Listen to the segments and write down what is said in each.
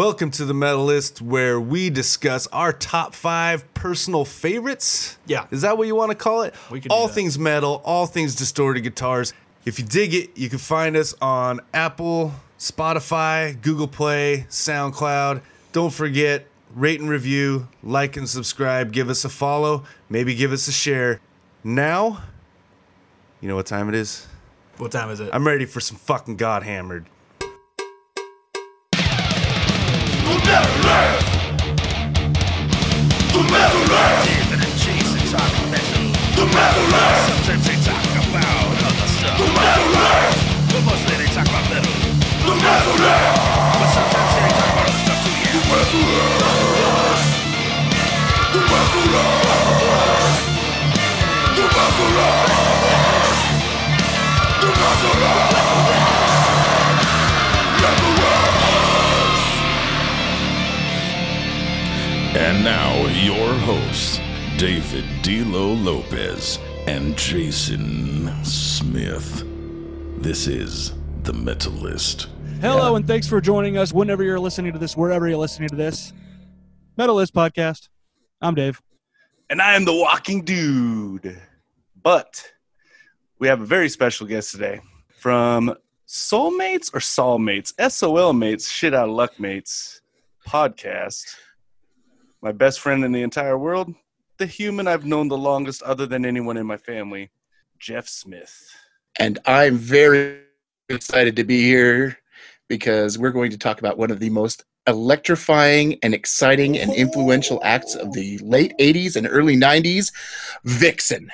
Welcome to the Metalist, where we discuss our top five personal favorites. Yeah. Is that what you want to call it? We can all things metal, all things distorted guitars. If you dig it, you can find us on Apple, Spotify, Google Play, SoundCloud. Don't forget, rate and review, like and subscribe, give us a follow, maybe give us a share. Now, you know what time it is? What time is it? I'm ready for some fucking God Hammered. David and Jason talk metal. Sometimes they talk about other stuff. But mostly they talk about metal. But sometimes they talk about stuff too, yeah. And now, your hosts, David D'Lo Lopez and Jason Smith. This is The Metalist. Hello, and thanks for joining us whenever you're listening to this, wherever you're listening to this. Metalist Podcast. I'm Dave. and I am the walking dude. But we have a very special guest today from Soulmates or Soulmates, S O L Mates, Shit Out of Luck Mates podcast. My best friend in the entire world, the human I've known the longest, other than anyone in my family, Jeff Smith. and I'm very excited to be here because we're going to talk about one of the most electrifying and exciting and influential acts of the late 80s and early 90s Vixen.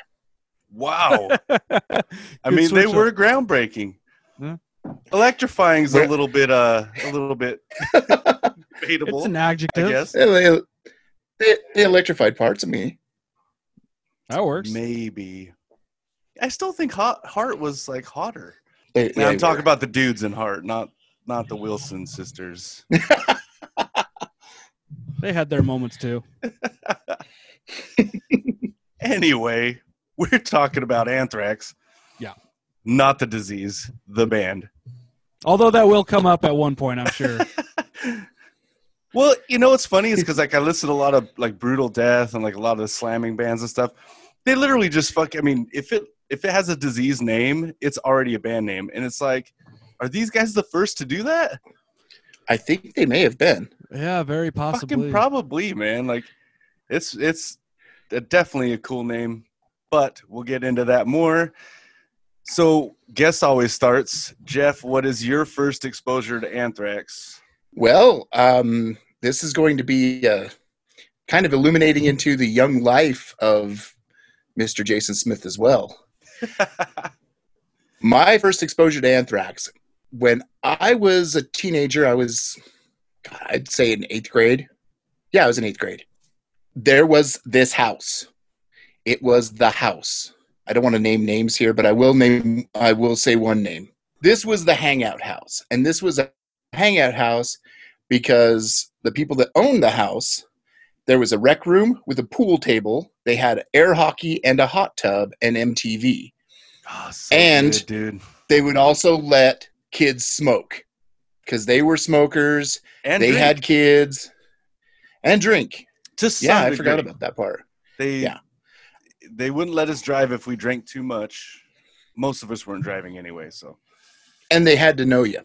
Wow. I mean, they switch were groundbreaking. Yeah. Electrifying is a little bit, uh, a little bit debatable. It's an I adjective. guess. They, they- they electrified parts of me. That works. Maybe. I still think hot, Heart was like hotter. They- Now, I'm they talking were. about the dudes in Heart, not not the Wilson sisters. They had their moments too. anyway, we're talking about Anthrax. Yeah. Not the disease, the band. Although that will come up at one point, I'm sure. Well, you know what's funny is because like I listen to a lot of like brutal death and like a lot of the slamming bands and stuff. They literally just fuck. I mean, if it if it has a disease name, it's already a band name, and it's like, are these guys the first to do that? I think they may have been. yeah, very possibly. Fucking probably, man. Like, it's it's definitely a cool name, but we'll get into that more. So, guest always starts. Jeff, what is your first exposure to Anthrax? Well, um, this is going to be uh, kind of illuminating into the young life of Mr. Jason Smith as well. My first exposure to anthrax when I was a teenager, I was, I'd say in eighth grade. Yeah, I was in eighth grade. There was this house. It was the house. I don't want to name names here, but I will name. I will say one name. This was the hangout house, and this was a hangout house because the people that owned the house, there was a rec room with a pool table. They had air hockey and a hot tub and MTV. Oh, ah, so And- good, dude, They would also let kids smoke because they were smokers. and they drink, had kids and drink. to Yeah, I forgot about that part. They yeah. they wouldn't let us drive if we drank too much. Most of us weren't driving anyway, so And they had to know you.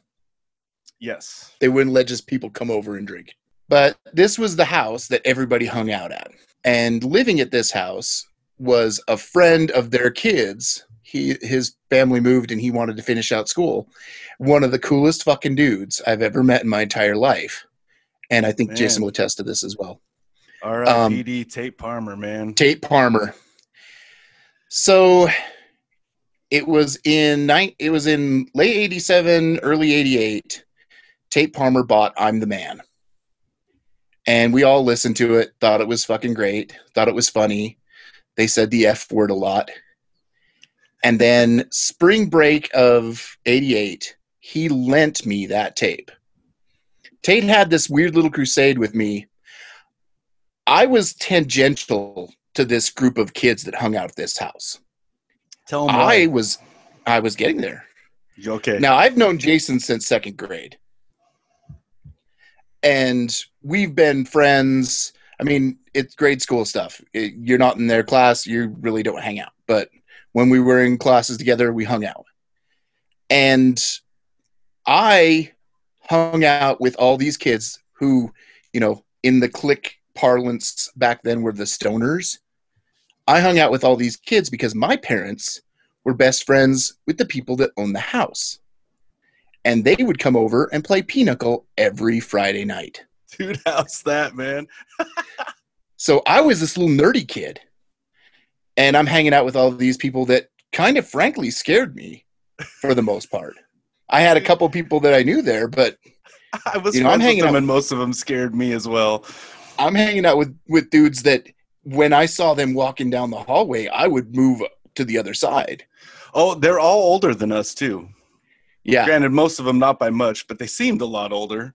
yes. They wouldn't let just people come over and drink. But this was the house that everybody hung out at. And living at this house was a friend of their kids. He his family moved and he wanted to finish out school. One of the coolest fucking dudes I've ever met in my entire life. And I think Man. Jason will attest to this as well. Um, R.I.P.D. Tate Palmer, man. Tate Palmer. So it was in nine, it was in late 87, early 88. Tate Palmer bought I'm the Man. And we all listened to it, thought it was fucking great, thought it was funny. They said the F word a lot. And then spring break of 88, he lent me that tape. Tate had this weird little crusade with me. I was tangential to this group of kids that hung out at this house. Tell him I why. was I was getting there. Okay. Now I've known Jason since second grade. And we've been friends. I mean, it's grade school stuff. It- you're not in their class, you really don't hang out. But when we were in classes together, we hung out. And I hung out with all these kids who, you know, in the clique parlance back then were the stoners. I hung out with all these kids because my parents were best friends with the people that owned the house. And they would come over and play pinochle every Friday night. Dude, how's that, man? So I was this little nerdy kid. And I'm hanging out with all of these people that kind of frankly scared me for the most part. I had a couple people that I knew there, but I was You know, I'm hanging them, out- and most of them scared me as well. I'm hanging out with with dudes that when I saw them walking down the hallway, I would move to the other side. Oh, they're all older than us too. Yeah. Granted, most of them not by much, but they seemed a lot older.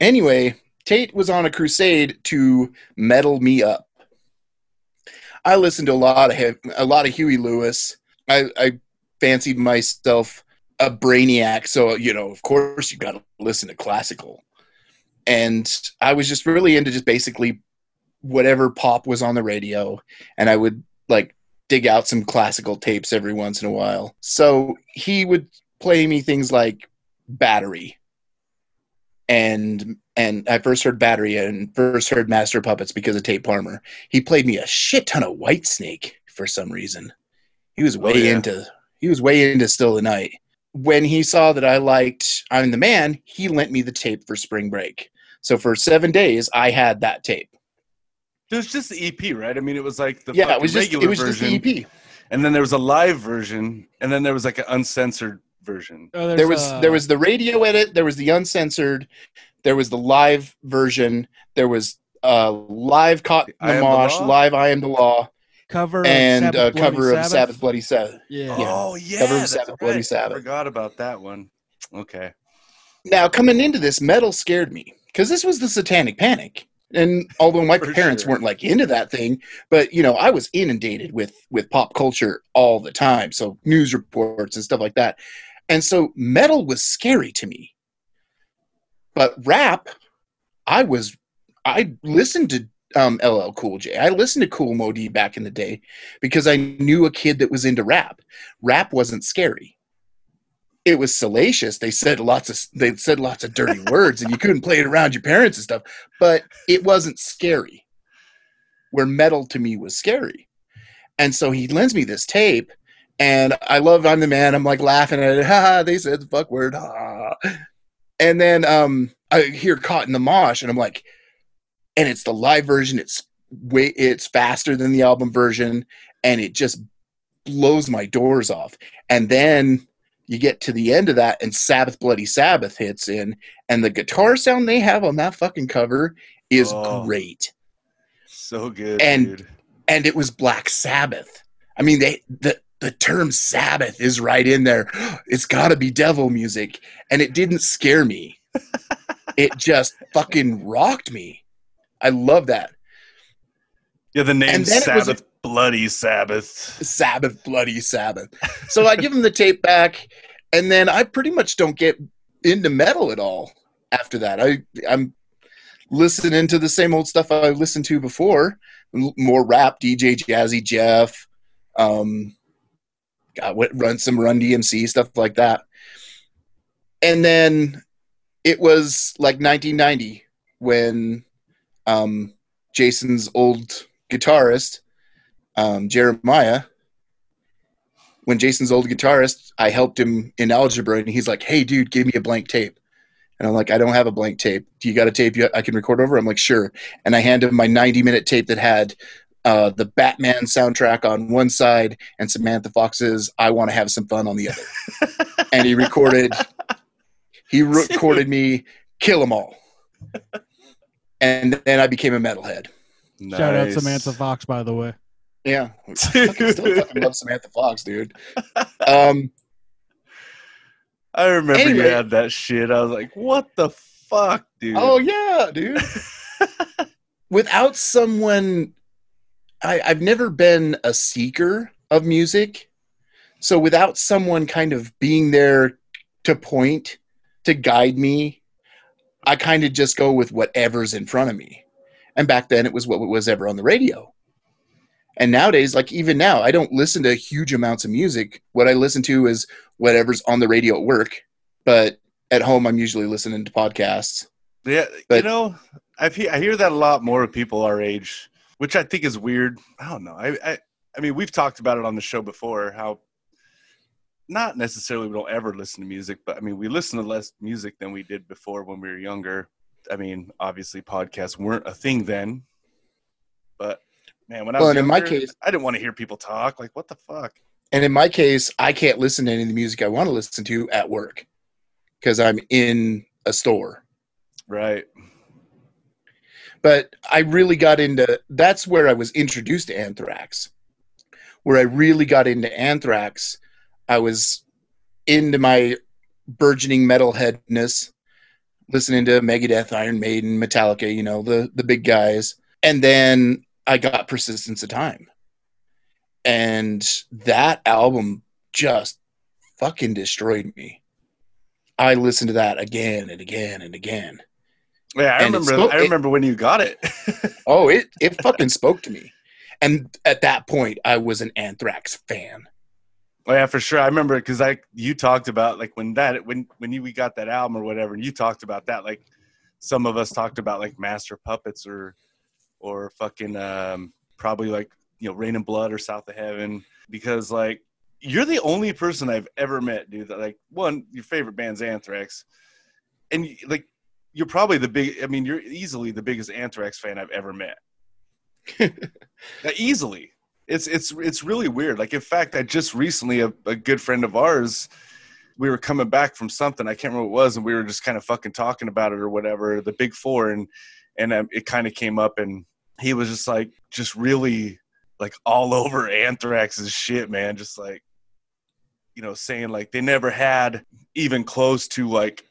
Anyway, Tate was on a crusade to metal me up. I listened to a lot of a lot of Huey Lewis. I, I fancied myself a brainiac, so you know, of course, you got to listen to classical. And I was just really into just basically whatever pop was on the radio, and I would like dig out some classical tapes every once in a while. So he would play me things like Battery and and I first heard Battery and first heard Master Puppets because of Tate Palmer. He played me a shit ton of Whitesnake for some reason. He was oh, way Oh, yeah. into he was way into Still the Night. When he saw that I liked I'm the Man, he lent me the tape for spring break. So for seven days, I had that tape. It was just the EP, right? I mean, it was like the yeah, it was just it was just the EP. and then there was a live version, and then there was like an uncensored version. Oh, There was uh, there was the radio edit, there was the uncensored, there was the live version, there was uh live caught I the mosh, Law? live I am the law. cover and Sabbath uh, Bloody cover of Sabbath. Sabbath Bloody Sabbath. Yeah. Oh yeah, Cover of that's Sabbath, Bloody right. Sabbath. I forgot about that one. Okay. Now coming into this, metal scared me because this was the Satanic Panic, and although my parents sure. weren't like into that thing, but you know I was inundated with with pop culture all the time, so news reports and stuff like that, and so metal was scary to me. But rap, I was I listened to um, LL Cool J. I listened to Kool Moe Dee back in the day because I knew a kid that was into rap. Rap wasn't scary. It was salacious. They said lots of they said lots of dirty words, and you couldn't play it around your parents and stuff. But it wasn't scary. Where metal to me was scary, and so he lends me this tape, and I love I'm the man. I'm like laughing at it. Ha! They said the fuck word. Ha! And then um, I hear "Caught in the Mosh," and I'm like, and it's the live version. It's way it's faster than the album version, and it just blows my doors off. And then you get to the end of that, and Sabbath Bloody Sabbath hits in, and the guitar sound they have on that fucking cover is Oh. great. So good, And- dude. And it was Black Sabbath. I mean, they the the term Sabbath is right in there. It's got to be devil music, and it didn't scare me. it just fucking rocked me. I love that. Yeah, the name and then it was Sabbath, Bloody Sabbath. Sabbath, bloody Sabbath. So I give him the tape back, and then I pretty much don't get into metal at all after that. I I'm listening to the same old stuff I listened to before, more rap, DJ Jazzy Jeff, um, God, what run some Run DMC stuff like that, and then it was like 1990 when um, Jason's old guitarist um, Jeremiah, when Jason's old guitarist, I helped him in algebra, and he's like, "Hey, dude, give me a blank tape." And I'm like, "I don't have a blank tape. Do you got a tape I can record over?" I'm like, "Sure." And I hand him my 90 minute tape that had uh, the Batman soundtrack on one side and Samantha Fox's "I Want to Have Some Fun" on the other. and he recorded. He recorded me "Kill 'Em All," and then I became a metalhead. Shout out Samantha Fox, by the way. Yeah, I fucking still fucking love Samantha Fox, dude. Um, I remember you had that shit. I was like, what the fuck, dude? oh yeah, dude. Without someone, I, I've never been a seeker of music, so without someone kind of being there to point, to guide me, I kind of just go with whatever's in front of me. And back then it was what was ever on the radio. And nowadays, like even now, I don't listen to huge amounts of music. What I listen to is whatever's on the radio at work. But at home, I'm usually listening to podcasts. Yeah, you know, I've I hear that a lot more of people our age, which I think is weird. I don't know. I, I I mean, we've talked about it on the show before. How not necessarily we don't ever listen to music, but I mean, we listen to less music than we did before when we were younger. I mean, obviously, podcasts weren't a thing then, but man, when I Well, was and in my case- I didn't want to hear people talk. Like, what the fuck? And in my case, I can't listen to any of the music I want to listen to at work because I'm in a store. Right. But I really got into that's where I was introduced to Anthrax. Where I really got into Anthrax, I was into my burgeoning metalheadness, listening to Megadeth, Iron Maiden, Metallica, you know, the the big guys. And then I got Persistence of Time. And that album just fucking destroyed me. I listened to that again and again and again. Yeah, I And remember. spoke- I remember when you got it. Oh, it it fucking spoke to me. And at that point, I was an Anthrax fan. Oh yeah, for sure. I remember because I you talked about like when that when when you we got that album or whatever, and you talked about that. Like some of us talked about like Master Puppets or or fucking um, probably like you know Raining Blood or South of Heaven because like you're the only person I've ever met, dude. That like one your favorite band's Anthrax, and you- like you're probably the big. I mean, you're easily the biggest Anthrax fan I've ever met. Easily it's it's it's really weird like in fact i just recently a, a good friend of ours we were coming back from something i can't remember what it was and we were just kind of fucking talking about it or whatever the big four and and um, it kind of came up and he was just like just really like all over anthrax's shit man just like you know saying like they never had even close to like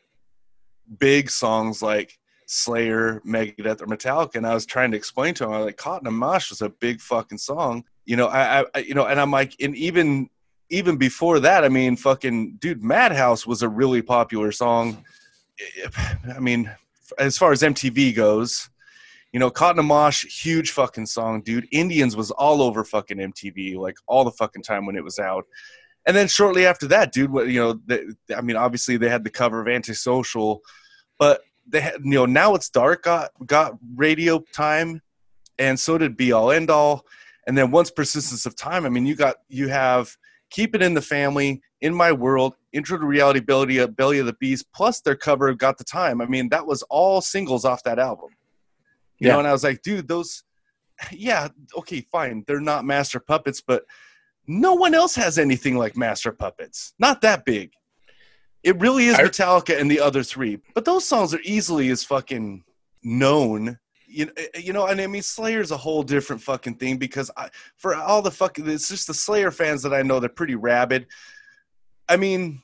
big songs like Slayer, Megadeth, or Metallica, and I was trying to explain to him, I was like, "Caught in a Mosh was a big fucking song," you know. I, I, you know, and I'm like, and even, even before that, I mean, fucking dude, Madhouse was a really popular song. I mean, as far as MTV goes, you know, Caught in Mosh, huge fucking song, dude. Indians was all over fucking MTV, like all the fucking time when it was out. And then shortly after that, dude, what you know, the, I mean, obviously they had the cover of Antisocial, but they had, you know, now it's dark got got radio time, and so did Be All End All. And then once Persistence of Time, I mean, you got you have Keep It in the Family, In My World, Intro to Reality, Belly of, Belly of the Beast, plus their cover of Got the Time. I mean, that was all singles off that album. You Yeah. know, and I was like, dude, those, yeah, okay, fine, they're not Master Puppets, but no one else has anything like Master Puppets. Not that big. It really is Metallica and the other three, but those songs are easily as fucking known. You know, you know, and I mean, Slayer's a whole different fucking thing because I, for all the fucking, it's just the Slayer fans that I know. They're pretty rabid. I mean,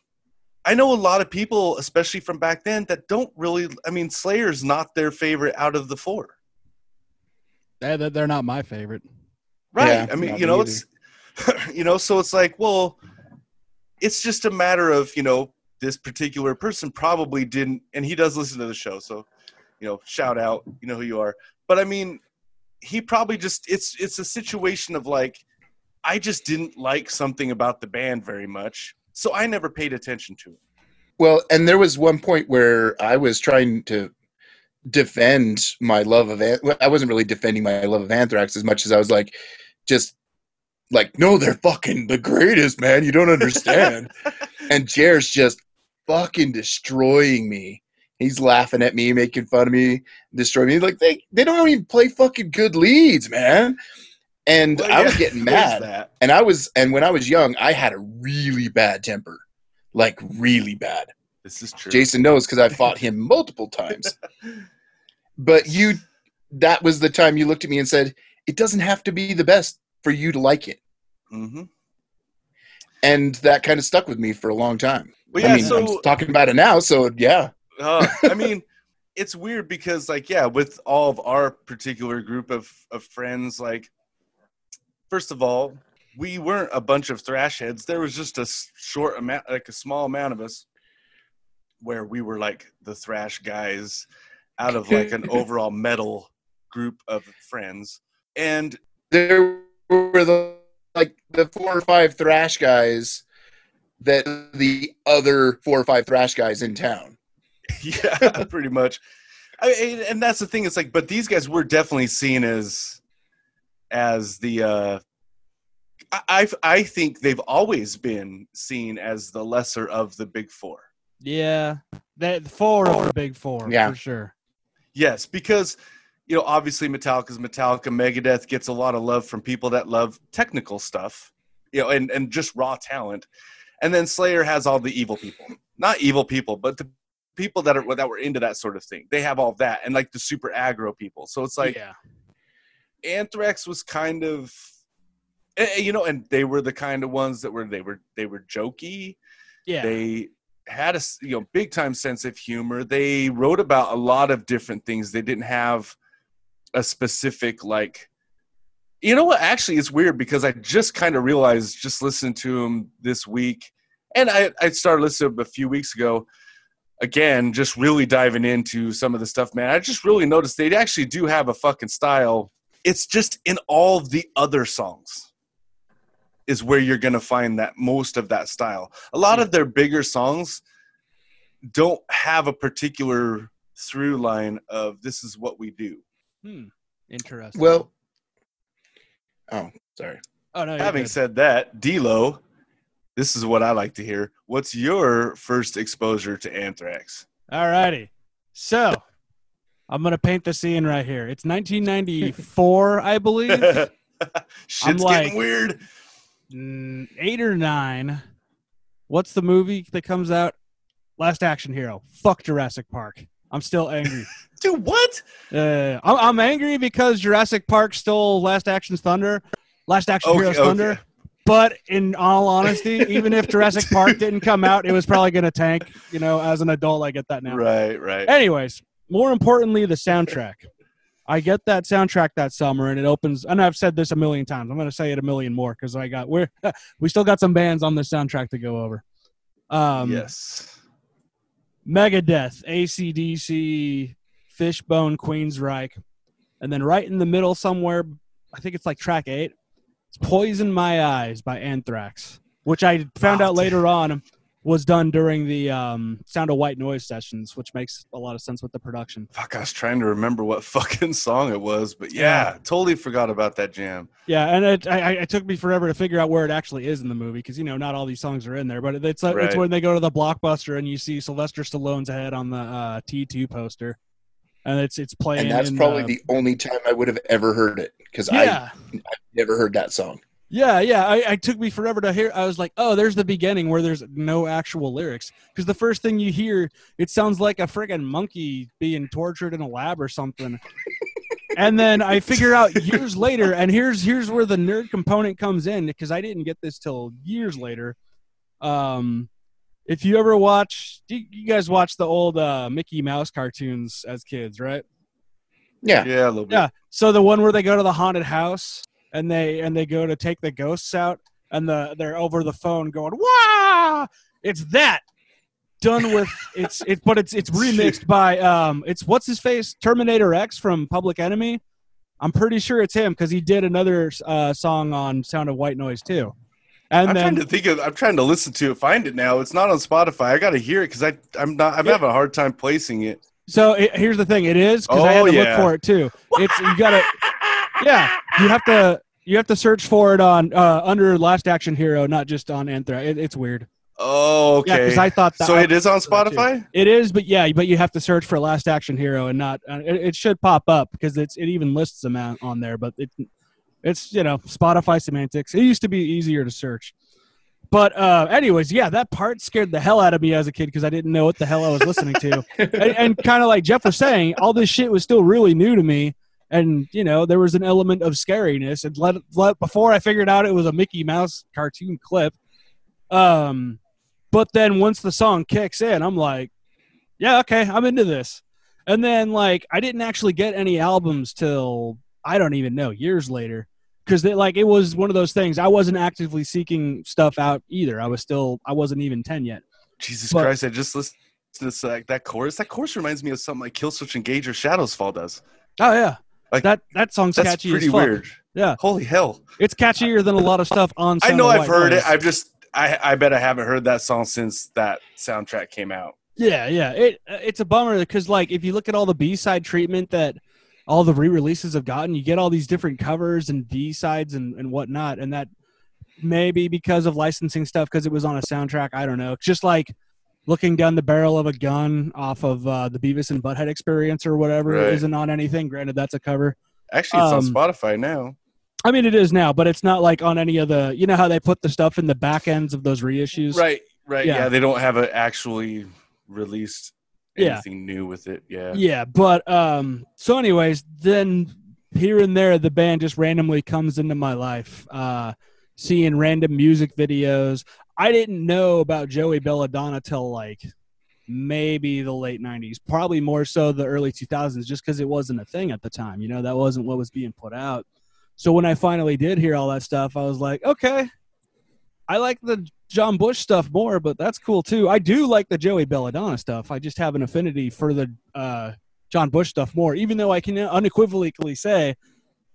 I know a lot of people, especially from back then, that don't really. I mean, Slayer's not their favorite out of the four. They- they- They're not my favorite. Right. Yeah, I mean, you me know, it's you know, so it's like, well, it's just a matter of, you know, this particular person probably didn't and he does listen to the show, so you know, shout out, you know who you are. But I mean, he probably just it's it's a situation of like I just didn't like something about the band very much, so I never paid attention to it. Well, and there was one point where I was trying to defend my love of An- well, I wasn't really defending my love of Anthrax as much as I was like just like no they're fucking the greatest man. You don't understand. And Jer's just fucking destroying me. He's laughing at me making fun of me destroying me. Like they they don't even play fucking good leads man. And Well, I was getting mad. that. and I was and when I was young I had a really bad temper. Like really bad. This is true. Jason knows because I fought him multiple times. But you, that was the time you looked at me and said, it doesn't have to be the best for you to like it. hmm And that kind of stuck with me for a long time. Well, yeah, I mean, so I'm talking about it now, so yeah. Uh, I mean, it's weird because, like, yeah, with all of our particular group of, of friends, like, first of all, we weren't a bunch of thrash heads. There was just a short amount, like a small amount of us. where we were like the thrash guys out of like an overall metal group of friends. And there were the like the four or five thrash guys that the other four or five thrash guys in town. yeah, pretty much. I, and- and that's the thing. It's like, but these guys were definitely seen as, as the. uh I I I think they've always been seen as the lesser of the big four. Yeah, that four of the big four Yeah. for sure. Yes, because you know, obviously Metallica's Metallica. Megadeth gets a lot of love from people that love technical stuff, you know, and and just raw talent. And then Slayer has all the evil people, not evil people, but the people that are that were into that sort of thing. They have all that, and like the super aggro people. So it's like yeah, Anthrax was kind of, eh, eh, you know, and they were the kind of ones that were they were they were jokey yeah, they had a you know big time sense of humor they wrote about a lot of different things they didn't have a specific like you know what actually it's weird because i just kind of realized just listening to him this week and i i started listening a few weeks ago again just really diving into some of the stuff man i just really noticed they actually do have a fucking style it's just in all the other songs is where you're to find that most of that style. A lot of their bigger songs don't have a particular through line of this is what we do. Hmm. interesting. Well, oh, sorry. oh no, Having good. said that, D'Lo, this is what I like to hear. What's your first exposure to Anthrax? All righty. So I'm gonna paint the scene right here. It's 1994, I believe. Shit's like- getting weird. Mm, eight or nine. What's the movie that comes out? Last Action Hero. Fuck Jurassic Park. I'm still angry. Dude, what? uh, I'm, I'm angry because Jurassic Park stole Last Action's Thunder. Last Action Okay, Hero's okay. Thunder. But in all honesty, even if Jurassic Park didn't come out, it was probably going to tank. You know, as an adult, I get that now. Right, right. Anyways, more importantly, the soundtrack. I get that soundtrack that summer, and it opens. And I've said this a million times. I'm going to say it a million more because I got we're we still got some bands on the soundtrack to go over. Um, yes. Megadeth, ACDC, Fishbone, Queensryche, and then right in the middle somewhere, I think it's like track eight. It's "Poison My Eyes" by Anthrax, which I found Oh, out later on was done during the um, Sound of White Noise sessions, which makes a lot of sense with the production. Fuck, I was trying to remember what fucking song it was, but yeah, totally forgot about that jam. Yeah, and it, I, I- it took me forever to figure out where it actually is in the movie because you know not all these songs are in there. But it's uh, it's when they go to the blockbuster and you see Sylvester Stallone's head on the uh, T two poster, and it's it's playing. And that's in probably the, the only time I would have ever heard it because yeah. I never heard that song. Yeah, yeah. I, I took me forever to hear. I was like, oh, there's the beginning where there's no actual lyrics. Because the first thing you hear, it sounds like a friggin' monkey being tortured in a lab or something. and then I figure out years later, and here's here's where the nerd component comes in because I didn't get this till years later. Um, if you ever watch, you, you guys watch the old uh, Mickey Mouse cartoons as kids, right? Yeah. Yeah, a little bit. Yeah. So the one where they go to the haunted house and they and they go to take the ghosts out and the they're over the phone going wow it's that done with it's it but it's it's remixed by um it's what's his face Terminator X from Public Enemy. I'm pretty sure it's him because he did another uh, song on Sound of White Noise too. And I'm then trying to think of. I'm trying to listen to it, find it now. It's not on Spotify. I got to hear it because I I'm not. I'm Yeah. having a hard time placing it. So it, here's the thing: it is because I had Oh, to yeah. look for it too. It's you gotta, yeah, you have to you have to search for it on uh, under Last Action Hero, not just on Anthrax. It, it's weird. Oh, Yeah, okay. because I thought that so it is on too. Spotify. It is, but yeah, but you have to search for Last Action Hero and not. Uh, it, it should pop up because it's it even lists them out on there, but it it's you know Spotify semantics. It used to be easier to search. But uh, anyways, yeah, that part scared the hell out of me as a kid because I didn't know what the hell I was listening to, and, and kind of like Jeff was saying, all this shit was still really new to me, and you know there was an element of scariness. And let, let before I figured out it was a Mickey Mouse cartoon clip, um, but then once the song kicks in, I'm like, yeah, okay, I'm into this. And then like I didn't actually get any albums till I don't even know years later because like it was one of those things. I wasn't actively seeking stuff out either. I was still I wasn't even ten yet. Jesus But- Christ! I just listened to this, like that chorus. That chorus reminds me of something like Killswitch Engage or Shadows Fall does. Oh yeah, Like, that that song's That's catchy pretty as fuck. weird. Yeah, Holy hell! it's catchier than a lot of stuff on. I know of I've White heard Noise. it. I've just I I bet I haven't heard that song since that soundtrack came out. Yeah, yeah. It it's a bummer because like if you look at all the B side treatment that all the re releases have gotten, you get all these different covers and B sides and and whatnot, and that maybe because of licensing stuff because it was on a soundtrack. I don't know. It's just like looking down the barrel of a gun off of uh, the Beavis and Butthead experience or whatever Right. isn't on anything. Granted, that's a cover. Actually, it's on Um, Spotify now. I mean, it is now, but it's not like on any of the. You know how they put the stuff in the back ends of those reissues. Right, right. Yeah. Yeah, they don't have it actually released Yeah. anything new with it. Yeah. Yeah, but um so anyways, then here and there the band just randomly comes into my life. Uh seeing random music videos. I didn't know about Joey Belladonna till like maybe the late 90s, probably more so the early 2000s just cuz it wasn't a thing at the time. You know, that wasn't what was being put out. So when I finally did hear all that stuff, I was like, okay. I like the John Bush stuff more, but that's cool too. I do like the Joey Belladonna stuff. I just have an affinity for the uh, John Bush stuff more, even though I can unequivocally say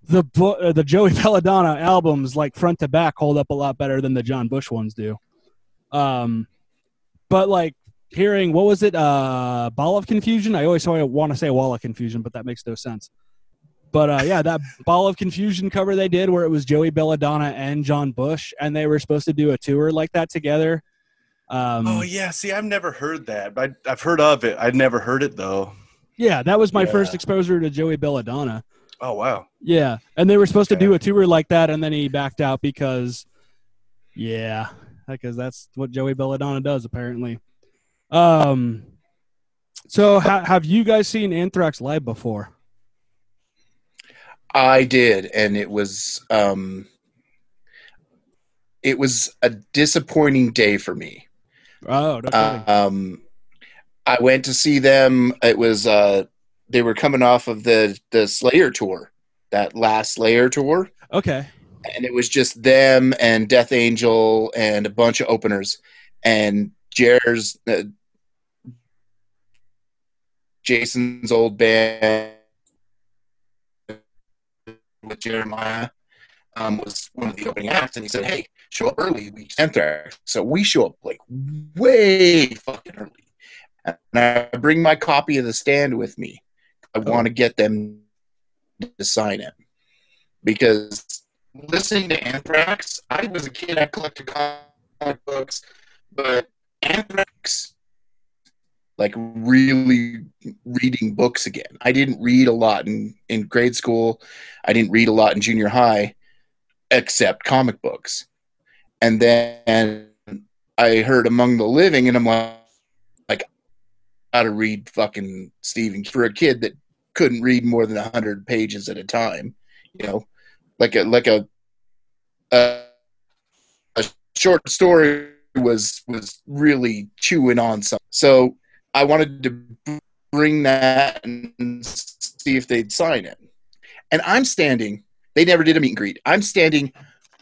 the uh, the Joey Belladonna albums, like front to back, hold up a lot better than the John Bush ones do. Um, but like hearing what was it, uh, Ball of Confusion? I always want to say Wall of Confusion, but that makes no sense. But uh, yeah, that Ball of Confusion cover they did, where it was Joey Belladonna and John Bush, and they were supposed to do a tour like that together. Um, Oh yeah. See, I've never heard that, but I, I've heard of it. I'd never heard it though. Yeah, that was my first exposure to Joey Belladonna. Oh wow. Yeah, and they were supposed to do a tour like that, and then he backed out because, yeah, because that's what Joey Belladonna does apparently. Um, so ha- have you guys seen Anthrax live before? I did, and it was um, it was a disappointing day for me. Oh, no. Uh, um, I went to see them. It was uh, they were coming off of the the Slayer tour, that last Slayer tour, okay. And it was just them and Death Angel and a bunch of openers, and Jer's uh, Jason's old band with Jeremiah um, was one of the opening acts, and he said, "Hey, show up early. We Anthrax." So we show up like way fucking early, and I bring my copy of the stand with me. I want to get them to sign it because listening to Anthrax, I was a kid. I collected comic books, but Anthrax, like really reading books again. I didn't read a lot in in grade school. I didn't read a lot in junior high, except comic books. And then I heard Among the Living, and I'm like, like how to read fucking Stephen for a kid that couldn't read more than hundred pages at a time. You know, like a like a a, a short story was was really chewing on something. So I wanted to bring that and see if they'd sign it. And I'm standing. They never did a meet and greet. I'm standing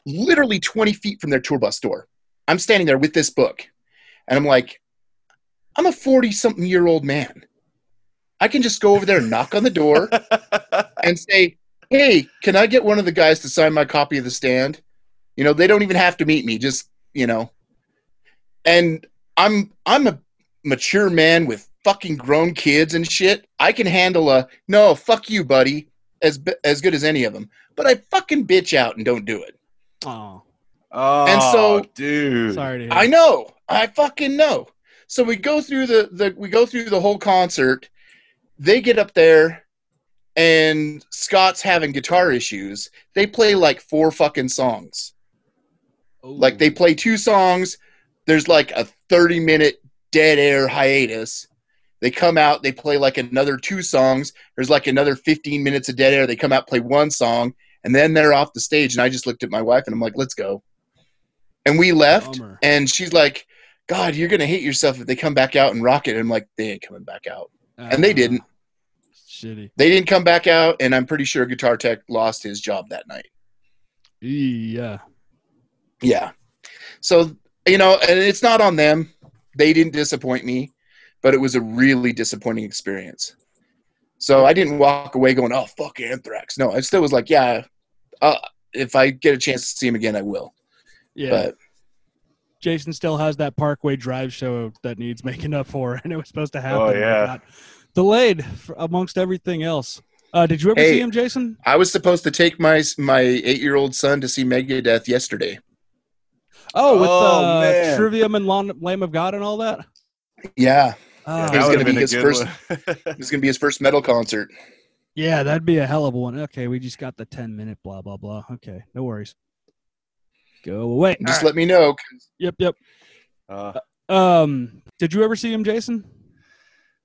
literally 20 feet from their tour bus door. I'm standing there with this book, and I'm like, I'm a 40 something year old man. I can just go over there and knock on the door and say, "Hey, can I get one of the guys to sign my copy of the stand?" You know, they don't even have to meet me. Just you know, and I'm I'm a mature man with fucking grown kids and shit. I can handle a no, fuck you, buddy, as as good as any of them. But I fucking bitch out and don't do it. Oh, Oh, And so- dude. sorry to hear. I know. I fucking know. So we go through the, the we go through the whole concert. They get up there and Scott's having guitar issues. They play like four fucking songs. Like they play two songs. There's like a 30 minute dead air hiatus. They come out, they play like another two songs. There's like another 15 minutes of dead air. They come out, play one song, and then they're off the stage. And I just looked at my wife and I'm like, let's go. And we left. Bummer. And she's like, God, you're going to hate yourself if they come back out and rock it. And I'm like, they ain't coming back out. and they Ah, didn't. Shitty. They didn't come back out. And I'm pretty sure Guitar Tech lost his job that night. Yeah. Yeah. So, you know, and it's not on them. They didn't disappoint me. but it was a really disappointing experience. So I didn't walk away going, "Oh fuck Anthrax." No, I still was like, "Yeah, uh, if I get a chance to see him again, I will." Yeah. But Jason still has that Parkway Drive show that needs making up for, and it was supposed to happen. Oh, but yeah. Got delayed for, amongst everything else. Uh, did you ever Hey. see him, Jason? I was supposed to take my my eight year old son to see Megadeth yesterday. Oh, with Oh, uh. Trivium and Lam- Lamb of God and all that. Yeah, Ah, It was gonna be his first- one. it was gonna be his first metal concert. yeah, that'd be a hell of a one. Okay, we just got the ten minute blah blah blah. Okay, no worries. Go away. Just All right. let me know. Yep, yep. Uh, Um, did you ever see him, Jason?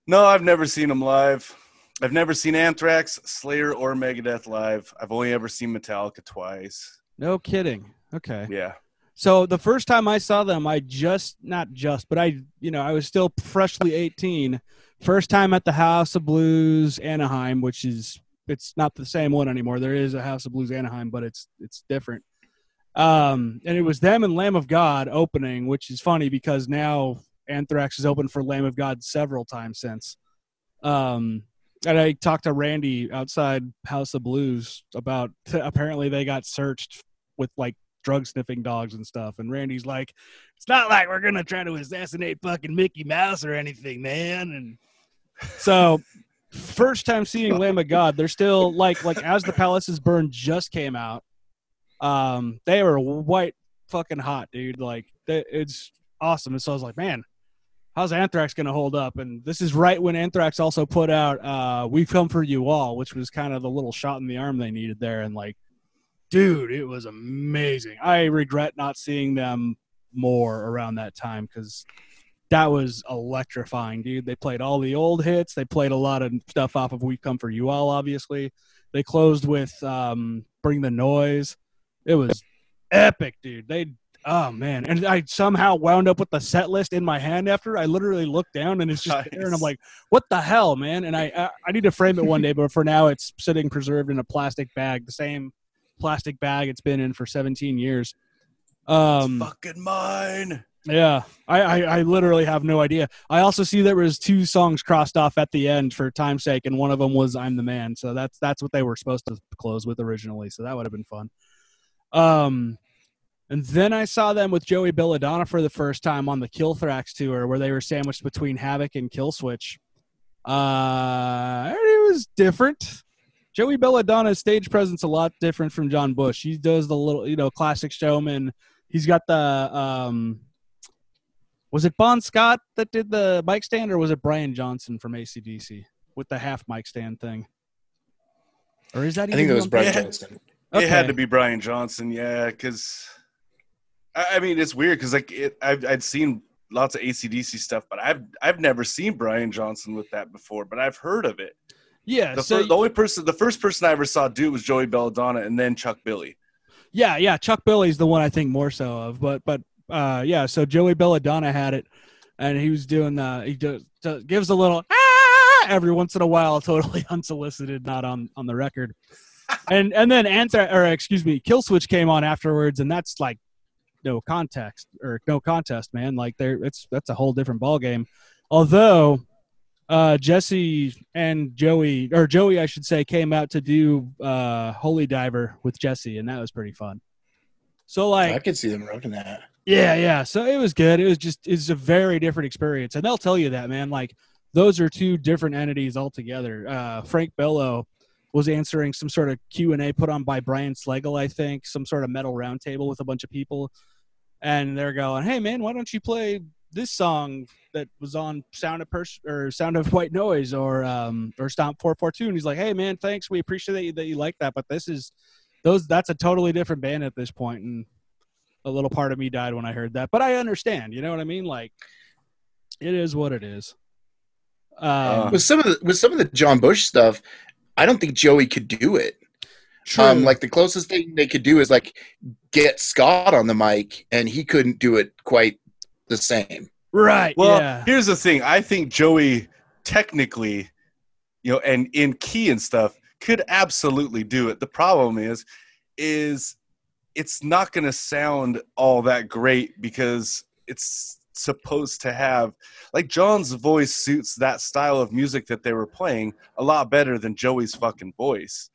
No, I've never seen them live. I've never seen Anthrax, Slayer, or Megadeth live. I've only ever seen Metallica twice. No kidding. Okay. Yeah. So the first time I saw them, I just not just, but I, you know, I was still freshly 18. First time at the House of Blues Anaheim, which is it's not the same one anymore. There is a House of Blues Anaheim, but it's it's different. Um, and it was them and Lamb of God opening, which is funny because now Anthrax is open for Lamb of God several times since. Um, and I talked to Randy outside House of Blues about apparently they got searched with like drug sniffing dogs and stuff. And Randy's like, it's not like we're gonna try to assassinate fucking Mickey Mouse or anything, man. And so first time seeing Lamb of God, they're still like like as the palaces burn just came out. Um, they were white fucking hot, dude. Like they, it's awesome. And so I was like, man, how's Anthrax gonna hold up? And this is right when Anthrax also put out uh We've Come for You All, which was kind of the little shot in the arm they needed there. And like, dude, it was amazing. I regret not seeing them more around that time because that was electrifying, dude. They played all the old hits. They played a lot of stuff off of We Come for You All, obviously. They closed with um, Bring the Noise. It was epic, dude. They, oh man. And I somehow wound up with the set list in my hand after. I literally looked down and it's just there, and I'm like, what the hell, man? And I, I, I need to frame it one day, but for now, it's sitting preserved in a plastic bag, the same plastic bag it's been in for 17 years. Um, Fucking mine. yeah, I, I, I literally have no idea. I also see there was two songs crossed off at the end for time's sake, and one of them was "I'm the Man." So that's that's what they were supposed to close with originally. So that would have been fun. Um, and then I saw them with Joey Belladonna for the first time on the Killthrax tour, where they were sandwiched between Havok and Killswitch. Uh, it was different. Joey Belladonna's stage presence a lot different from John Bush. He does the little, you know, classic showman. He's got the um, was it Bon Scott that did the mic stand, or was it Brian Johnson from ACDC with the half mic stand thing? Or is that? I think it was Brian Yeah. Johnson. It had to be Brian Johnson, yeah, because I, mean it's weird because like it, I've I'd seen lots of ACDC stuff, but I've I've never seen Brian Johnson with that before, but I've heard of it. Yeah. The, so the only person, the first person I ever saw do it was Joey Belladonna, and then Chuck Billy. Yeah, yeah. Chuck Billy's the one I think more so of, but but uh, yeah. So Joey Belladonna had it, and he was doing the he does, does gives a little ah every once in a while, totally unsolicited, not on on the record. and and then answer or excuse me, Killswitch came on afterwards, and that's like no context or no contest, man. Like there, it's that's a whole different ball game. Although uh, Jesse and Joey, or Joey, I should say, came out to do uh, Holy Diver with Jesse, and that was pretty fun. So, like, I could see them rocking that. yeah, yeah. So it was good. It was just it's a very different experience, and they'll tell you that, man. Like those are two different entities altogether. Uh, Frank Bello was answering some sort of Q and A put on by Brian Slagel, I think, some sort of metal roundtable with a bunch of people, and they're going, "Hey, man, why don't you play this song that was on Sound of Pers- or Sound of White Noise or um, or Stomp Four Four Two? And he's like, "Hey, man, thanks. We appreciate that you, that you like that, but this is those. That's a totally different band at this point, and a little part of me died when I heard that, but I understand. You know what I mean? Like, it is what it is. Um, With some of the with some of the John Bush stuff, I don't think Joey could do it. True. Um, like the closest thing they could do is like get Scott on the mic, and he couldn't do it quite the same. right? Well, yeah. here's the thing. I think Joey technically, you know, and in key and stuff could absolutely do it. The problem is, is it's not going to sound all that great because it's supposed to have like John's voice suits that style of music that they were playing a lot better than Joey's fucking voice.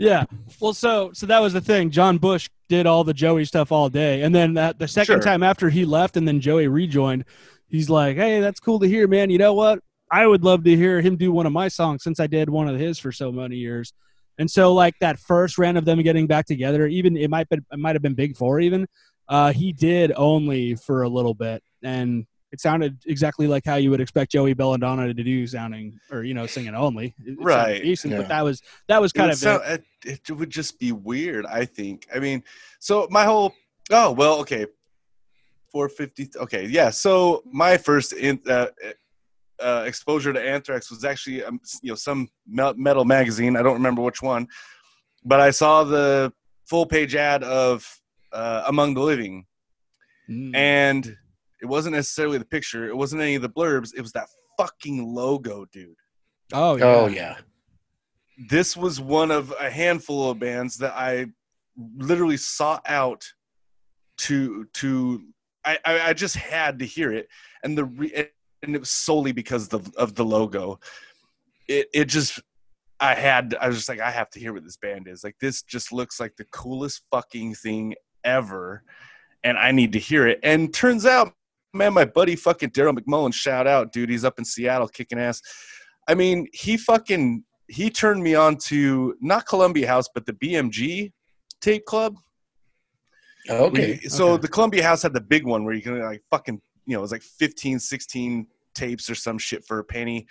Yeah. Well, so so that was the thing. John Bush did all the Joey stuff all day, and then that the second Sure. time after he left, and then Joey rejoined, he's like, "Hey, that's cool to hear, man. You know what? I would love to hear him do one of my songs since I did one of his for so many years." And so, like that first round of them getting back together, even it might be, it might have been Big Four, even uh, he did only for a little bit, and it sounded exactly like how you would expect Joey Belladonna to do, sounding or you know singing only. It- it Right. decent, Yeah. but that was that was kind would of it. sound- it, it would just be weird, I think. I mean, so my whole oh well, okay, four fifty. Okay, yeah. So my first in, uh, uh, exposure to Anthrax was actually um, you know some metal magazine. I don't remember which one, but I saw the full page ad of uh, Among the Living, Mm. and it wasn't necessarily the picture. It wasn't any of the blurbs. It was that fucking logo, dude. Oh yeah. Oh yeah. this was one of a handful of bands that I literally sought out to to I, I, I just had to hear it and the re, and it was solely because of, the, of the logo it it just I had I was just like I have to hear what this band is like this just looks like the coolest fucking thing ever and I need to hear it and turns out man my buddy fucking Daryl McMullen shout out dude he's up in Seattle kicking ass I mean he fucking he turned me on to not Columbia House, but the BMG tape club. Oh, okay. We- so okay. the Columbia House had the big one where you can like fucking, you know, it was like 15, 16 tapes or some shit for a penny.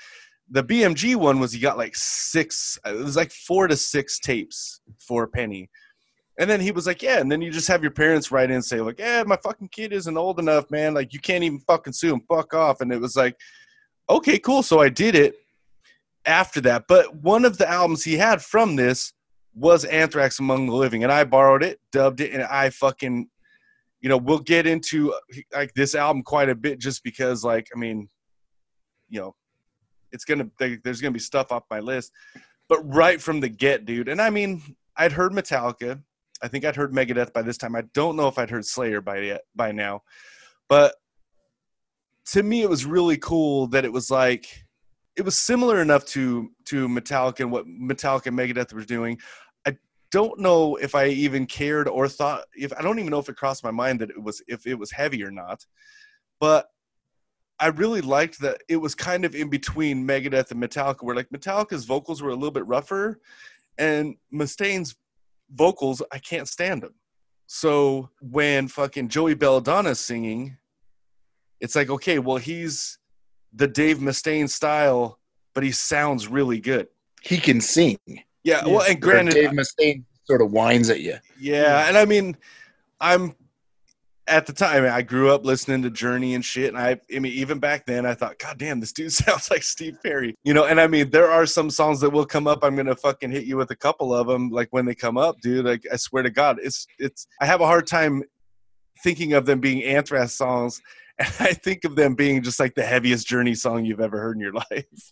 The BMG one was you got like six, it was like four to six tapes for a penny. And then he was like, yeah. And then you just have your parents write in and say, like, yeah, my fucking kid isn't old enough, man. Like, you can't even fucking sue him. Fuck off. And it was like, okay, cool. So I did it after that. But one of the albums he had from this was Anthrax Among the Living, and I borrowed it, dubbed it, and I fucking, you know, we'll get into like this album quite a bit just because, like, I mean, you know, it's gonna there- there's gonna be stuff off my list, but right from the get, dude, and I mean, I'd heard Metallica, I think I'd heard Megadeth by this time. I don't know if I'd heard Slayer by yet by now, but to me, it was really cool that it was like it was similar enough to to Metallica and what Metallica and Megadeth were doing. I don't know if I even cared or thought if I don't even know if it crossed my mind that it was if it was heavy or not. But I really liked that it was kind of in between Megadeth and Metallica, where like Metallica's vocals were a little bit rougher, and Mustaine's vocals I can't stand them. So when fucking Joey Belladonna's singing, it's like okay, well he's the Dave Mustaine style, but he sounds really good. He can sing. Yeah, well, and granted, Dave Mustaine sort of whines at you. yeah, and I mean, I'm at the time I grew up listening to Journey and shit, and I, I mean, even back then, I thought, God damn, this dude sounds like Steve Perry, you know. And I mean, there are some songs that will come up. I'm gonna fucking hit you with a couple of them, like when they come up, dude. Like I swear to God, it's it's. I have a hard time thinking of them being Anthrax songs. And I think of them being just like the heaviest Journey song you've ever heard in your life.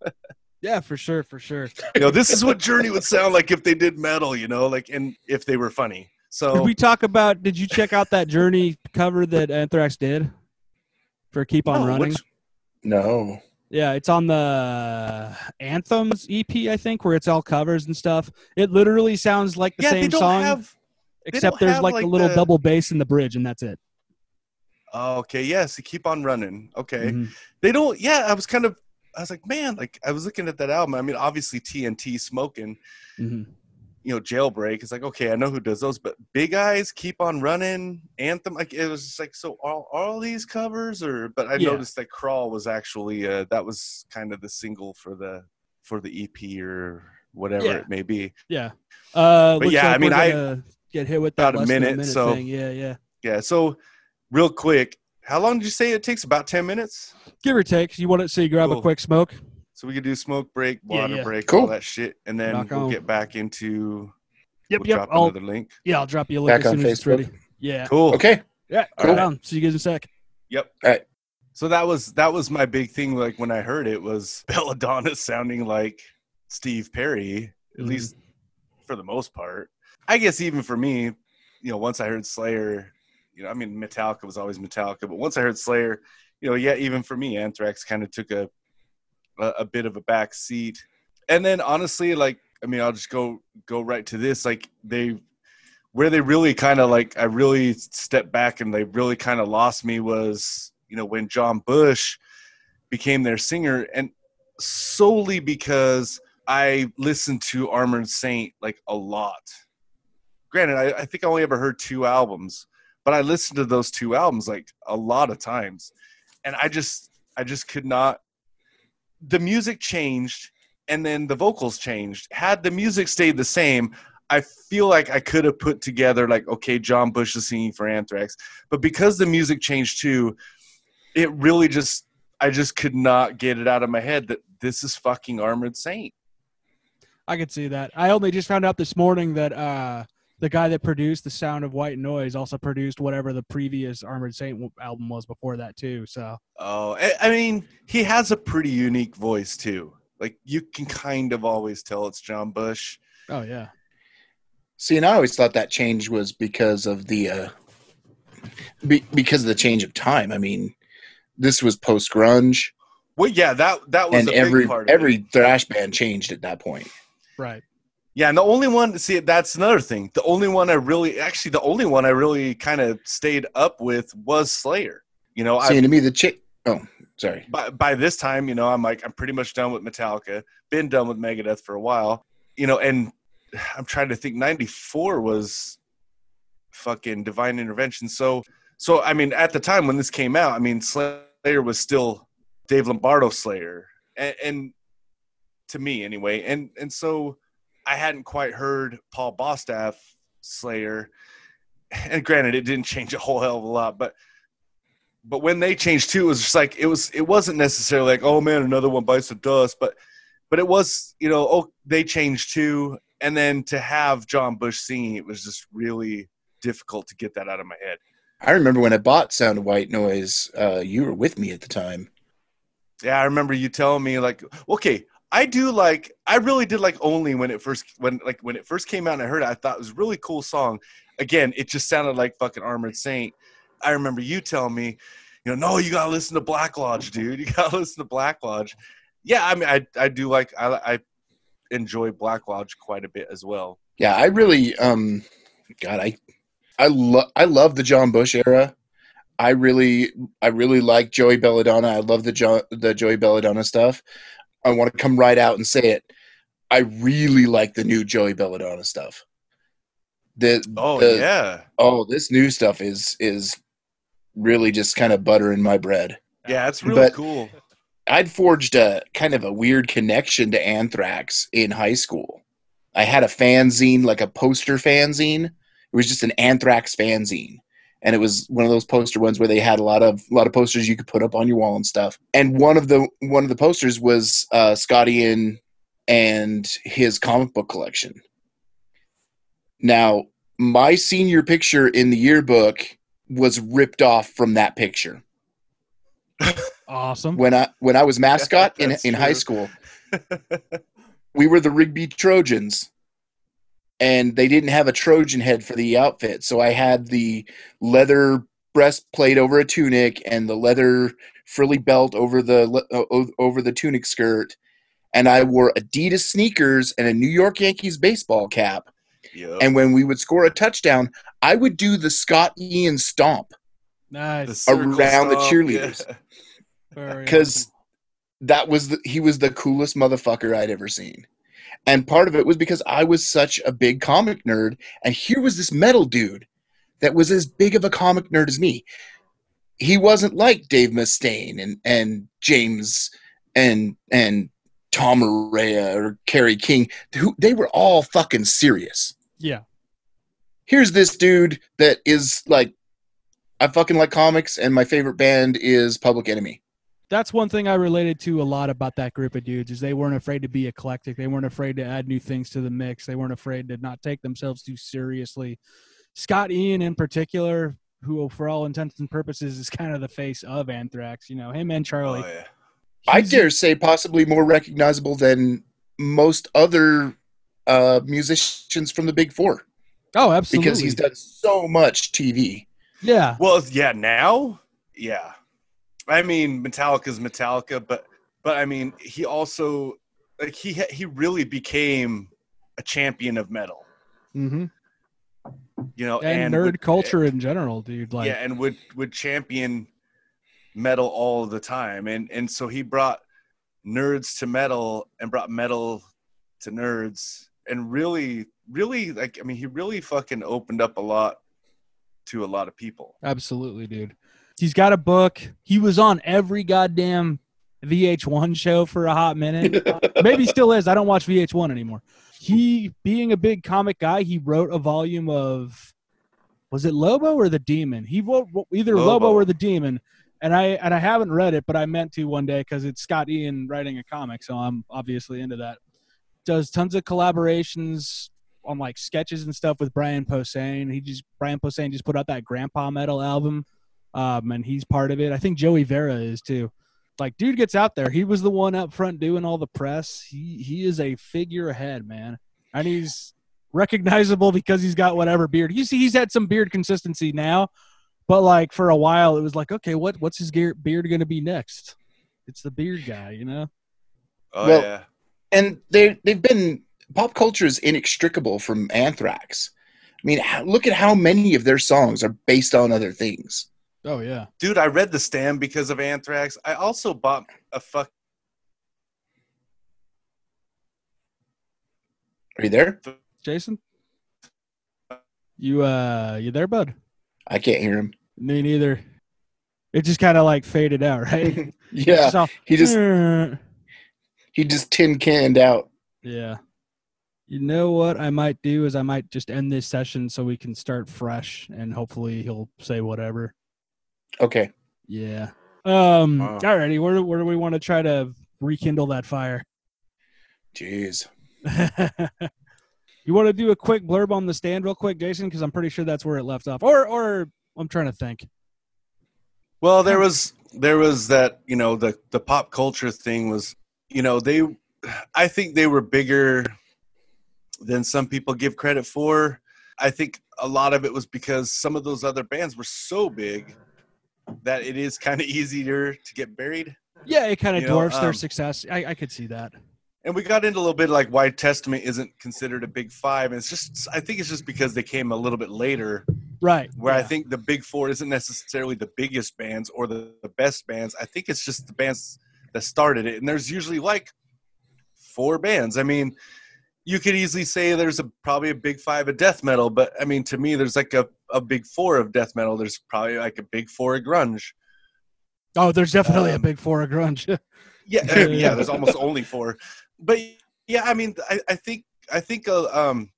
Yeah, for sure, for sure. you know, this is what Journey would sound like if they did metal, you know, like and if they were funny. Did So we talk about? Did you check out that Journey cover that Anthrax did for "Keep On No, Running"? which- No. Yeah, it's on the Anthems EP, I think, where it's all covers and stuff. It literally sounds like the yeah, they same don't song, have. except there's like, like, a little the- double bass in the bridge, and that's it. Oh, okay, yes, they keep on running. Okay, Mhm. they don't. Yeah, I was kind of. I was like, man, like I was looking at that album. I mean, obviously TNT, smoking, Mhm. You know, jailbreak. It's like, okay, I know who does those, but Big Eyes, keep on running, Anthem. Like it was just like, so are all these covers, or? But I Yeah. noticed that Crawl was actually uh, that was kind of the single for the for the EP or whatever Yeah. it may be. Yeah. Uh, But yeah, like I mean, I- get hit with that about a less than minute, so- thing. Yeah, yeah. Yeah. So, real quick, how long did you say it takes? About ten minutes. Give or take. You want it so you grab a quick smoke? So we could do smoke break, water yeah. break, Cool. all that shit, and then Rock we'll on. get back into. Yep, we'll yep. drop I'll, another link. yeah, I'll drop you a link Back as on soon as it's Facebook. ready. Yeah. Cool. Okay. Yeah. Cool. Right on. See you guys in a sec. Yep. All right. So that was that was my big thing. Like when I heard it was Belladonna sounding like Steve Perry, at Mhm. least for the most part. I guess even for me, you know, once I heard Slayer, you know, I mean Metallica was always Metallica, but once I heard Slayer, you know, yeah, even for me, Anthrax kind of took a, a a bit of a back seat. And then honestly, like I mean, I'll just go go right to this. Like they where they really kind of like I really stepped back and they really kind of lost me was you know when John Bush became their singer and solely because I listened to Armored Saint like a lot. Granted, I, I think I only ever heard two albums, but I listened to those two albums like a lot of times, and I just I just could not. The music changed, and then the vocals changed. Had the music stayed the same, I feel like I could have put together like okay, John Bush is singing for Anthrax, but because the music changed too, it really just I just could not get it out of my head that this is fucking Armored Saint. I could see that. I only just found out this morning that uh, the guy that produced the Sound of White Noise also produced whatever the previous Armored Saint album was before that too. So Oh, I, I mean, he has a pretty unique voice too. Like you can kind of always tell it's John Bush. oh yeah, See, and I always thought that change was because of the uh, be, because of the change of time. I mean, this was post grunge, Well, yeah, that that was and a big every part of it. every thrash band changed at that point. right. Yeah, and the only one see that's another thing. The only one I really actually the only one I really kind of stayed up with was Slayer. You know, I to me, the chick. Oh, sorry. by by this time, you know, I'm like I'm pretty much done with Metallica. Been done with Megadeth for a while. You know, and I'm trying to think 94 was fucking Divine Intervention. So so I mean at the time when this came out, I mean Slayer was still Dave Lombardo Slayer. And, and to me anyway. And and so I hadn't quite heard Paul Bostaph Slayer. And granted it didn't change a whole hell of a lot, but but when they changed too, it was just like it was. It wasn't necessarily like, oh man, another one bites the dust, but but it was, you know, oh they changed too, and then to have John Bush singing, it was just really difficult to get that out of my head. I remember when I bought Sound of White Noise. Uh, you were with me at the time. Yeah, I remember you telling me like, okay, I do like, I really did like only when it first when like when it first came out and I heard it, I thought it was a really cool song. Again, it just sounded like fucking Armored Saint. I remember you telling me, you know, no, you gotta listen to Black Lodge, dude. You gotta listen to Black Lodge. Yeah, I mean, I I do like I I enjoy Black Lodge quite a bit as well. Yeah, I really, um, God, I, I love, I love the John Bush era. I really, I really like Joey Belladonna. I love the jo- the Joey Belladonna stuff. I want to come right out and say it. I really like the new Joey Belladonna stuff. The Oh the- yeah, oh, this new stuff is is really just kind of butter in my bread. yeah, it's really But- cool. I'd forged a kind of a weird connection to Anthrax in high school. I had a fanzine, like a poster fanzine. It was just an Anthrax fanzine, and it was one of those poster ones where they had a lot of a lot of posters you could put up on your wall and stuff. And one of the one of the posters was uh, Scotty and and his comic book collection. Now, my senior picture in the yearbook was ripped off from that picture Awesome. when I when I was mascot in That's in high school. we were the Rigby Trojans, and they didn't have a Trojan head for the outfit, so I had the leather breastplate over a tunic and the leather frilly belt over the le- o- o- over the tunic skirt, and I wore Adidas sneakers and a New York Yankees baseball cap. Yep. And when we would score a touchdown, I would do the Scott Ian stomp. Nice. circle around the stomp, cheerleaders. yeah. Because awesome. that was the, he was the coolest motherfucker I'd ever seen. And part of it was because I was such a big comic nerd, and here was this metal dude that was as big of a comic nerd as me. He wasn't like Dave Mustaine and and James and and Tom Araya or Kerry King, who they were all fucking serious. yeah. Here's this dude that is like, I fucking like comics, and my favorite band is Public Enemy. That's one thing I related to a lot about that group of dudes is they weren't afraid to be eclectic. They weren't afraid to add new things to the mix. They weren't afraid to not take themselves too seriously. Scott Ian in particular, who for all intents and purposes is kind of the face of Anthrax, you know, him and Charlie. Oh, yeah. I dare say possibly more recognizable than most other uh, musicians from the Big Four Oh, absolutely. because he's done so much TV. yeah. Well, yeah, now, yeah. I mean, Metallica's Metallica, but but I mean, he also like he he really became a champion of metal. Mm-hmm. You know, And, and, nerd would- culture in general, dude. Like, yeah, and would would champion metal all the time, and and so he brought nerds to metal and brought metal to nerds, and really, really like I mean, he really fucking opened up a lot to a lot of people. Absolutely, dude. He's got a book. He was on every goddamn VH1 show for a hot minute. Maybe still is. I don't watch VH1 anymore. He, being a big comic guy, he wrote a volume of, was it Lobo or the Demon? He wrote either Lobo, Lobo. or the Demon, and I and I haven't read it, but I meant to one day because it's Scott Ian writing a comic, so I'm obviously into that. Does tons of collaborations on like sketches and stuff with Brian Posehn. He just Brian Posehn just put out that Grandpa Metal album, um, and he's part of it. I think Joey Vera is too. Like, dude gets out there. He was the one up front doing all the press. He he is a figurehead, man, and he's recognizable because he's got whatever beard. You see, he's had some beard consistency now, but like for a while, it was like, okay, what what's his gear, beard going to be next? It's the beard guy, you know. Oh Well, yeah, and they they've been pop culture is inextricable from Anthrax. I mean, look at how many of their songs are based on other things. Oh yeah, dude, I read the stand because of Anthrax. I also bought a fuck. Are you there? Jason, you uh, you there, bud? I can't hear him. Me neither. It just kind of like faded out, right? yeah, It's all- he just he just tin canned out. yeah. You know what I might do is I might just end this session so we can start fresh and hopefully he'll say whatever. Okay. Yeah. Um. Wow. Alrighty. Where where do we want to try to rekindle that fire? Jeez. you want to do a quick blurb on the stand, real quick, Jason? Because I'm pretty sure that's where it left off. Or or I'm trying to think. Well, there was there was that you know the the pop culture thing was you know they I think they were bigger than some people give credit for. I think a lot of it was because some of those other bands were so big that it is kind of easier to get buried. Yeah, it kind of You know, dwarfs their um, success. I, I could see that. And we got into a little bit like why Testament isn't considered a big five. And it's just I think it's just because they came a little bit later Right. where I think the big four isn't necessarily the biggest bands or the, the best bands. I think it's just the bands that started it. And there's usually like four bands. I mean, you could easily say there's a probably a big five of death metal, but I mean to me there's like a, a big four of death metal. There's probably like a big four of grunge. Oh, there's definitely a um, big four of grunge. Yeah, uh, yeah, there's almost only four. But yeah, I mean I, I think I think uh, um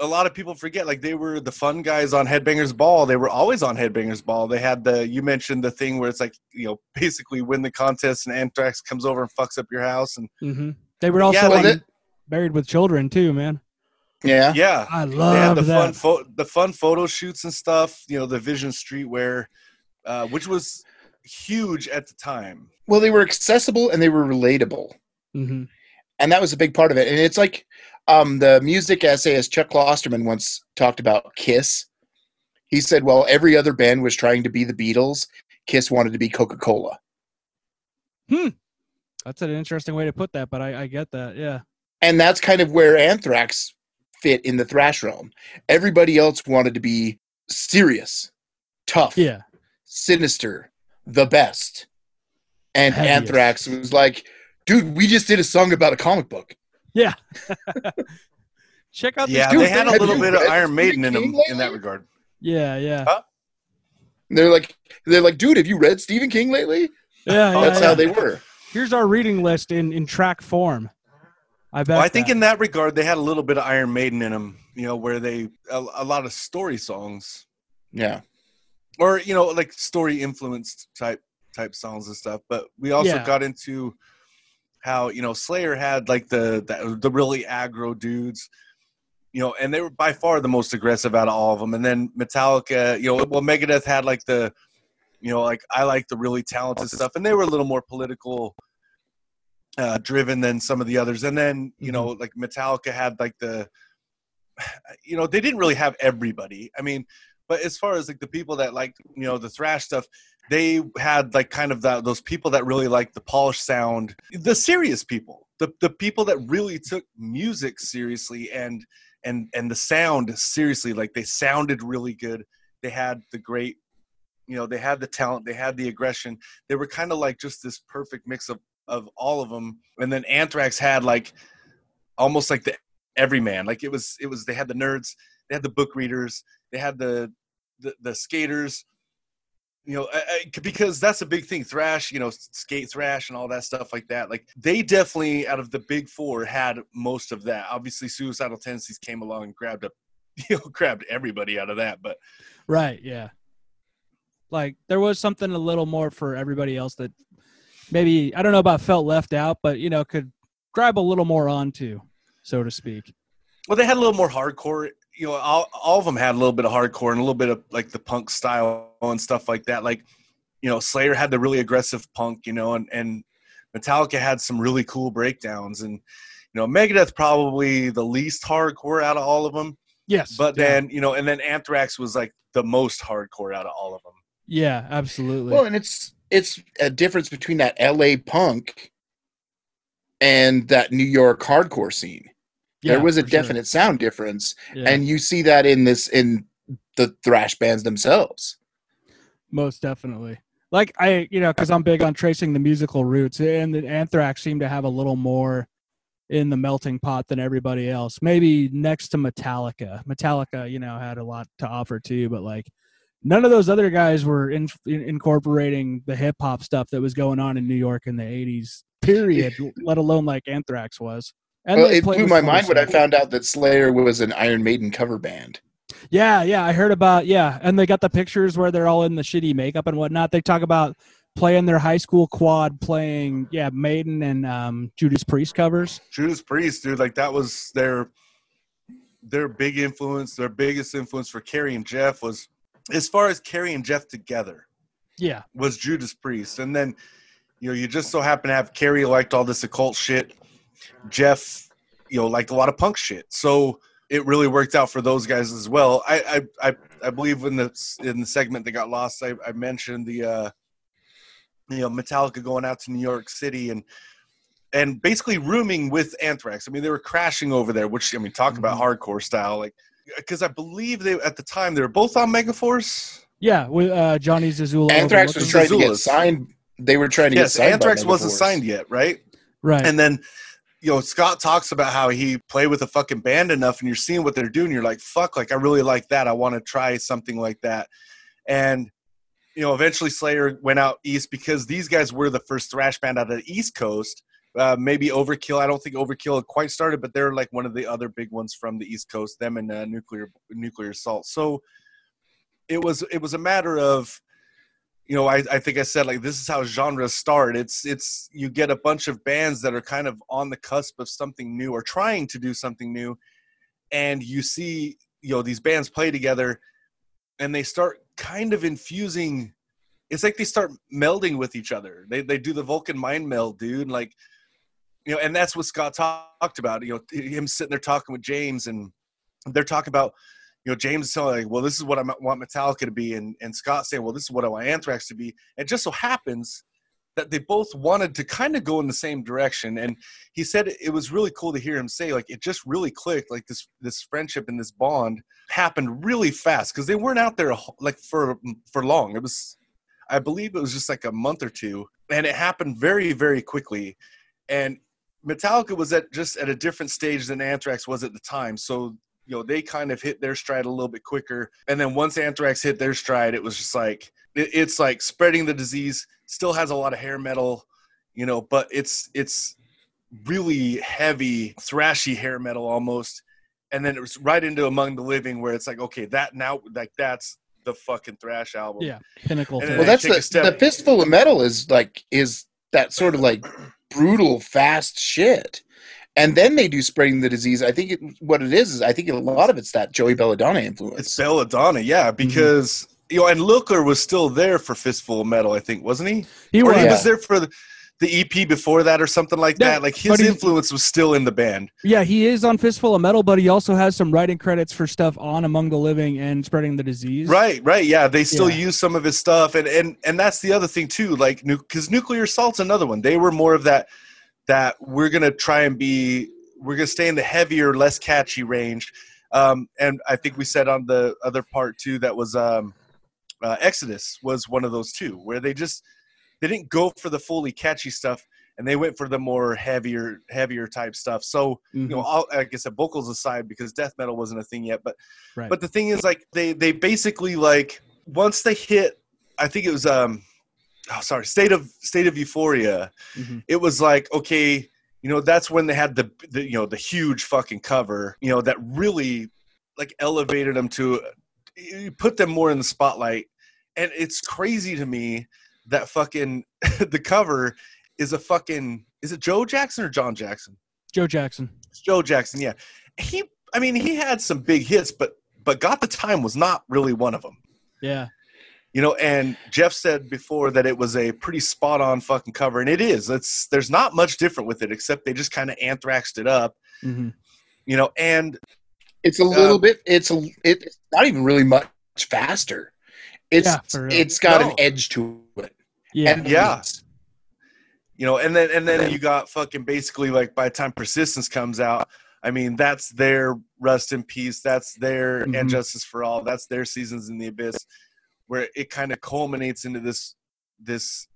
a lot of people forget like they were the fun guys on Headbangers Ball. They were always on Headbangers Ball. They had the you mentioned the thing where it's like you know basically win the contest and Anthrax comes over and fucks up your house and Mm-hmm. They were also Yeah, married with children too, man. Yeah. yeah, I they had love the fun that. the fun photo shoots and stuff. You know the Vision Streetwear, uh, which was huge at the time. Well, they were accessible and they were relatable. hmm and that was a big part of it. And it's like um, the music essayist Chuck Klosterman once talked about Kiss. He said, "Well, every other band was trying to be the Beatles. Kiss wanted to be Coca Cola." Hmm. That's an interesting way to put that, but I, I get that. Yeah. And that's kind of where Anthrax fit in the thrash realm. Everybody else wanted to be serious, tough, Yeah. sinister, the best. And Heaviest. Anthrax was like, "Dude, we just did a song about a comic book." Yeah. Check out this Yeah, dude, they had a little bit of Iron Maiden in them in that regard. Yeah, yeah. And they're like, "They're like, dude, have you read Stephen King lately?" Yeah, oh, yeah, That's yeah. how they were. Here's our reading list in, in track form. I bet. Well, I think that. in that regard they had a little bit of Iron Maiden in them. You know, where they a, a lot of story songs. Yeah. or you know like story influenced type type songs and stuff but we also Yeah. got into how you know slayer had like the, the the really aggro dudes you know and they were by far the most aggressive out of all of them and then metallica you know well megadeth had like the you know like i like the really talented stuff and they were a little more political uh driven than some of the others and then you know like metallica had like the you know they didn't really have everybody i mean but as far as like the people that like you know the thrash stuff they had like kind of that those people that really like the polished sound, the serious people, the the people that really took music seriously and and and the sound seriously. Like they sounded really good. They had the great, you know, they had the talent, they had the aggression. They were kind of like just this perfect mix of of all of them. And then Anthrax had like almost like the everyman. Like it was it was they had the nerds, they had the book readers, they had the the, the skaters you know I, I, because that's a big thing thrash you know skate thrash and all that stuff like that like they definitely out of the big four had most of that obviously suicidal tendencies came along and grabbed up you know grabbed everybody out of that but Right. Yeah. Like there was something a little more for everybody else that maybe I don't know about felt left out, but you know could grab a little more onto, so to speak. well they had a little more hardcore you know all, all of them had a little bit of hardcore and a little bit of like the punk style and stuff like that like you know slayer had the really aggressive punk you know and and metallica had some really cool breakdowns and you know megadeth probably the least hardcore out of all of them Yes. but yeah. then you know and then anthrax was like the most hardcore out of all of them yeah, absolutely. Well, and it's it's a difference between that LA punk and that New York hardcore scene. Yeah, there was a for sure. definite sound difference, Yeah, and you see that in this in the thrash bands themselves. most definitely. Like I, you know, because I'm big on tracing the musical roots, and the Anthrax seemed to have a little more in the melting pot than everybody else. Maybe next to Metallica. Metallica, you know, had a lot to offer too, but like none of those other guys were in, in, incorporating the hip hop stuff that was going on in New York in the '80s. Period. let alone like Anthrax was. And well, it blew my mind when I found out that Slayer was an Iron Maiden cover band. Yeah, yeah, I heard about yeah, and they got the pictures where they're all in the shitty makeup and whatnot. They talk about playing their high school quad, playing yeah, Maiden and um, Judas Priest covers. judas priest dude like that was their their big influence their biggest influence for Kerry and jeff was as far as Kerry and jeff together Yeah, was Judas Priest, and then you know you just so happen to have Kerry liked all this occult shit, Jeff, you know, liked a lot of punk shit, so it really worked out for those guys as well. I I I, I believe in the in the segment that got lost, I, I mentioned the uh, you know Metallica going out to New York City and and basically rooming with Anthrax. I mean, they were crashing over there, which I mean, talk about hardcore style, like because I believe they at the time they were both on Megaforce. yeah, with uh, Johnny Zazula. Anthrax was overlooking- trying to get signed. They were trying to Yes, get signed. by Anthrax wasn't signed yet, right? right. And then, you know, Scott talks about how he played with a fucking band enough, and you're seeing what they're doing. You're like, fuck, like I really like that. I want to try something like that. And you know, eventually Slayer went out east because these guys were the first thrash band out of the East Coast. Uh, maybe Overkill. I don't think Overkill quite started, but they're like one of the other big ones from the East Coast. Them and uh, Nuclear Nuclear Assault. So it was it was a matter of you know, I, I think I said like this is how genres start. It's it's you get a bunch of bands that are kind of on the cusp of something new or trying to do something new, and you see you know these bands play together, and they start kind of infusing. It's like they start melding with each other. They they do the Vulcan mind meld, dude. Like you know, and that's what Scott talked about. You know, him sitting there talking with James, and they're talking about you know, James telling like, well, this is what I want Metallica to be, and and Scott saying, well, this is what I want Anthrax to be. It just so happens that they both wanted to kind of go in the same direction, and he said it was really cool to hear him say like it just really clicked, like this this friendship and this bond happened really fast because they weren't out there like for for long. It was, I believe, it was just like a month or two, and it happened very very quickly, and Metallica was at just at a different stage than Anthrax was at the time, so you know they kind of hit their stride a little bit quicker and then once anthrax hit their stride it was just like it, it's like spreading the disease still has a lot of hair metal you know but it's it's really heavy thrashy hair metal almost and then it was right into among the living where it's like okay that now like that's the fucking thrash album yeah, pinnacle. And. Well, that's the, the fistful of metal is like is that sort of like brutal, fast shit. And then they do spreading the disease. I think it, what it is is I think a lot of it's that Joey Belladonna influence. it's belladonna yeah mm-hmm. because you know and Lilker was still there for fistful of metal i think wasn't he he or was. he Yeah. was there for the the EP before that or something like Yeah, that. Like his influence was still in the band. Yeah, he is on Fistful of Metal, but he also has some writing credits for stuff on Among the Living and Spreading the Disease. Right, right. Yeah, they still Yeah. use some of his stuff, and and and that's the other thing too. Like, because nuclear assault's another one. They were more of that that we're gonna try and be we're gonna stay in the heavier, less catchy range. Um, and I think we said on the other part too that was um, uh, Exodus was one of those too, where they just they didn't go for the fully catchy stuff, and they went for the more heavier, heavier type stuff. So Mhm. you know, all, like I said, vocals aside, because death metal wasn't a thing yet. But Right. but the thing is, like they they basically like once they hit, I think it was um, oh sorry, state of state of euphoria. Mhm. It was like okay, you know, that's when they had the, the you know the huge fucking cover, you know, that really like elevated them to put them more in the spotlight. And it's crazy to me that fucking the cover is a fucking is it Joe Jackson or John Jackson? Joe Jackson. It's Joe Jackson, yeah. He, I mean, he had some big hits, but but "Got the Time" was not really one of them. Yeah. You know, and Jeff said before that it was a pretty spot on fucking cover, and it is. It's there's not much different with it except they just kind of anthraxed it up. hmm You know, and It's a little Um, bit. It's a. It's not even really much faster. It's Yeah, for it's got No. an edge to it. Yeah. And Yeah. it's- you know, and then and then you got fucking basically like by the time Persistence comes out, I mean that's their Rust in Peace, that's their Mhm. And Justice for All, that's their Seasons in the Abyss, where it kind of culminates into this this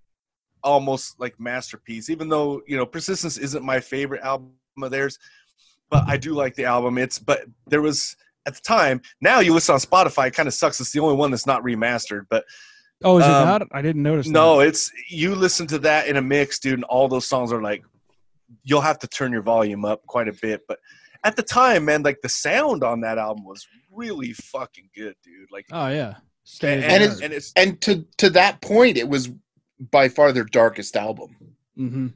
almost like masterpiece. Even though you know Persistence isn't my favorite album of theirs, but I do like the album. It's but there was at the time. Now you listen on Spotify, it kind of sucks. It's the only one that's not remastered, but oh, is it um, not? I didn't notice. no, it's you listen to that in a mix, dude, and all those songs are like you'll have to turn your volume up quite a bit. But at the time, man, like the sound on that album was really fucking good, dude. Like Oh yeah. and, And and, it's- and it's and to to that point, it was by far their darkest album. Mm-hmm.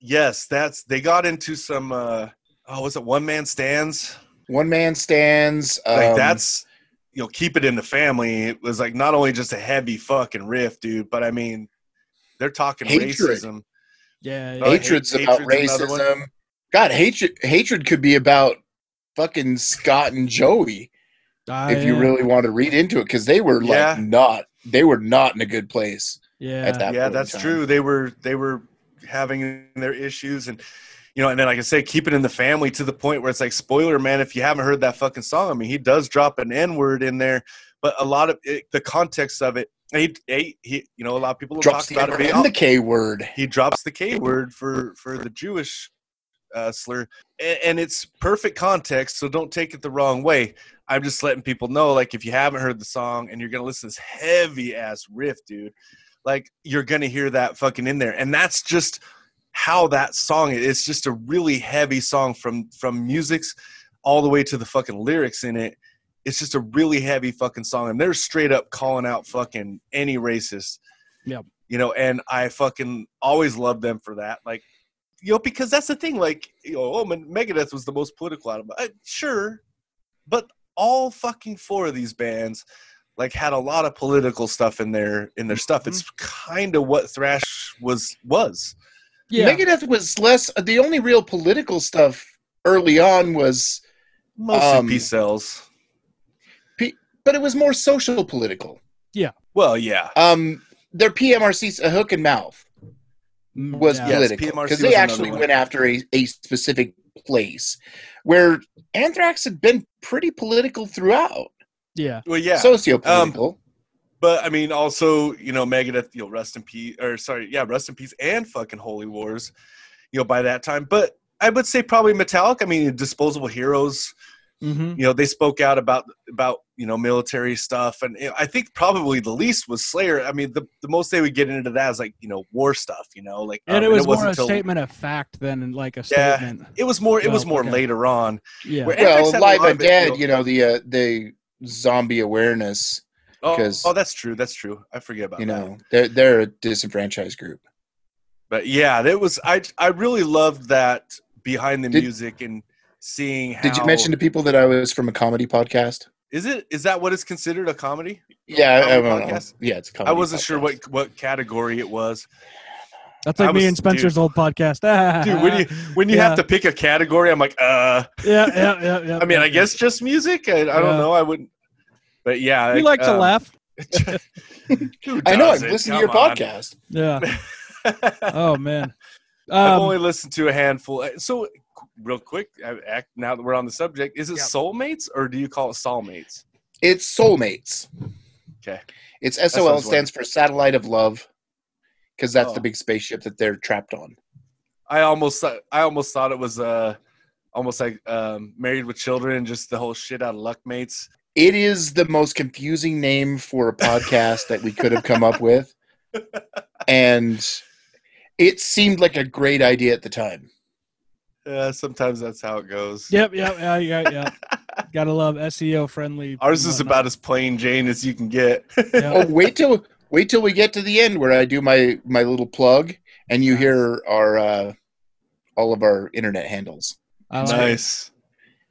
yes, that's they got into some uh oh was it one man stands? One man stands. Like um, that's you know, keep it in the family. It was like not only just a heavy fucking riff, dude, but I mean they're talking Hatred. racism. Yeah. Yeah. hatred's hate- about hatred's racism. God, hatred hatred could be about fucking Scott and Joey Ah, if you really want to read into it because they were like Yeah. not they were not in a good place Yeah. at that yeah point that's true they were they were having their issues and you know and then like i say keep it in the family to the point where it's like spoiler man if you haven't heard that fucking song i mean he does drop an n-word in there but a lot of it, the context of it he, he, he you know a lot of people drops the about it N-word being and the K word. he drops the K word for for the Jewish uh, slur, and, and it's perfect context. So don't take it the wrong way. I'm just letting people know, like, if you haven't heard the song and you're gonna listen to this heavy ass riff, dude, like you're gonna hear that fucking in there, and that's just how that song is. It's just a really heavy song from from music's all the way to the fucking lyrics in it. It's just a really heavy fucking song, and they're straight up calling out fucking any racist. Yep. You know, and I fucking always love them for that. Like, you know, because that's the thing. Like, you know, oh, Man- Megadeth was the most political album. I, uh, sure, but all fucking four of these bands like had a lot of political stuff in their in their stuff. It's mm-hmm. kind of what thrash was was. Yeah. Megadeth was less. The only real political stuff early on was, Mostly Um, Peace Sells. but it was more social political. Yeah. Well, yeah. Um, their PMRC, a Hook in Mouth, Mm, was yeah. Political PMRC because was they actually went after a, a specific place where Anthrax had been pretty political throughout, Yeah. Well, yeah. socio-political. But I mean, also, you know, Megadeth, you know, Rust in Peace, or sorry, yeah, Rust in Peace, and fucking Holy Wars, you know, by that time. But I would say probably Metallic. I mean, Disposable Heroes, hmm you know, they spoke out about about you know military stuff, and you know, I think probably the least was Slayer. I mean, the the most they would get into that is like you know war stuff, you know, like And um, it was more wasn't a till- statement of fact than like a statement. Yeah. statement. It was more. It was more okay. later on. Yeah. Where- Anthrax well, Live lot of it, Undead, you know. you know, the uh, the zombie awareness. Oh, 'Cause- oh, that's true. That's true. I forget about You that. know, they're they're a disenfranchised group. But yeah, that was I. I really loved that behind the Did- music and seeing. How, Did you mention to people that I was from a comedy podcast? Is it is that what is considered a comedy? Yeah, I, I Comedy don't know. Yeah, it's a I comedy. I wasn't sure what what category it was. That's like I me was- and Spencer's old podcast. Dude, when you when you Yeah. have to pick a category, I'm like, uh. yeah, yeah, yeah, yeah. I mean, I yeah. guess just music. I, I don't know. I wouldn't. But yeah, we like to um, laugh. I know. I've doesn't? listened to your on. podcast. Yeah. Oh man. I've Um, only listened to a handful. Uh, So, real quick, now that we're on the subject, is it Yeah. soulmates or do you call it soulmates? It's Soulmates. Okay. It's SOL was stands for Satellite of Love, because that's Oh. the big spaceship that they're trapped on. I almost, thought- I almost thought it was uh, almost like um, married with children, just the whole shit out of luck mates. It is the most confusing name for a podcast that we could have come up with, and it seemed like a great idea at the time. Yeah, sometimes that's how it goes. Yep, yep, yeah, yeah, yeah. Gotta love SEO friendly. Ours is about as plain Jane as you can get. Oh, wait till wait till we get to the end where I do my my little plug, and you Nice. hear our uh, all of our internet handles. nice,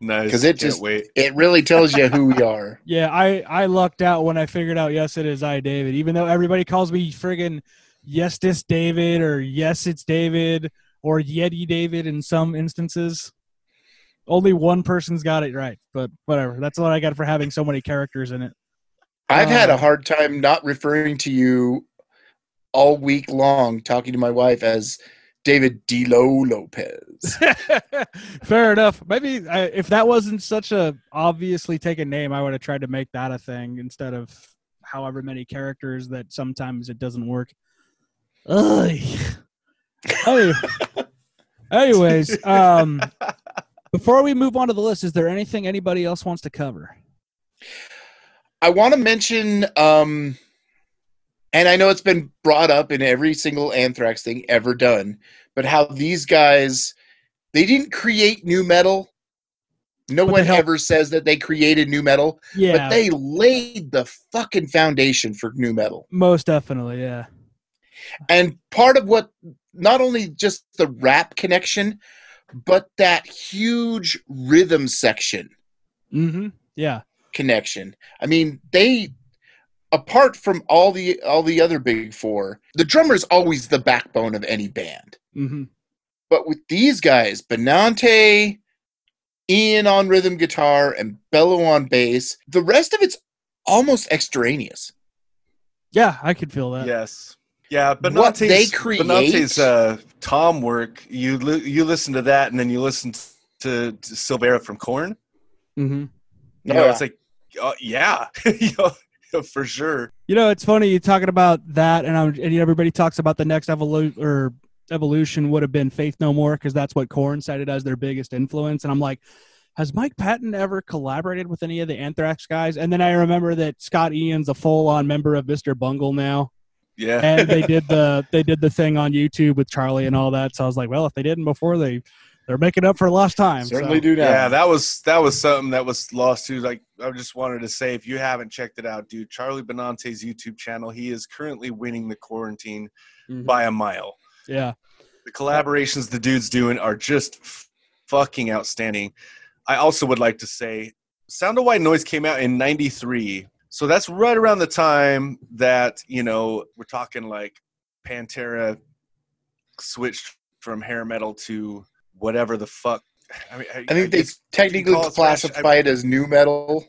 nice. 'Cause it Can't just- wait. It really tells you who we are. Yeah, I I lucked out when I figured out yes it is I David. Even though everybody calls me friggin' yes this David or yes it's David or Yeti David in some instances. Only one person's got it right, but whatever. That's what I got for having so many characters in it. I've had Uh, a hard time not referring to you all week long, talking to my wife as David Delo Lopez. Fair enough. Maybe I, if that wasn't such a obviously taken name, I would have tried to make that a thing instead of however many characters that sometimes it doesn't work. Ugh. Anyways, um, before we move on to the list, is there anything anybody else wants to cover? I want to mention, um, and I know it's been brought up in every single Anthrax thing ever done, but how these guys they didn't create new metal. No one helped- ever says that they created new metal, Yeah, but they laid the fucking foundation for new metal. most definitely. Yeah, And part of what not only just the rap connection, but that huge rhythm section mm-hmm. yeah, connection. I mean, they apart from all the all the other big four, the drummer is always the backbone of any band. mm-hmm. But with these guys, Benante, Ian on rhythm guitar, and Bello on bass, the rest of it's almost extraneous. yeah. I could feel that. Yes. Yeah, but What they create- Benante's uh, Tom work. You li- you listen to that, and then you listen to, to Silveria from Korn. Mm-hmm. You know, yeah. it's like, uh, yeah, you know, for sure. You know, it's funny you talking about that, and I'm, and everybody talks about the next evolu- or evolution would have been Faith No More because that's what Korn cited as their biggest influence. And I'm like, has Mike Patton ever collaborated with any of the Anthrax guys? And then I remember that Scott Ian's a full-on member of Mr. Bungle now, Yeah, and they did the they did the thing on YouTube with Charlie and all that. So I was like, well, if they didn't before, they they're making up for lost time. certainly so. do now. yeah, that was that was something that was lost too. Like I just wanted to say, if you haven't checked it out, dude, Charlie Benante's YouTube channel. He is currently winning the quarantine Mhm. by a mile. Yeah, The collaborations the dude's doing are just f- fucking outstanding. I also would like to say Sound of White Noise came out in 93. So that's right around the time that, you know, we're talking like Pantera switched from hair metal to whatever the fuck. I mean, I think they guess technically call it thrash. classify it as new metal.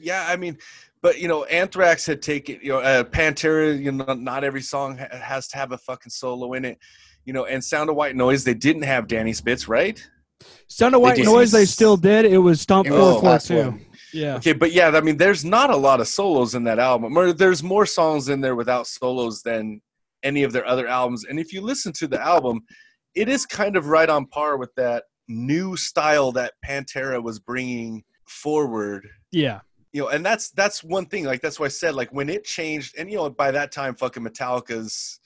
yeah, I mean, but you know, Anthrax had taken, you know, uh, Pantera. You know, not every song ha- has to have a fucking solo in it. You know, and Sound of White Noise, they didn't have Danny Spitz, right? Sound of White did. Noise they still did. It was Stomp It Four was the Four last Two. one. Yeah. Okay, but yeah, I mean, there's not a lot of solos in that album. Or there's more songs in there without solos than any of their other albums. And if you listen to the album, it is kind of right on par with that new style that Pantera was bringing forward. Yeah. You know, and that's that's one thing. Like that's why I said, like when it changed, and you know, by that time, fucking Metallica's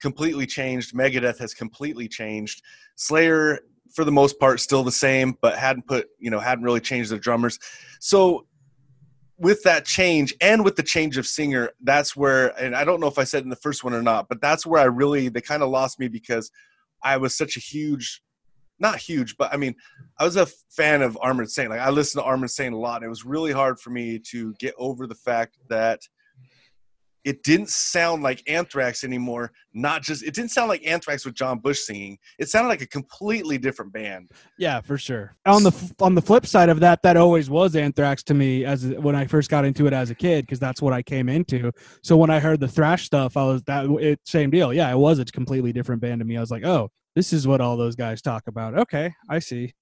completely changed. Megadeth has completely changed. Slayer, for the most part, still the same, but hadn't put, you know, hadn't really changed their drummers. So with that change and with the change of singer, that's where, and I don't know if I said in the first one or not, but that's where I really, they kind of lost me because I was such a huge, not huge, but I mean, I was a fan of Armored Saint. Like I listened to Armored Saint a lot. It was really hard for me to get over the fact that it didn't sound like Anthrax anymore. Not just it didn't sound like Anthrax with John Bush singing. It sounded like a completely different band. Yeah, for sure. On the on the flip side of that, that always was Anthrax to me as when I first got into it as a kid because that's what I came into. So when I heard the thrash stuff, I was that it, same deal. Yeah, it was a completely different band to me. I was like, oh, this is what all those guys talk about. Okay, I see.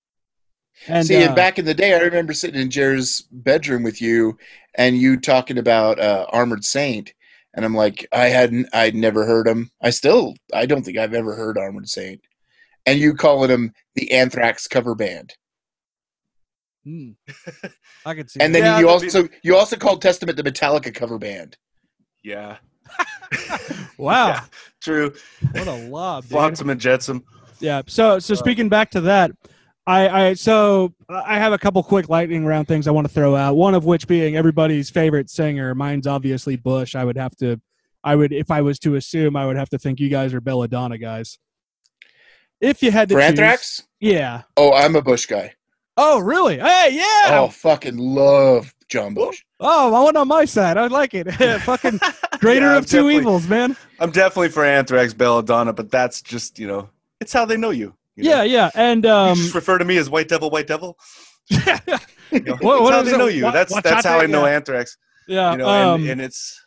And See, uh, and back in the day, I remember sitting in Jer's bedroom with you, and you talking about uh, Armored Saint, and I'm like, I hadn't, I'd never heard him. I still, I don't think I've ever heard Armored Saint, and you calling him the Anthrax cover band, hmm. I could see. and then Yeah, you that'd be- also, you also called Testament the Metallica cover band. Yeah, wow, Yeah, true. what a lob, dude. Flotsam and Jetsam. Yeah. So so speaking back to that, I I so I have a couple quick lightning round things I want to throw out. One of which being everybody's favorite singer. Mine's obviously Bush. I would have to, I would if I was to assume, I would have to think you guys are Belladonna guys. If you had to For choose- Anthrax? yeah. Oh, I'm a Bush guy. Oh really? Hey yeah. Oh, fucking love John Bush. Oh, I went on my side. I like it. Fucking greater Yeah, of two evils, man. I'm definitely for Anthrax Belladonna, but that's just you know, it's how they know you. You know? Yeah, yeah, and You um, just refer to me as White Devil, White Devil. You know, What- that's what how they it? know you. That's that's how I know Yeah. Anthrax. yeah. You know, um, and, and it's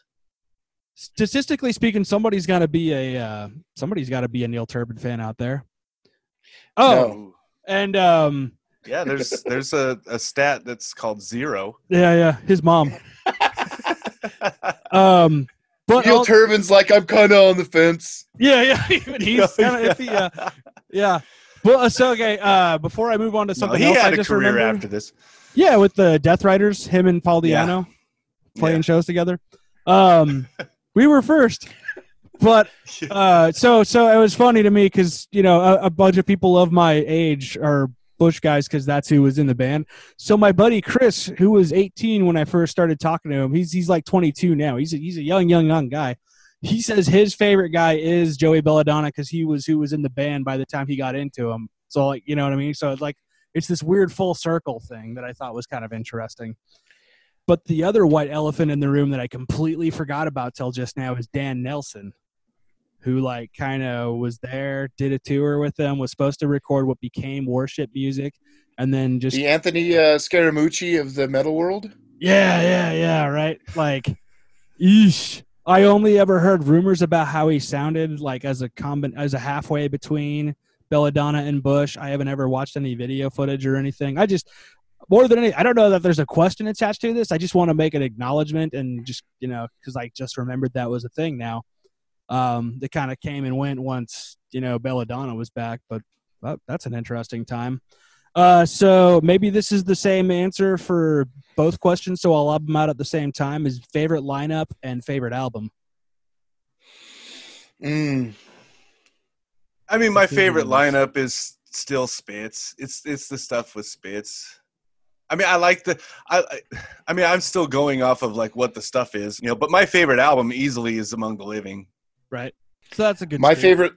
statistically speaking, somebody's got to be a uh, somebody's got to be a Neil Turbin fan out there. Oh, No. and um, yeah. There's there's a, a stat that's called zero. yeah, yeah, his mom. Um, but Neil al- Turbin's like, I'm kind of on the fence. yeah, yeah, even he's kind of iffy. Yeah, yeah. But uh, so okay, uh, before I move on to No, something he else, had I a just career remembered. after this. Yeah, with the Death Riders, him and Paul Yeah. Di'Anno playing Yeah. shows together. Um, we were first, but uh, so so it was funny to me because you know a, a bunch of people of my age are Bush guys because that's who was in the band. So my buddy Chris, who was 18 when I first started talking to him, he's he's like 22 now. He's a, he's a young young young guy. He says his favorite guy is Joey Belladonna because he was who was in the band by the time he got into him. So like you know what I mean. So it's like it's this weird full circle thing that I thought was kind of interesting. But the other white elephant in the room that I completely forgot about till just now is Dan Nelson, who like kind of was there, did a tour with them, was supposed to record what became worship music, and then just The Anthony uh, Scaramucci of the metal world. yeah, yeah, yeah, right. Like, eesh. I only ever heard rumors about how he sounded like as a combi- as a halfway between Belladonna and Bush. I haven't ever watched any video footage or anything. I just more than any, I don't know that there's a question attached to this. I just want to make an acknowledgement and just you know because I just remembered that was a thing now. Um, that kind of came and went once you know Belladonna was back, but that, that's an interesting time. Uh, so maybe this is the same answer for both questions, so I'll lob them out at the same time. Is favorite lineup and favorite album? Mm. I mean, my favorite lineup is still Spitz. It's it's the stuff with Spitz. I mean, I like the. I I- I mean, I'm still going off of like what the stuff is, you know. But my favorite album easily is Among the Living. Right. So that's a good. My steer. favorite,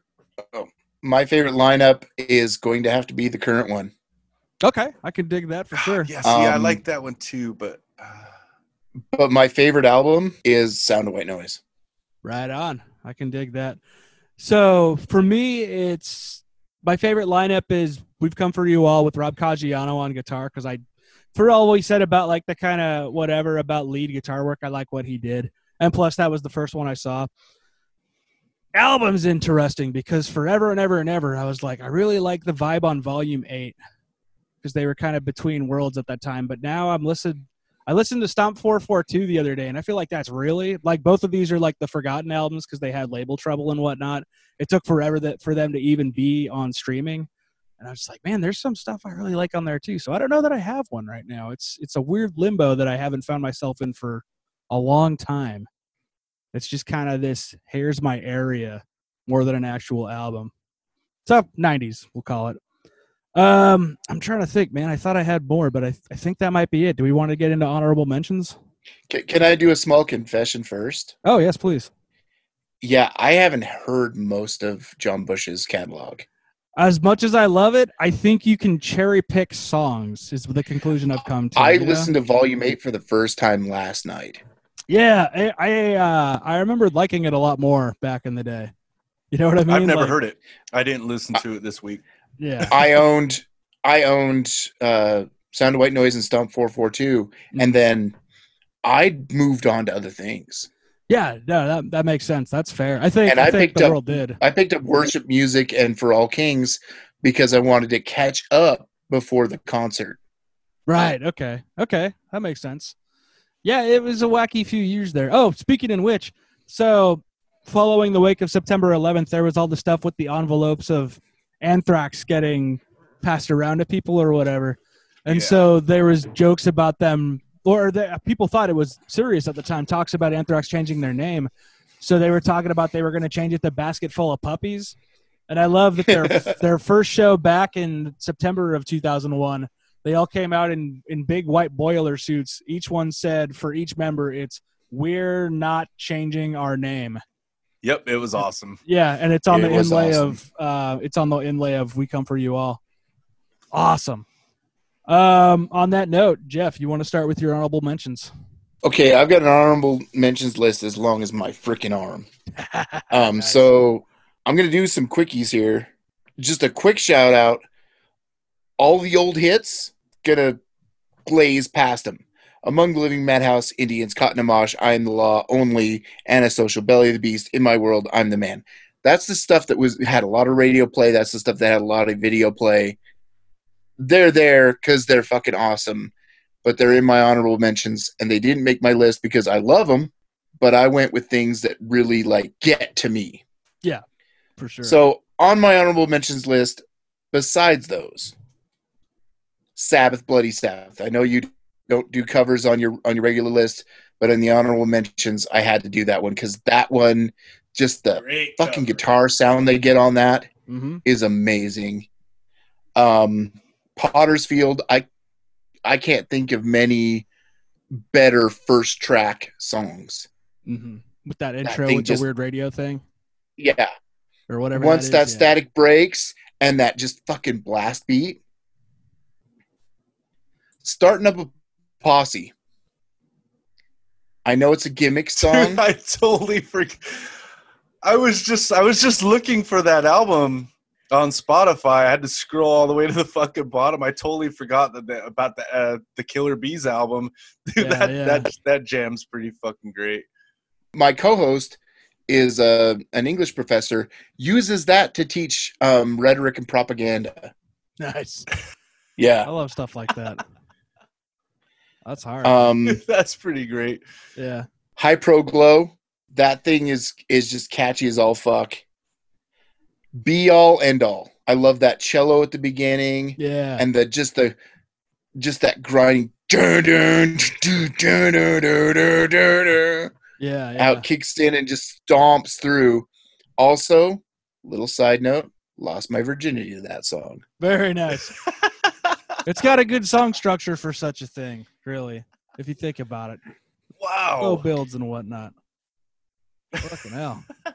oh, my favorite lineup is going to have to be the current one. Okay, I can dig that for sure. yeah, see, I Um, like that one too. But uh, But my favorite album is Sound of White Noise. Right on. I can dig that. So for me, it's my favorite lineup is We've Come for You All with Rob Caggiano on guitar because I, for all we said about like the kind of whatever about lead guitar work, I like what he did. And plus, that was the first one I saw. Album's interesting because forever and ever and ever, I was like, I really like the vibe on Volume 8 because they were kind of between worlds at that time. But now I'm listening. I listened to Stomp 442 the other day, and I feel like that's really like both of these are like the forgotten albums because they had label trouble and whatnot. It took forever that for them to even be on streaming, and I was like, man, there's some stuff I really like on there too. So I don't know that I have one right now. It's it's a weird limbo that I haven't found myself in for a long time. It's just kind of this here's my area more than an actual album. So 90s, we'll call it. Um, I'm trying to think, man. I thought I had more, but I, I think that might be it. Do we want to get into honorable mentions? Can, can I do a small confession first? Oh, yes, please. Yeah, I haven't heard most of John Bush's catalog. As much as I love it, I think you can cherry pick songs. Is the conclusion I've come to. I you know? listened to Volume Eight for the first time last night. Yeah, I I, uh, I remember liking it a lot more back in the day. You know what I mean? I've never Like, heard it. I didn't listen to it this week. Yeah, I owned I owned uh Sound of White Noise and Stomp 442 and then I moved on to other things. yeah, no, that that makes sense. That's fair. I think And I, I think picked the up- world did. I picked up worship music and For All Kings because I wanted to catch up before the concert. Right. Okay. Okay. That makes sense. Yeah, it was a wacky few years there. Oh, speaking in which, so following the wake of September 11th, there was all the stuff with the envelopes of anthrax getting passed around to people or whatever, and Yeah. so there was jokes about them, or the, people thought it was serious at the time. Talks about anthrax changing their name, so they were talking about they were going to change it to basket full of puppies. And I love that their their first show back in September of 2001 they all came out in in big white boiler suits each one said for each member it's we're not changing our name Yep, it was awesome. yeah and it's on It the inlay awesome. of uh it's on the inlay of we come for you all awesome um on that note jeff you want to start with your honorable mentions Okay, I've got an honorable mentions list as long as my freaking arm. Um, Nice. so I'm gonna do some quickies here. Just a quick shout out. All the old hits gonna glaze past them. Among the Living Madhouse, Indians, Caught in a Mosh, I Am the Law, Only, Antisocial Belly of the Beast, In My World, I'm the Man. That's the stuff that was had a lot of radio play. That's the stuff that had a lot of video play. They're there because they're fucking awesome, but they're in my honorable mentions, and they didn't make my list because I love them, but I went with things that really like get to me. Yeah, for sure So on my honorable mentions list, besides those, Sabbath, Bloody Sabbath. I know you don't do covers on your on your regular list, but in the honorable mentions, I had to do that one because that one, just the Great. fucking cover. guitar sound they get on that hmm is amazing. Um, Potter's Field, I I can't think of many better first track songs. hmm with that intro thing with just- the weird radio thing Yeah, or whatever once that is, yeah. static breaks and that just fucking blast beat starting up a posse i know it's a gimmick song Dude, I totally freak. I was just I was just looking for that album on Spotify. I had to scroll all the way to the fucking bottom. I totally forgot that the, about the uh, the Killer B's album. Dude, Yeah, that yeah. that that jam's pretty fucking great. my co-host is uh, an english professor uses that to teach um, rhetoric and propaganda nice Yeah, i love stuff like that that's hard. Um, that's pretty great. Yeah. Hy Pro Glo. That thing is is just catchy as all fuck. Be all end all. I love that cello at the beginning. Yeah. And the just the just that grinding. Yeah, yeah. Out kicks in and just stomps through. Also, little side note, lost my virginity to that song. Very nice. it's got a good song structure for such a thing really if you think about it. Wow. low builds and whatnot. Fucking hell.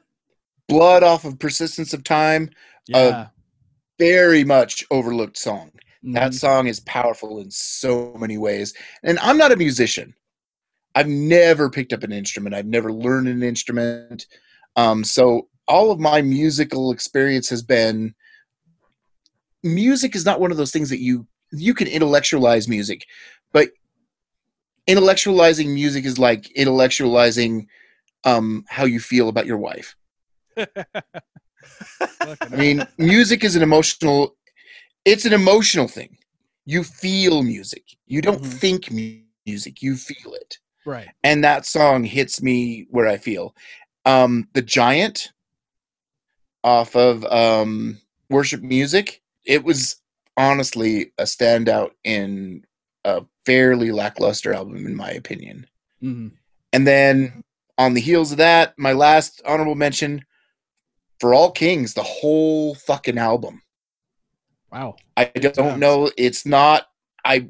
Blood off of persistence of time yeah. very much overlooked song. That Mhm. song is powerful in so many ways. And i'm not a musician. I've never picked up an instrument. I've never learned an instrument. Um, so all of my musical experience has been music is not one of those things that you you can intellectualize music but intellectualizing music is like intellectualizing um, how you feel about your wife I mean, music is an emotional. It's an emotional thing. You feel music. You don't Mhm. think mu- music. You feel it. right And that song hits me where I feel. Um, the Giant, off of um, Worship Music. It was honestly a standout in a fairly lackluster album, in my opinion. hmm And then on the heels of that, my last honorable mention for All Kings, the whole fucking album. wow I don't Sounds- know. It's not. I.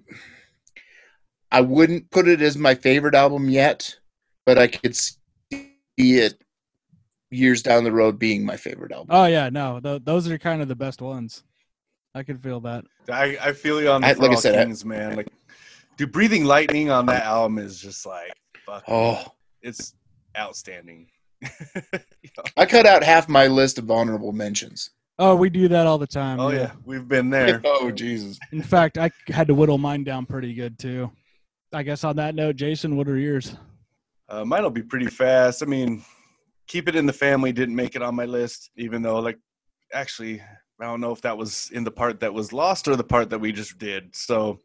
I wouldn't put it as my favorite album yet, but I could see it years down the road being my favorite album. oh yeah no th- those are kind of the best ones i can feel that I, I feel you on the I- like I All said, I- man. Like, dude, breathing lightning on that album is just like fuck. Oh, it's outstanding. I cut out half my list of honorable mentions. Oh, we do that all the time. oh yeah, we've been there. Oh Jesus! In fact, I had to whittle mine down pretty good too. I guess on that note, Jason, what are yours? Uh, mine'll be pretty fast. I mean, keep it in the family didn't make it on my list, even though like actually I don't know if that was in the part that was lost or the part that we just did. So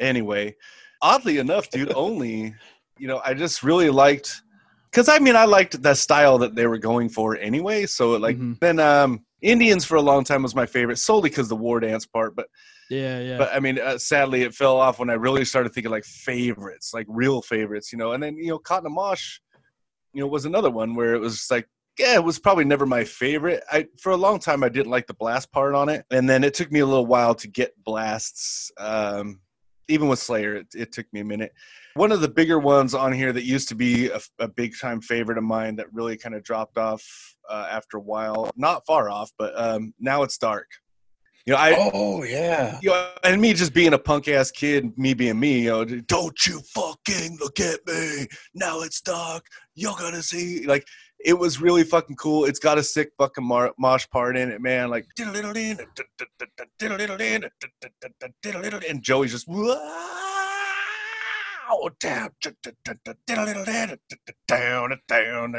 anyway, oddly enough, dude, only you know I just really liked because I mean I liked the style that they were going for anyway. So like Mhm. then um Indians for a long time was my favorite solely because the war dance part, but Yeah, yeah. but I mean, uh, sadly, it fell off when I really started thinking like favorites, like real favorites, you know. And then you know, Caught in a Mosh, you know, was another one where it was like, yeah, it was probably never my favorite. I for a long time I didn't like the blast part on it, and then it took me a little while to get blasts. Um, even with Slayer, it, it took me a minute. One of the bigger ones on here that used to be a, a big time favorite of mine that really kind of dropped off uh, after a while, not far off, but um, now it's dark. You know, I Oh yeah. you know, and me just being a punk ass kid, me being me, you know, don't you fucking look at me. Now it's dark. You're gonna see. Like, it was really fucking cool. It's got a sick fucking mar- mosh part in it, man. Like, and Joey's just down, down,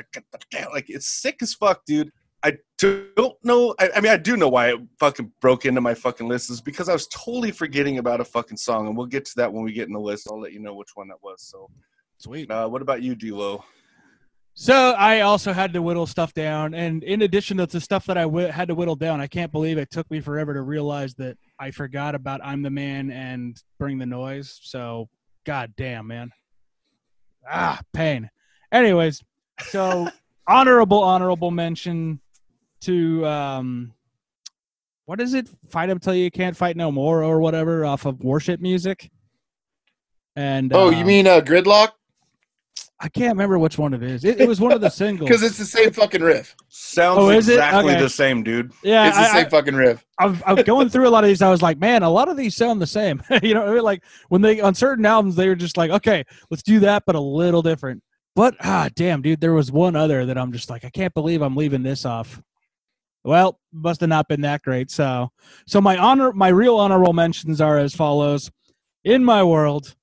down, like it's sick as fuck, dude. I don't know. I, I mean, I do know why it fucking broke into my fucking list is because I was totally forgetting about a fucking song, and we'll get to that when we get in the list. I'll let you know which one that was. So, Sweet. uh, what about you, D'Lo? So I also had to whittle stuff down, and in addition to the stuff that I w- had to whittle down, I can't believe it took me forever to realize that I forgot about "I'm the Man" and "Bring the Noise." So, god damn, man, ah, pain. Anyways, so honorable, honorable mention to um, what is it? Fight until you can't fight no more, or whatever, off of worship music. And Oh, uh, you mean uh, Gridlock? I can't remember which one it is. It, it was one of the singles. Because it's the same fucking riff. Sounds Oh, is it? exactly Okay. the same, dude. yeah, It's the I- same I- fucking riff. I've, I was going through a lot of these. I was like, man, a lot of these sound the same. you know, I mean? like when they on certain albums, they were just like, okay, let's do that, but a little different. But ah, damn, dude, there was one other that I'm just like, I can't believe I'm leaving this off. Well, must have not been that great. So, so my honor, my real honorable mentions are as follows: In my world,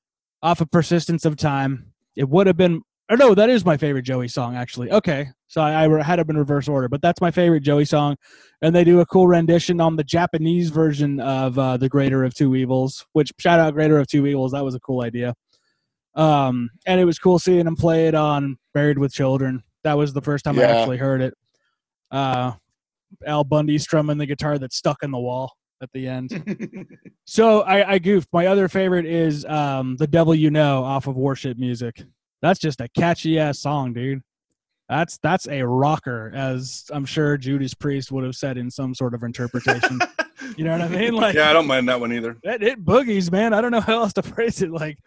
off of Persistence of Time, it would have been. Or no, that is my favorite Joey song, actually. Okay, so I, I had them in reverse order, but that's my favorite Joey song and they do a cool rendition on the Japanese version of uh, the Greater of Two Evils. Which shout out Greater of Two Evils, that was a cool idea. Um, and it was cool seeing him play it on Married with Children. That was the first time I actually heard it. Uh, Al Bundy strumming the guitar that's stuck in the wall at the end. so I, I goofed. My other favorite is um, "The Devil You Know" off of Worship Music. That's just a catchy ass song, dude. That's that's a rocker, as I'm sure Judas Priest would have said in some sort of interpretation. you know what I mean? Like yeah, I don't mind that one either. it, it boogies, man. I don't know how else to phrase it. Like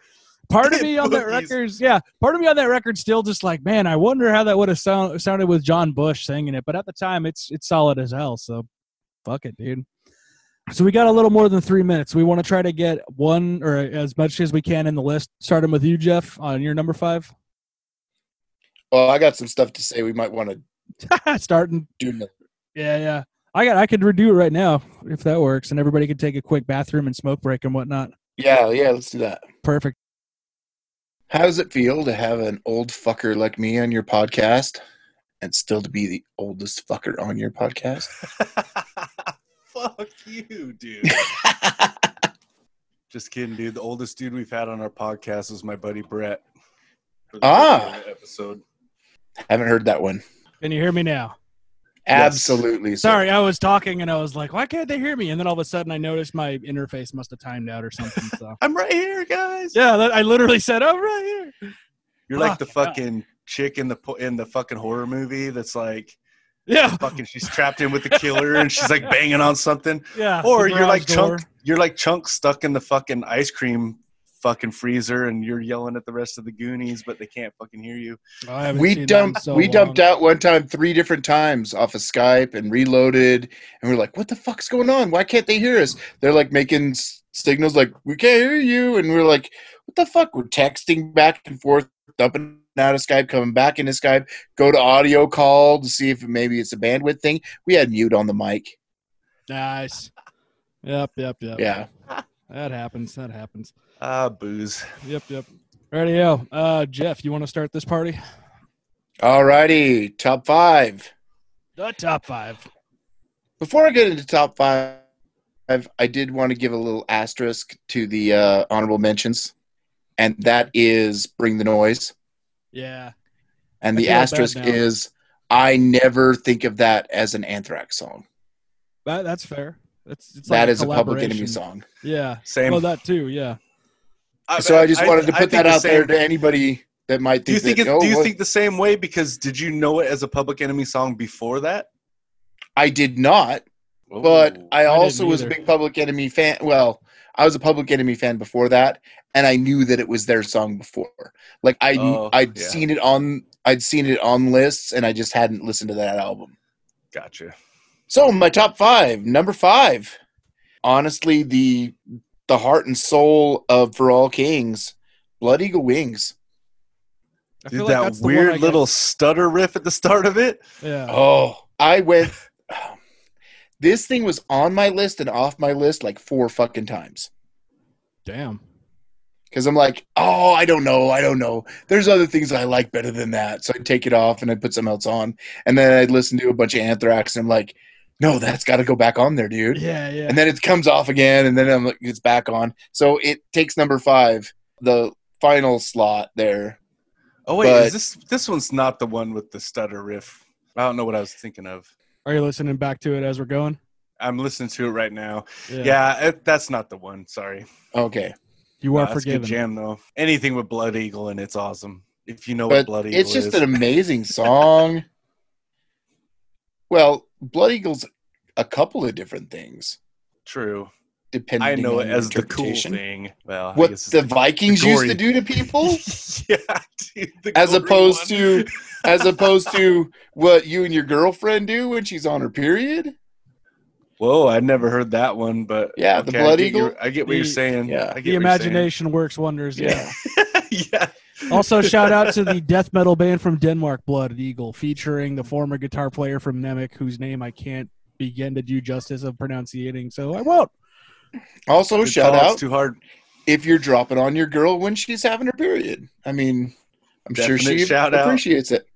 part of me on that record, yeah, part of me on that record still just like, man, I wonder how that would have sound, sounded with John Bush singing it. But at the time, it's it's solid as hell. So fuck it, dude. So we got a little more than three minutes. We want to try to get one or as much as we can in the list. Starting with you, Jeff, on your number five. Well, I got some stuff to say. We might want to Starting, do. another- yeah, yeah. I got. I could redo it right now if that works, and everybody could take a quick bathroom and smoke break and whatnot. Yeah, yeah. Let's do that. Perfect. How does it feel to have an old fucker like me on your podcast, and still to be the oldest fucker on your podcast? Fuck you, dude. Just kidding, dude. The oldest dude we've had on our podcast is my buddy Brett. Ah. first episode. Haven't heard that one. Can you hear me now? Absolutely. sir. Sorry, I was talking and I was like, why can't they hear me? And then all of a sudden I noticed my interface must have timed out or something. So I'm right here, guys. yeah, I literally said, oh, right here. You're like the Fuck. fucking chick in the in the fucking horror movie that's like Yeah, fucking she's trapped in with the killer and she's like banging on something. yeah. Or you're like door. chunk you're like chunk stuck in the fucking ice cream fucking freezer and you're yelling at the rest of the Goonies, but they can't fucking hear you. Oh, we seen that in dumped so we long. dumped out one time three different times off of Skype and reloaded and we are like, what the fuck's going on? Why can't they hear us? They're like making signals like we can't hear you and we're like, what the fuck? We're texting back and forth dumping out of Skype, coming back into Skype, go to audio call to see if maybe it's a bandwidth thing. We had mute on the mic. Nice. Yep, yep, yep. Yeah. That happens. That happens. Ah, booze. Yep, yep. Radio. Uh, Jeff, you want to start this party? Alrighty, top five. The top five. Before I get into top five, I did want to give a little asterisk to the uh, honorable mentions, and that is "Bring the Noise." Yeah. And I the asterisk is I never think of that as an Anthrax song. That, that's fair. That's it's That like is a Public Enemy song. Yeah. Same. Well, that too. Yeah. so I just wanted to put think that the out there to anybody that might Do you think. think? that, It, oh, do you well, think the same way? Because did you know it as a Public Enemy song before that? I did not? But I I also was a big Public Enemy fan. Well, I was a Public Enemy fan before that, and I knew that it was their song before. Like I, Oh, I'd yeah. seen it on, I'd seen it on lists, and I just hadn't listened to that album. gotcha. So my top five, number five, honestly, the the heart and soul of For All Kings, Blood Eagle Wings. I Dude, like that that's the one I weird little stutter riff at the start of it. Yeah. Oh, I went. This thing was on my list and off my list like four fucking times. Damn. because I'm like, oh, I don't know, I don't know. There's other things I like better than that, so I'd take it off and I'd put something else on, and then I'd listen to a bunch of Anthrax, and I'm like, no, that's got to go back on there, dude. Yeah. Yeah. And then it comes off again, and then I'm like, it's back on. So it takes number five, the final slot there. Oh wait, But- is this this one's not the one with the stutter riff? I don't know what I was thinking of. Are you listening back to it as we're going? I'm listening to it right now. Yeah, it, that's not the one. Sorry. Okay, You are it's a good forgiven. jam though. Anything with Blood Eagle and it's awesome. If you know what but Blood Eagle is. it's just is. an amazing song. well, Blood Eagle's a couple of different things, True. Depending. I know on it as the cool thing. Well, I What the Vikings the used to do to people. yeah, dude, as opposed one. to as opposed to what you and your girlfriend do when she's on her period. Whoa, I never heard that one, but Yeah, the okay, I Blood get Eagle. your- I get what you're saying. yeah. I get The imagination works wonders. Yeah. yeah. also, shout out to the death metal band from Denmark, Blood Eagle, featuring the former guitar player from Nemec, whose name I can't begin to do justice of pronouncing, so I won't. Also, Good shout call, out too hard. if you're dropping on your girl when she's having her period. I mean, I'm sure she shout out. appreciates it.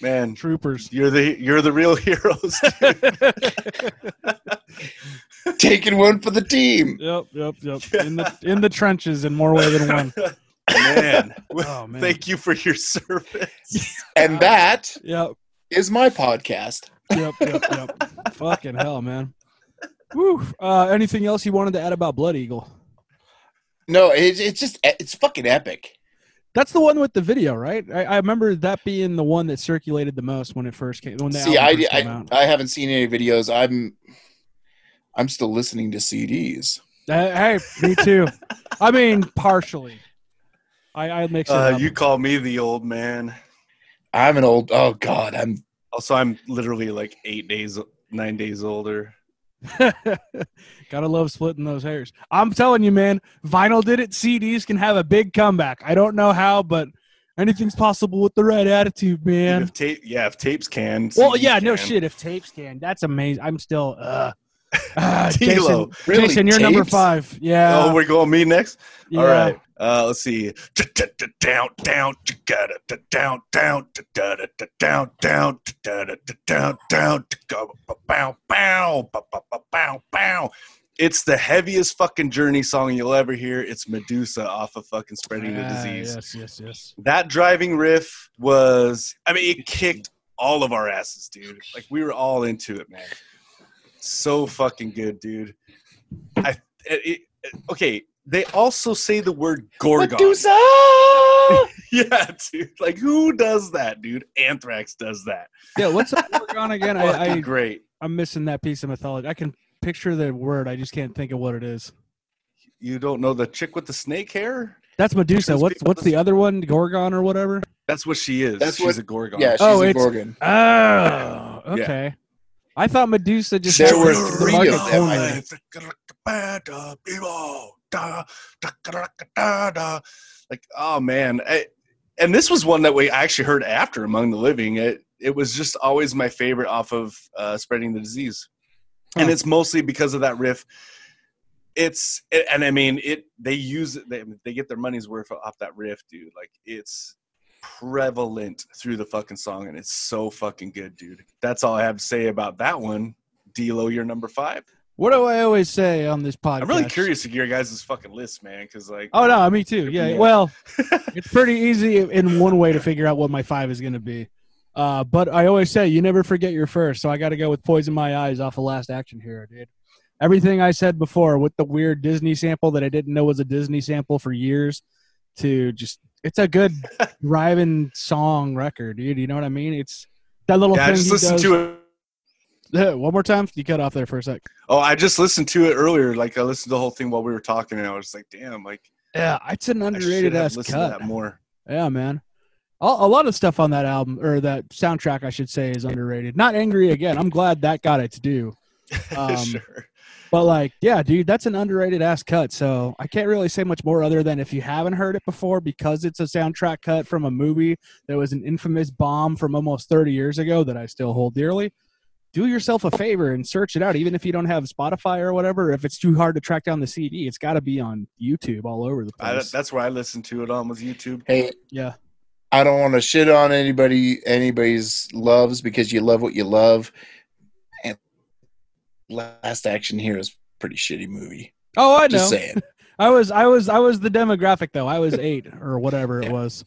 Man, Troopers. you're the you're the real heroes. Taking one for the team. Yep, yep, yep. In the in the trenches in more way than one. man. Oh man. Thank you for your service. And that Yep, is my podcast. yep, yep, yep. Fucking hell, man. Woo. Uh, anything else you wanted to add about Blood Eagle? No, it's it's just it's fucking epic. That's the one with the video, right? I, I remember that being the one that circulated the most when it first came. When the See, I, first came I out. I haven't seen any videos. I'm I'm still listening to CDs. Uh, hey, me too. I mean, partially. I, I mix it Uh, up. you call me the old man. I'm an old. Oh God, I'm Also, I'm literally like eight days, nine days older. Gotta love splitting those hairs. I'm telling you, man, vinyl did it. CDs can have a big comeback. I don't know how, but anything's possible with the right attitude, man. If tape, yeah, if tapes can. Well, yeah, no shit. If tapes can, that's amazing. I'm still. Uh, uh, Jason, Really? Jason, you're number five. Yeah. Oh, we're going me next. yeah. All right. Uh, let's see. Down, down, down, down, down, down, down, down, down, bow, bow, bow, bow, bow. It's the heaviest fucking journey song you'll ever hear. It's Medusa off of fucking Spreading the Ah, Disease. Yes, yes, yes. That driving riff was, I mean, it kicked all of our asses, dude. Like we were all into it, man. So fucking good, dude. I it, it, okay. They also say the word Gorgon. Medusa. Yeah, dude. Like who does that, dude? Anthrax does that. Yeah, what's up, Gorgon again? I, I, great. I'm missing that piece of mythology. I can picture the word. I just can't think of what it is. You don't know the chick with the snake hair? That's Medusa. Those What's what's the other one? Gorgon or whatever? That's what she is. That's She's what- a Gorgon. Yeah, she's Oh, a Gorgon. Oh, okay. I thought Medusa just There were the three mark of them, I only. Like, oh man, I, and this was one that we actually heard after Among the Living. It it was just always my favorite off of uh, Spreading the Disease, and Huh. it's mostly because of that riff. It's and I mean it. They use it. They, they get their money's worth off that riff, dude. Like it's prevalent through the fucking song, and it's so fucking good, dude. That's all I have to say about that one. D'Lo, you're number five. What do I always say on this podcast? I'm really curious to hear your guys' fucking list, man, because like, Oh no, me too. Yeah. Yeah. Well, it's pretty easy in one way to figure out what my five is going to be. Uh, but I always say you never forget your first, so I got to go with "Poison My Eyes" off of Last Action Hero, dude. Everything I said before with the weird Disney sample that I didn't know was a Disney sample for years, to just it's a good driving song record, dude. You know what I mean? It's that little yeah, I thing. just he listened does- to it. One more time. You cut off there for a sec. Oh, I just listened to it earlier. Like I listened to the whole thing while we were talking, and I was like, damn, like Yeah, it's an I underrated ass cut. to that more. Yeah, man. A, a lot of stuff on that album or that soundtrack, I should say, is underrated. Not angry again. I'm glad that got its due. Um, sure. But like, yeah, dude, that's an underrated ass cut. So I can't really say much more other than if you haven't heard it before, because it's a soundtrack cut from a movie that was an infamous bomb from almost 30 years ago that I still hold dearly. Do yourself a favor and search it out, even if you don't have Spotify or whatever. If it's too hard to track down the CD, it's got to be on YouTube all over the I, place. that's where I listen to it on was YouTube. Hey, yeah, I don't want to shit on anybody anybody's loves because you love what you love. And Last Action Hero is a pretty shitty movie. Oh, I know. Just saying. I was I was I was the demographic though. I was eight or whatever it was.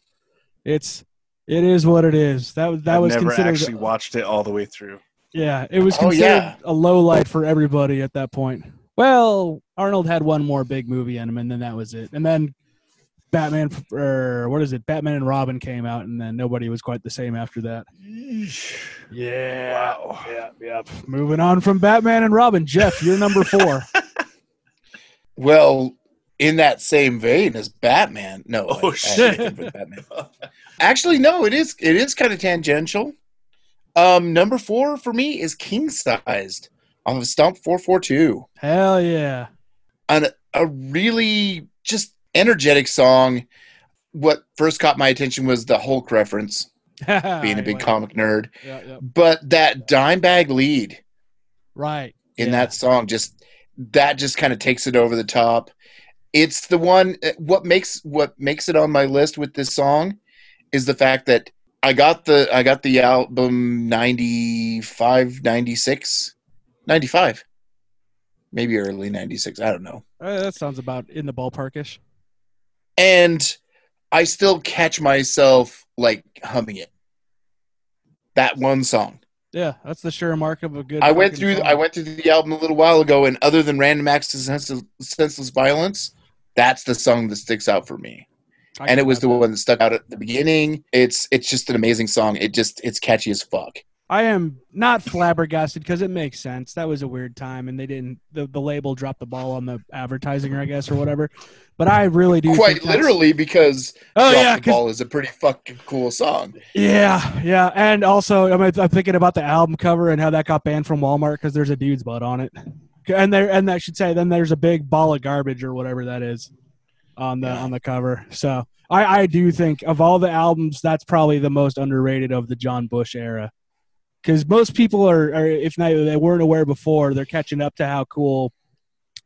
It's it is what it is. That was that I've was never considered actually watched it all the way through. yeah. It was Oh, considered yeah. a low light for everybody at that point. Well, Arnold had one more big movie in him, and then that was it. And then Batman or what is it? Batman and Robin came out, and then nobody was quite the same after that. Yeah. Wow. Yeah. Yeah. Moving on from Batman and Robin, Jeff, you're number four. Well, in that same vein as Batman. No. Oh, I- I shit. had to put Batman. Actually, no, it is it is kind of tangential. Um, number four for me is king sized on the Stomp 442. Hell yeah. And a really just energetic song. What first caught my attention was the Hulk reference, being a big comic nerd. Yeah, yeah. But that Dimebag lead Right. in Yeah. that song just that just kind of takes it over the top. It's the one uh, what makes what makes it on my list with this song is the fact that I got the I got the album 95 96 95 maybe early 96 I don't know. Uh, that sounds about in the ballparkish. And I still catch myself like humming it. That one song. Yeah, that's the sure mark of a good. I went through. song. I went through the album a little while ago, and other than Random Acts of Senseless, Senseless Violence, that's the song that sticks out for me. I and it was the that. one that stuck out at the beginning. It's it's just an amazing song. It just it's catchy as fuck. I am not flabbergasted because it makes sense. That was a weird time, and they didn't. The, the label dropped the ball on the advertising, I guess, or whatever. But I really do. Quite literally, because Oh Drop yeah, the Ball is a pretty fucking cool song. yeah, yeah. And also, I'm, I'm thinking about the album cover and how that got banned from Walmart because there's a dude's butt on it. And there, and that should say, then there's a big ball of garbage or whatever that is on the Yeah. on the cover. So I, I do think of all the albums, that's probably the most underrated of the John Bush era. Because most people are, are, if not, they weren't aware before, they're catching up to how cool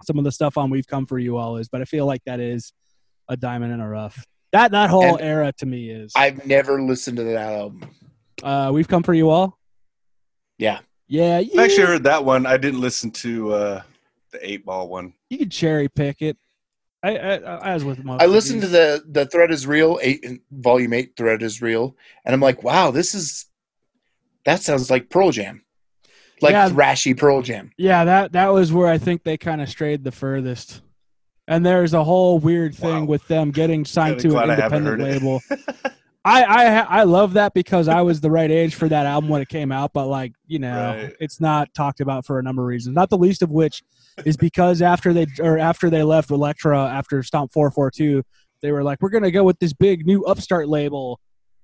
some of the stuff on "We've Come for You All" is. But I feel like that is a diamond in a rough. That that whole And era to me is. I've never listened to that album. Uh, we've come for you all. Yeah. Yeah, I you, actually heard that one. I didn't listen to uh, the eight ball one. you could cherry pick it. I, I, I as with most I listened to the the Threat is Real eight volume eight Threat is Real, and I'm like, wow, this is that sounds like Pearl Jam, like Yeah. thrashy Pearl Jam. Yeah, that that was where I think they kind of strayed the furthest. And there's a whole weird thing Wow. with them getting signed Kinda to an glad I independent label. I, I I love that because I was the right age for that album when it came out, but like you know, Right. it's not talked about for a number of reasons. Not the least of which is because after they or after they left Elektra after Stomp Four Four Two, they were like, we're gonna go with this big new upstart label,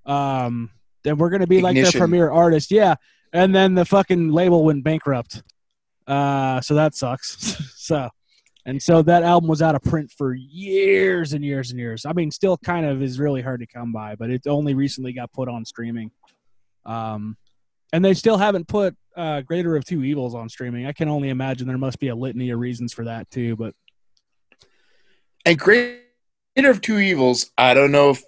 um, and we're gonna be like their premier artist, yeah. And then the fucking label went bankrupt, uh, so that sucks. so And so that album was out of print for years and years and years. I mean, still kind of is really hard to come by, but it only recently got put on streaming. Um, and they still haven't put uh, Greater of Two Evils on streaming. I can only imagine there must be a litany of reasons for that too. But And Greater of Two Evils, I don't know if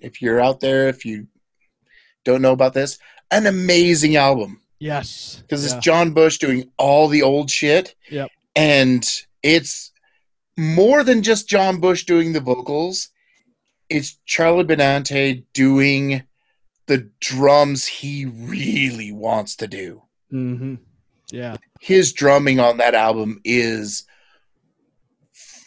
if you're out there, if you don't know about this, an amazing album yes, because Yeah. it's John Bush doing all the old shit. Yep. And it's more than just John Bush doing the vocals. It's Charlie Benante doing the drums he really wants to do. hmm yeah, His drumming on that album is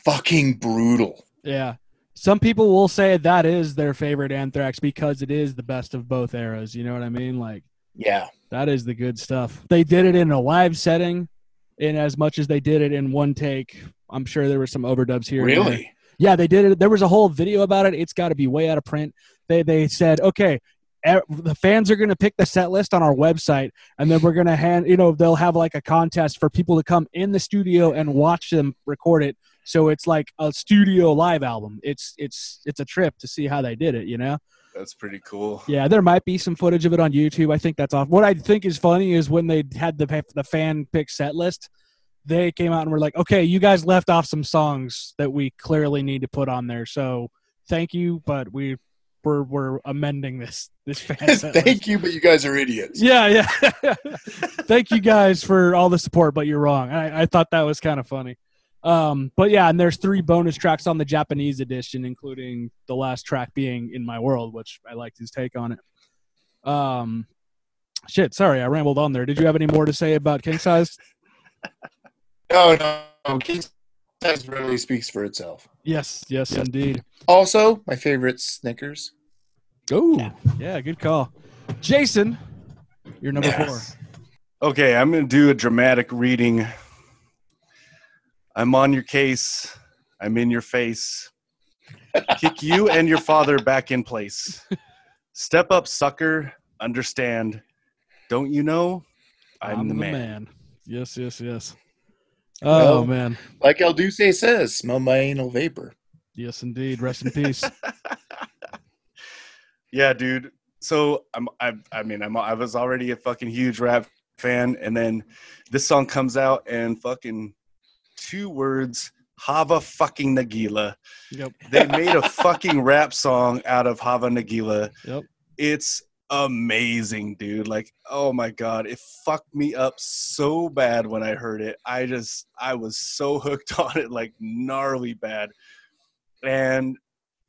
fucking brutal. yeah. Some people will say that is their favorite Anthrax because it is the best of both eras. You know what I mean? Like Yeah. that is the good stuff. They did it in a live setting, in as much as they did it in one take. I'm sure there were some overdubs here. Really? Yeah, they did it. There was a whole video about it. It's got to be way out of print. They they said, okay, the fans are going to pick the set list on our website, and then we're going to hand. You know, they'll have like a contest for people to come in the studio and watch them record it. So it's like a studio live album. It's it's it's a trip to see how they did it. You know. That's pretty cool. Yeah, there might be some footage of it on YouTube. I think that's off. What I think is funny is when they had the the fan pick set list, they came out and were like, "Okay, you guys left off some songs that we clearly need to put on there. So thank you, but we we're we're amending this this fan set list." Thank you, but you guys are idiots. Yeah, yeah. Thank you guys for all the support, but you're wrong. I, I thought that was kind of funny. Um, but yeah, and there's three bonus tracks on the Japanese edition, including the last track being "In My World," which I liked his take on it. Um, shit, sorry, I rambled on there. Did you have any more to say about King Size? No, no, no. King Size really speaks for itself. Yes, yes, indeed. Also, my favorite Snickers. Oh, yeah, good call. Jason, you're number Yes. Okay, I'm going to do a dramatic reading. I'm on your case. I'm in your face. Kick you and your father back in place. Step up, sucker. Understand. Don't you know? 4 I'm, the, man. Yes, yes, yes. Oh Well- man, Like El Duce says, smell my anal vapor. yes, indeed. Rest in peace. Yeah, dude. So I'm I I mean I'm I was already a fucking huge rap fan and then this song comes out and fucking two words Hava fucking Nagila. Yep. They made a fucking rap song out of Hava Nagila. Yep. It's amazing, dude. Like, oh my god, it fucked me up so bad when I heard it. I just I was so hooked on it like gnarly bad. And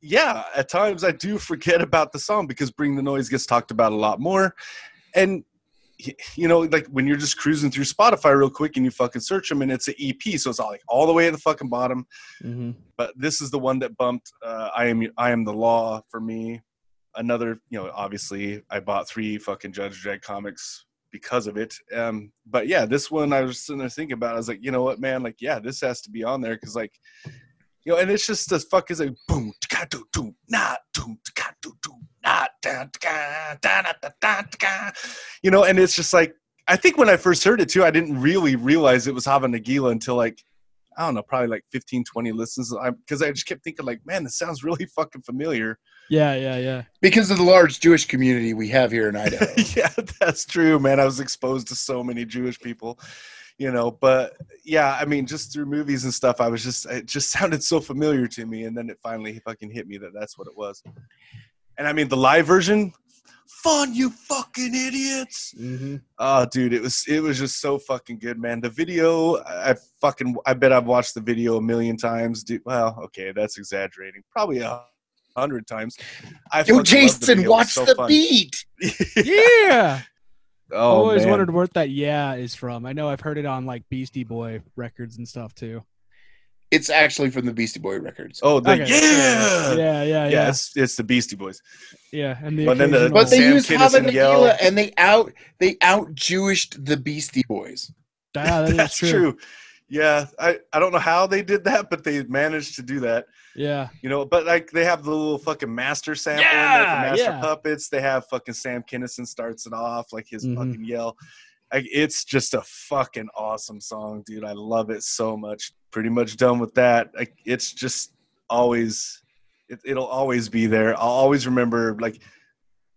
yeah, at times I do forget about the song because Bring the Noise gets talked about a lot more. And you know, like when you're just cruising through Spotify real quick and you fucking search them and it's an EP, so it's all like all the way at the fucking bottom. hmm But this is the one that bumped uh, I am I am the law for me. Another, you know, obviously I bought three fucking Judge Dredd comics because of it. Um, but yeah, this one I was sitting there thinking about. I was like, you know what, man? Like, yeah, this has to be on there because like you know, and it's just the fuck is like boom, ka do do na do ka do do na da da da da da da da. You know, and it's just like I think when I first heard it too, I didn't really realize it was Hava Nagila until like I don't know, probably like 15, 20 listens. Because I just kept thinking like, man, this sounds really fucking familiar. Yeah, yeah, yeah. Because of the large Jewish community we have here in Idaho. yeah, that's true, man. I was exposed to so many Jewish people, you know. But yeah, I mean, just through movies and stuff, I was just it just sounded so familiar to me, and then it finally fucking hit me that that's what it was. And I mean, the live version, fun, you fucking idiots. Mm-hmm. Oh, dude, it was it was just so fucking good, man. The video, I I fucking, I bet I've watched the video a million times. Dude, well, okay, that's exaggerating. Probably a hundred times. I Yo, fucking loved the Jason, video. It was watch so the fun. beat. Yeah. Oh, always man. wondered where that yeah is from. I know I've heard it on like Beastie Boy records and stuff too. It's actually from the Beastie Boy records. Oh, the Okay. yeah, yeah, Yeah, yeah, yeah. it's, it's the Beastie Boys. Yeah, and the But then the- but they Sam used Kinison Hava yell. And they out they out Jewished the Beastie Boys. Ah, that is That's true. Yeah, I, I don't know how they did that, but they managed to do that. Yeah, You know, but like they have the little fucking master sample in there Yeah, Master yeah. Puppets. They have fucking Sam Kinison starts it off, like his Mhm. fucking yell. Like it's just a fucking awesome song, dude. I love it so much. pretty much done with that. Like it's just always, it, it'll always be there. I'll always remember, like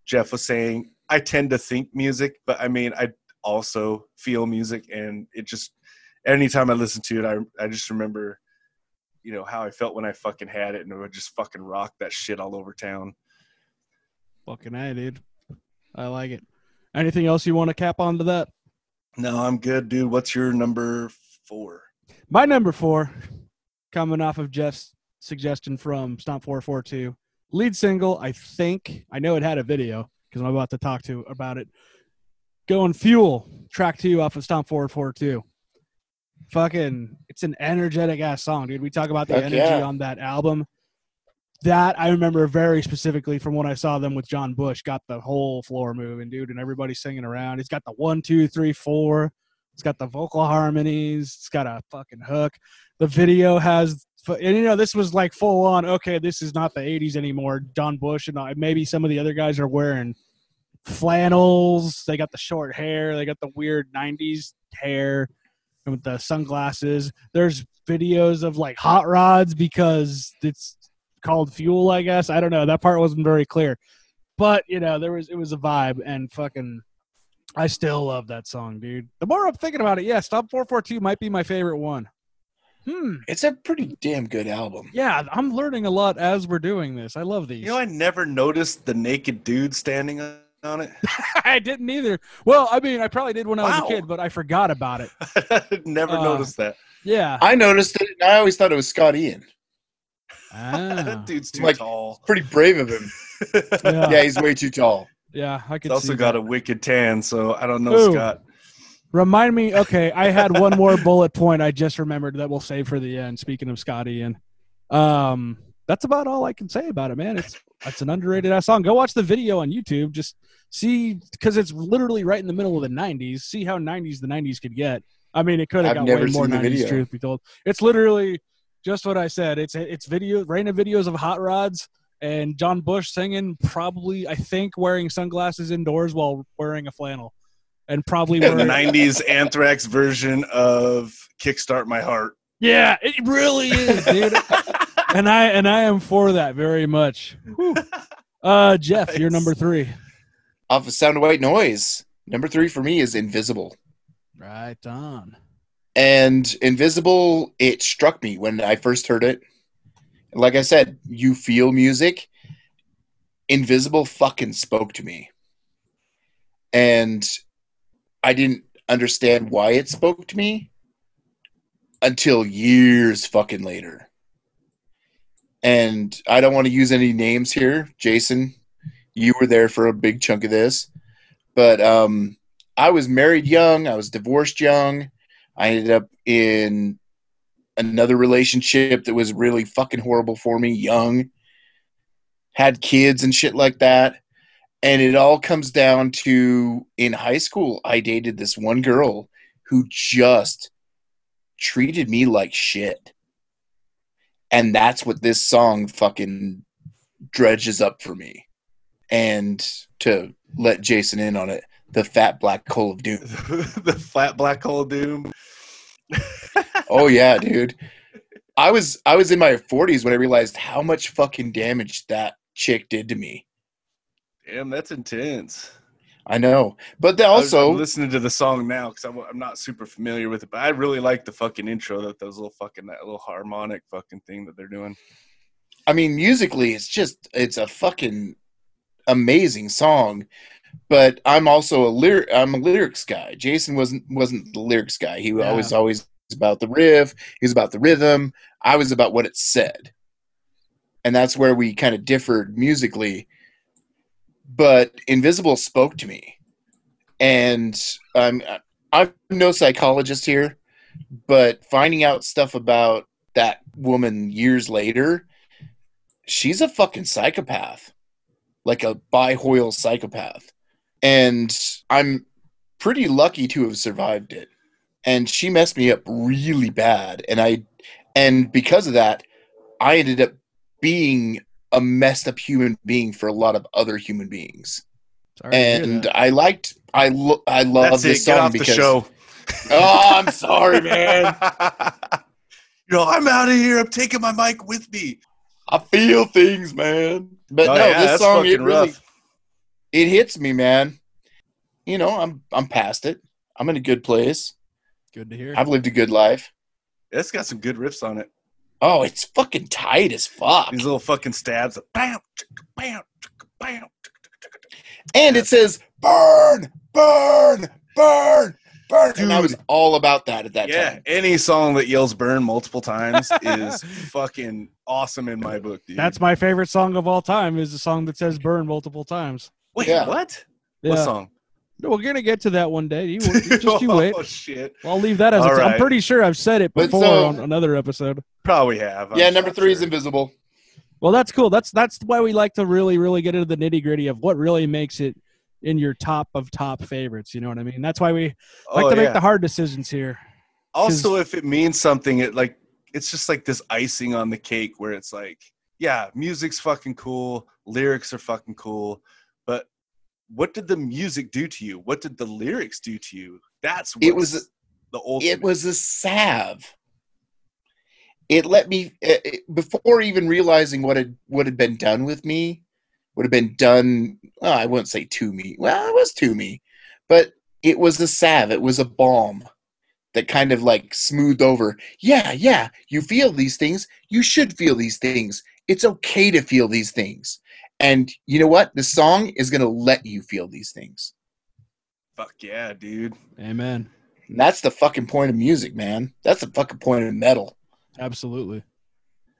Jeff was saying, I tend to think music, but I mean, I also feel music, and it just anytime I listen to it, I I just remember, you know, how I felt when I fucking had it, and it would just fucking rock that shit all over town. Fucking I dude. I like it. Anything else you want to cap onto that? No, I'm good, dude. What's your number four? My number four, coming off of Jeff's suggestion from Stomp 442, lead single, I think, I know it had a video because I'm about to talk to about it. Going Fuel, track two off of Stomp 442. Fucking, it's an energetic ass song, dude. We talk about the Heck energy yeah. on that album. That I remember very specifically from when I saw them with John Bush. Got the whole floor moving, dude, and everybody singing around. He's got the one, two, three, four. It's got the vocal harmonies. It's got a fucking hook. The video has, and you know, this was like full on. Okay, this is not the '80s anymore. John Bush and I, maybe some of the other guys are wearing flannels. They got the short hair. They got the weird '90s hair with the sunglasses. There's videos of like hot rods because it's called fuel. I guess I don't know. That part wasn't very clear, but you know, there was it was a vibe and fucking. I still love that song, dude. The more I'm thinking about it, yeah, Stomp 442 might be my favorite one. Hmm. It's a pretty damn good album. Yeah, I'm learning a lot as we're doing this. I love these. You know, I never noticed the naked dude standing on it. I didn't either. Well, I mean, I probably did when I was Wow. a kid, but I forgot about it. I never Uh, noticed that. Yeah. I noticed it, I always thought it was Scott Ian. Ah. that dude's too Like- tall. Pretty brave of him. yeah. Yeah, he's way too tall. Yeah, I could He's also see got that. a wicked tan, so I don't know, Ooh. Scott. Remind me. Okay, I had one more bullet point I just remembered that we'll save for the end. Speaking of Scott Ian, um, that's about all I can say about it, man. It's it's an underrated ass song. Go watch the video on YouTube. Just see because it's literally right in the middle of the '90s. See how '90s the '90s could get. I mean, it could have got way more the '90s. video. Truth be told, it's literally just what I said. It's it's video random videos of hot rods and John Bush singing, probably I think wearing sunglasses indoors while wearing a flannel, and probably The wearing 90s Anthrax version of Kickstart My Heart. Yeah, it really is, dude. and I and I am for that very much. Uh, Jeff, you're number three. Off of Sound of White Noise. Number three for me is Invisible. Right on. And Invisible, it struck me when I first heard it. Like I said, you feel music. Invisible fucking spoke to me. And I didn't understand why it spoke to me until years fucking later. And I don't want to use any names here. Jason, you were there for a big chunk of this. But um, I was married young, I was divorced young. I ended up in another relationship that was really fucking horrible for me, young, had kids and shit like that. And it all comes down to in high school, I dated this one girl who just treated me like shit. And that's what this song fucking dredges up for me. And to let Jason in on it, the fat black hole of doom. the flat black hole of doom. Oh yeah, dude. I was I was in my 40s when I realized how much fucking damage that chick did to me. Damn, that's intense. I know, but they also I'm listening to the song now because I'm, I'm not super familiar with it, but I really like the fucking intro that those little fucking that little harmonic fucking thing that they're doing. I mean, musically, it's just it's a fucking amazing song. But I'm also a lyric I'm a lyrics guy. Jason wasn't wasn't the lyrics guy. He Yeah. was always about the riff. He was about the rhythm. I was about what it said, and that's where we kind of differed musically. But Invisible spoke to me, and I'm I'm no psychologist here, but finding out stuff about that woman years later she's a fucking psychopath, like a bi Hoyle psychopath. And I'm pretty lucky to have survived it. And she messed me up really bad. And I, and because of that, I ended up being a messed up human being for a lot of other human beings. Sorry And. I liked, I, lo- I love That's this it. Get song off because. the show. Oh, I'm sorry, man. You know, I'm out of here. I'm taking my mic with me. I feel things, man. But Oh, no, yeah, this song it really rough. it hits me, man. You know, I'm I'm past it. I'm in a good place. Good to hear. I've lived a good life. It's got some good riffs on it. Oh, it's fucking tight as fuck. These little fucking stabs. Bam, bam, bam. And it says burn, burn, burn, burn. And I was all about that at that Yeah, time. Yeah, any song that yells "burn" multiple times is fucking awesome in my book, dude. That's my favorite song of all time. Is the song that says "burn" multiple times. wait, Yeah. what? Yeah, What song? We're gonna get to that one day. You, you just you oh, wait. Oh shit! I'll leave that as. All a, I'm pretty sure I've said it before so- on another episode. Probably have. I'm Yeah, number not three is invisible. Well, that's cool. That's that's why we like to really, really get into the nitty gritty of what really makes it in your top of top favorites. You know what I mean? That's why we like Oh, to make yeah. the hard decisions here. also if it means something it like it's just like this icing on the cake where it's like yeah music's fucking cool lyrics are fucking cool but what did the music do to you what did the lyrics do to you that's what It was- the ultimate. It was a salve. It let me uh, it- before even realizing what had what had been done with me, would have been done. Well, I wouldn't say to me. Well, it was to me, but it was a salve. It was a balm that kind of like smoothed over. Yeah, yeah. You feel these things. You should feel these things. It's okay to feel these things. And you know what? The song is going to let you feel these things. fuck yeah dude Amen. And that's the fucking point of music, man. That's the fucking point of metal. Absolutely.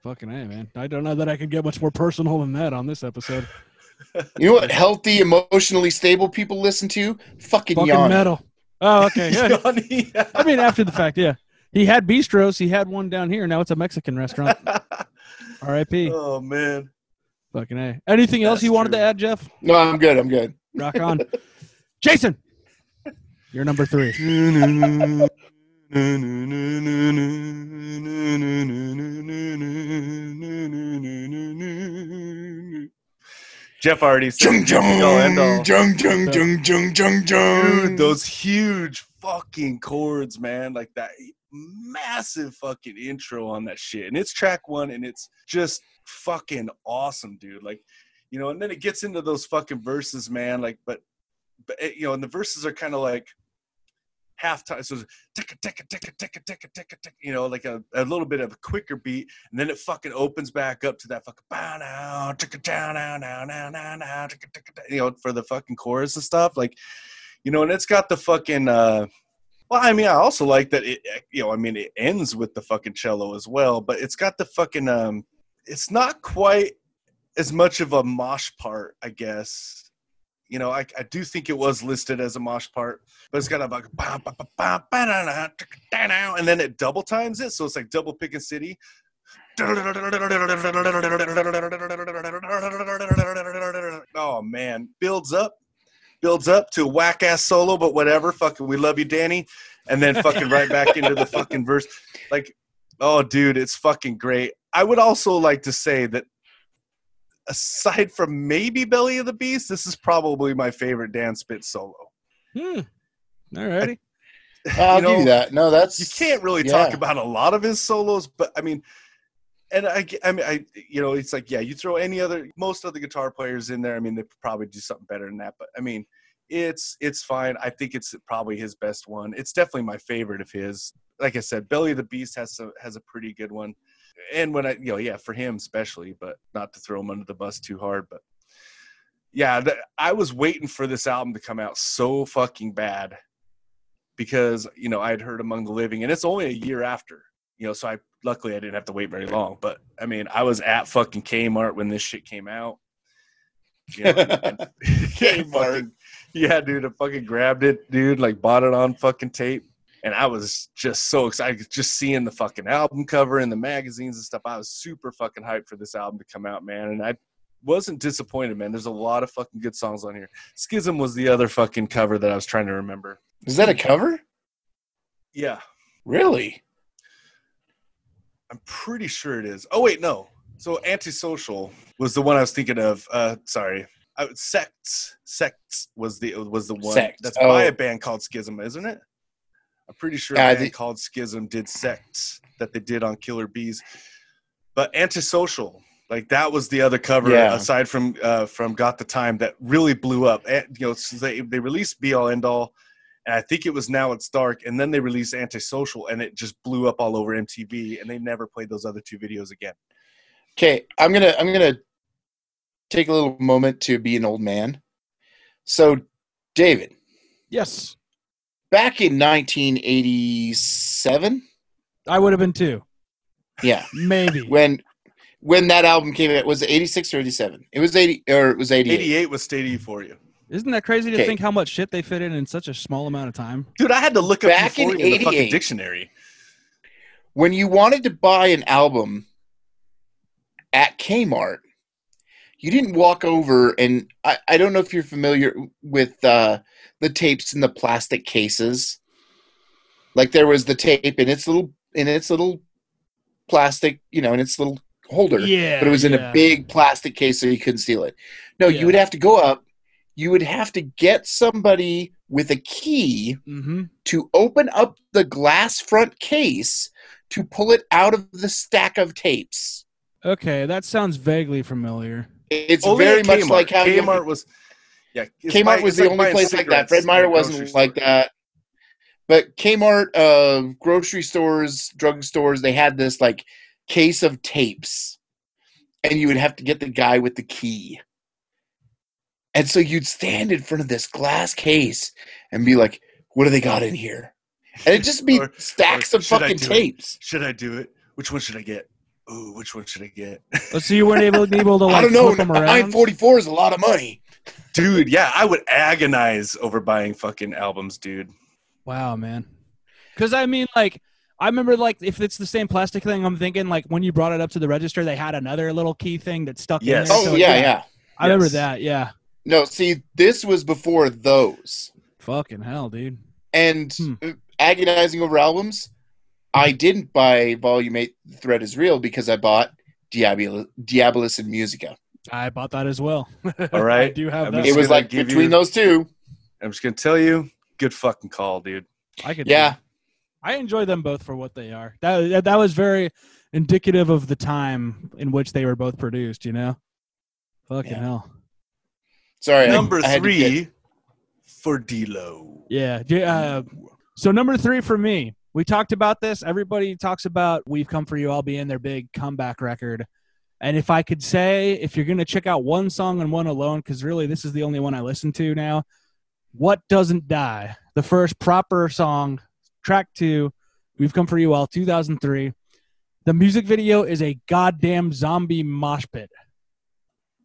Fucking a man. I don't know that I could get much more personal than that on this episode. You know what healthy, emotionally stable people listen to? Fucking, Fucking Yanni. metal. Oh, okay. Yeah. Johnny. I mean, after the fact, yeah. He had bistros. He had one down here. Now it's a Mexican restaurant. R.I.P. oh man Fucking a. Anything else That's you wanted to add, Jeff? No, I'm good. I'm good. Rock on. Jason, you're number three. Jeff already said Jung jung be all, end all. jung jung jung jung jung jung. Dude, those huge fucking chords, man. Like that massive fucking intro on that shit. And it's track one and it's just fucking awesome, dude. Like, you know, and then it gets into those fucking verses, man. Like, but, but it- you know, and the verses are kind of like half time. So ticka, ticka, ticka, ticka, ticka, ticka, ticka, you know, like a, a little bit of a quicker beat. And then it fucking opens back up to that fucking bow now, ticka, down, now, now, now, now, now, ticka, ticka, you know, for the fucking chorus and stuff. Like, you know, and it's got the fucking, uh, well, I mean, I also like that it, you know, I mean, it ends with the fucking cello as well, but it's got the fucking, um, it's not quite as much of a mosh part, I guess. You know, I, I do think it was listed as a mosh part, but it's got a like, and then it double times it, so it's like double picking city. Oh man, builds up, builds up to a whack ass solo, but whatever. Fucking, we love you, Danny, and then fucking right back into the fucking verse. Like, oh, dude, it's fucking great. I would also like to say that aside from maybe Belly of the Beast, this is probably my favorite Dan Spitz solo. Hmm. All righty. I'll you know, give you that. No, that's You can't really talk about a lot of his solos, but I mean, and I, I mean, I, you know, it's like, yeah, you throw any other, most other guitar players in there. I mean, they probably do something better than that, but I mean, it's, it's fine. I think it's probably his best one. It's definitely my favorite of his. Like I said, Belly of the Beast has a, has a pretty good one. And when I, you know, yeah, for him especially, but not to throw him under the bus too hard, but yeah, the, I was waiting for this album to come out so fucking bad because you know I had heard Among the Living, and it's only a year after. You know, so I luckily I didn't have to wait very long. But I mean, I was at fucking Kmart when this shit came out. You know, Kmart. fucking- yeah, dude, I fucking grabbed it, dude. Like bought it on fucking tape, and I was just so excited, just seeing the fucking album cover and the magazines and stuff. I was super fucking hyped for this album to come out, man, and I wasn't disappointed, man. There's a lot of fucking good songs on here. Schism was the other fucking cover that I was trying to remember. Is that a cover? Yeah, Really? I'm pretty sure it is. Oh wait, no. So antisocial was the one I was thinking of. Uh, sorry, I, sects. Sects was the was the one that's by Oh. a band called Schism, isn't it? I'm pretty sure Yeah, I a called Schism did sects. that they did on Killer B's. But Antisocial, like that was the other cover Yeah. aside from uh, from Got the Time that really blew up. And, you know, so they they released Be All End All, and I think it was Now It's Dark, and then they released Antisocial, and it just blew up all over MTV, and they never played those other two videos again. Okay, I'm gonna I'm gonna take a little moment to be an old man. So, David, Yes, back in 1987, I would have been too. yeah, Maybe. when when that album came out, was it 86 or 87? It was 80 or it was 88. 88 was State of Euphoria. Isn't that crazy to Okay. think how much shit they fit in in such a small amount of time? Dude, I had to look up Back in in, the fucking 88. dictionary. When you wanted to buy an album at Kmart, you didn't walk over and I, I don't know if you're familiar with uh, the tapes in the plastic cases. Like there was the tape in its little in its little plastic, you know, in its little holder. Yeah, but it was in yeah. a big plastic case so you couldn't steal it. No, Yeah. you would have to go up. You would have to get somebody with a key Mm-hmm. to open up the glass front case to pull it out of the stack of tapes. Okay, that sounds vaguely familiar. It's Only very much like how you- Kmart was. Yeah, Kmart buy- was the like only place like that. Fred Meyer wasn't store. like that. But Kmart, uh, grocery stores, drug stores, they had this like case of tapes, and you would have to get the guy with the key. And so you'd stand in front of this glass case and be like, "What do they got in here?" And it'd just be Or- stacks or of fucking do it? tapes. Should I do it? Which one should I get? Ooh, which one should I get? Let's see, you weren't able, able to like I don't know. flip them around. Nine forty four is a lot of money. Dude, yeah, I would agonize over buying fucking albums, dude. Wow, man. Because I mean, like, I remember, like, if it's the same plastic thing, I'm thinking, like, when you brought it up to the register, they had another little key thing that stuck Yes. in there. Oh So, yeah, yeah. I remember that. Yeah. No, see, this was before those. Fucking hell, dude. and Hmm. uh, agonizing over albums. I didn't buy Volume Eight. The Threat is real because I bought Diabol- Diabolus in Musica. I bought that as well. All right. I do have that. It was like between you- those two. I'm just gonna tell you, good fucking call, dude. I could. Yeah, I enjoy them both for what they are. That that- that was very indicative of the time in which they were both produced. You know. Fucking Yeah. hell. sorry. Number I had to three get- for D-Lo. Yeah. Uh, so number three for me, we talked about this. Everybody talks about "We've Come for You." I'll be in their big comeback record. And if I could say, if you're gonna check out one song and one alone, because really this is the only one I listen to now. What doesn't die? The first proper song, track two. We've come for you all, 2003. The music video is a goddamn zombie mosh pit.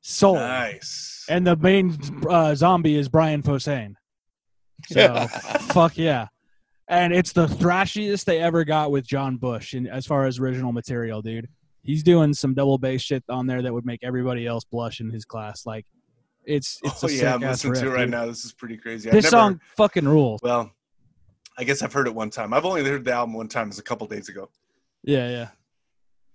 Soul. Nice. And the main uh, zombie is Brian Posehn. So fuck yeah. And it's the thrashiest they ever got with John Bush in, as far as original material, dude. He's doing some double bass shit on there that would make everybody else blush in his class. Like it's it's oh a yeah, I'm listening to it right dude. now. This is pretty crazy. This never- song fucking rules. Well, I guess I've heard it one time. I've only heard the album one time. It was a couple days ago. Yeah, yeah.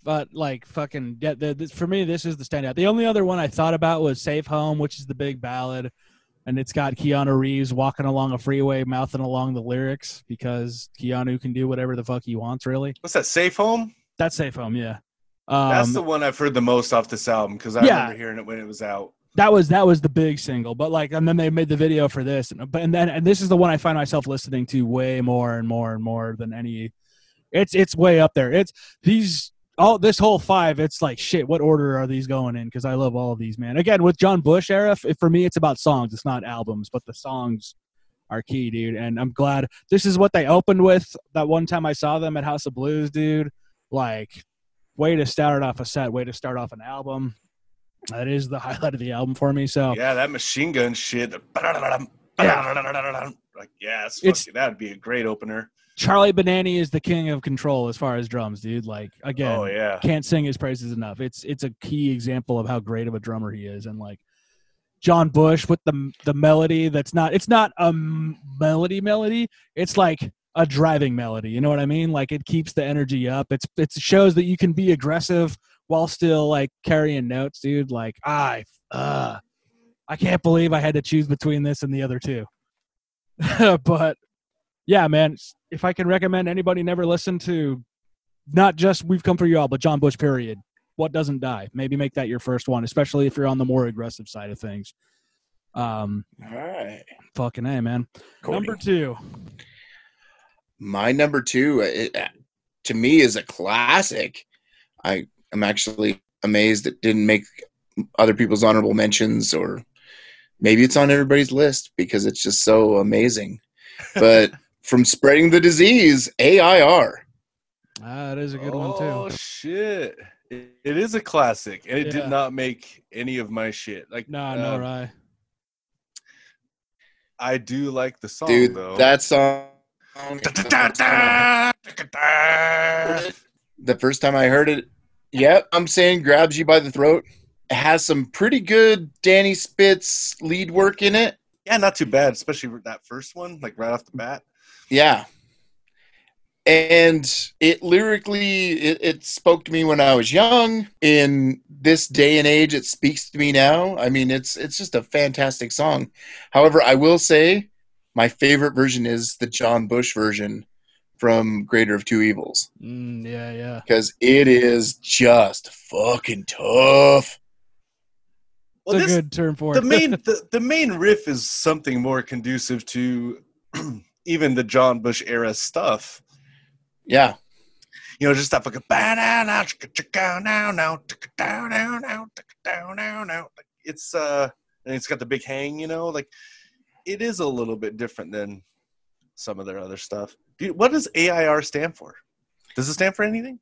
But like fucking get the, this, for me, this is the standout. The only other one I thought about was "Safe Home," which is the big ballad, and it's got Keanu Reeves walking along a freeway, mouthing along the lyrics because Keanu can do whatever the fuck he wants. Really, What's that? Safe Home. that's "Safe Home." Yeah, um, That's the one I've heard the most off this album because I Yeah. remember hearing it when it was out. that was that was the big single. But like, and then they made the video for this, and but and then and this is the one I find myself listening to way more and more and more than any. It's it's way up there. It's these all this whole five. It's like shit. What order are these going in? Because I love all of these, man. Again, with John Bush era, for me, it's about songs. It's not albums, but the songs are key, dude. And I'm glad this is what they opened with. That one time I saw them at House of Blues, dude. Like, way to start off a set. Way to start off an album. That is the highlight of the album for me. So Yeah, that machine gun shit. Like, yeah, It's- that'd be a great opener. Charlie Benante is the king of control as far as drums, dude. Like again, Oh yeah. can't sing his praises enough. It's it's a key example of how great of a drummer he is, and like John Bush with the the melody that's not it's not a melody melody. It's like a driving melody. You know what I mean? Like it keeps the energy up. It's it shows that you can be aggressive while still like carrying notes, dude. Like I uh, I can't believe I had to choose between this and the other two. but yeah, man, if I can recommend anybody never listen to not just we've come for you all, but John Bush. Period. What doesn't die? Maybe make that your first one, especially if you're on the more aggressive side of things. Um, All right. fucking a man. Cody. Number two. My number two, it, uh, to me, is a classic. I am actually amazed it didn't make other people's honorable mentions, or maybe it's on everybody's list because it's just so amazing. But from spreading the disease, AIR. Ah, that is a good one oh too. Oh shit! It, it is a classic, and it Yeah. did not make any of my shit. Like, Nah, uh, no, right. I do like the song Dude, though. that song. The first time I heard it, yep, I'm saying grabs you by the throat. It has some pretty good Danny Spitz lead work in it. yeah, not too bad, especially that first one, like right off the bat. Yeah. And it lyrically, it, it spoke to me when I was young. In this day and age, it speaks to me now. I mean, it's it's just a fantastic song. However, I will say my favorite version is the John Bush version from Greater of Two Evils Mm, yeah, yeah. because it is just fucking tough. Well, it's a this, good term for the it. main the, the main riff is something more conducive to even the John Bush era stuff. Yeah. You know, just that fucking "Ba now now chicka chicka now now chicka down now now down now now. It's uh, and it's got the big hang. You know, like it is a little bit different than some of their other stuff. Dude, what does AIR stand for? Does it stand for anything?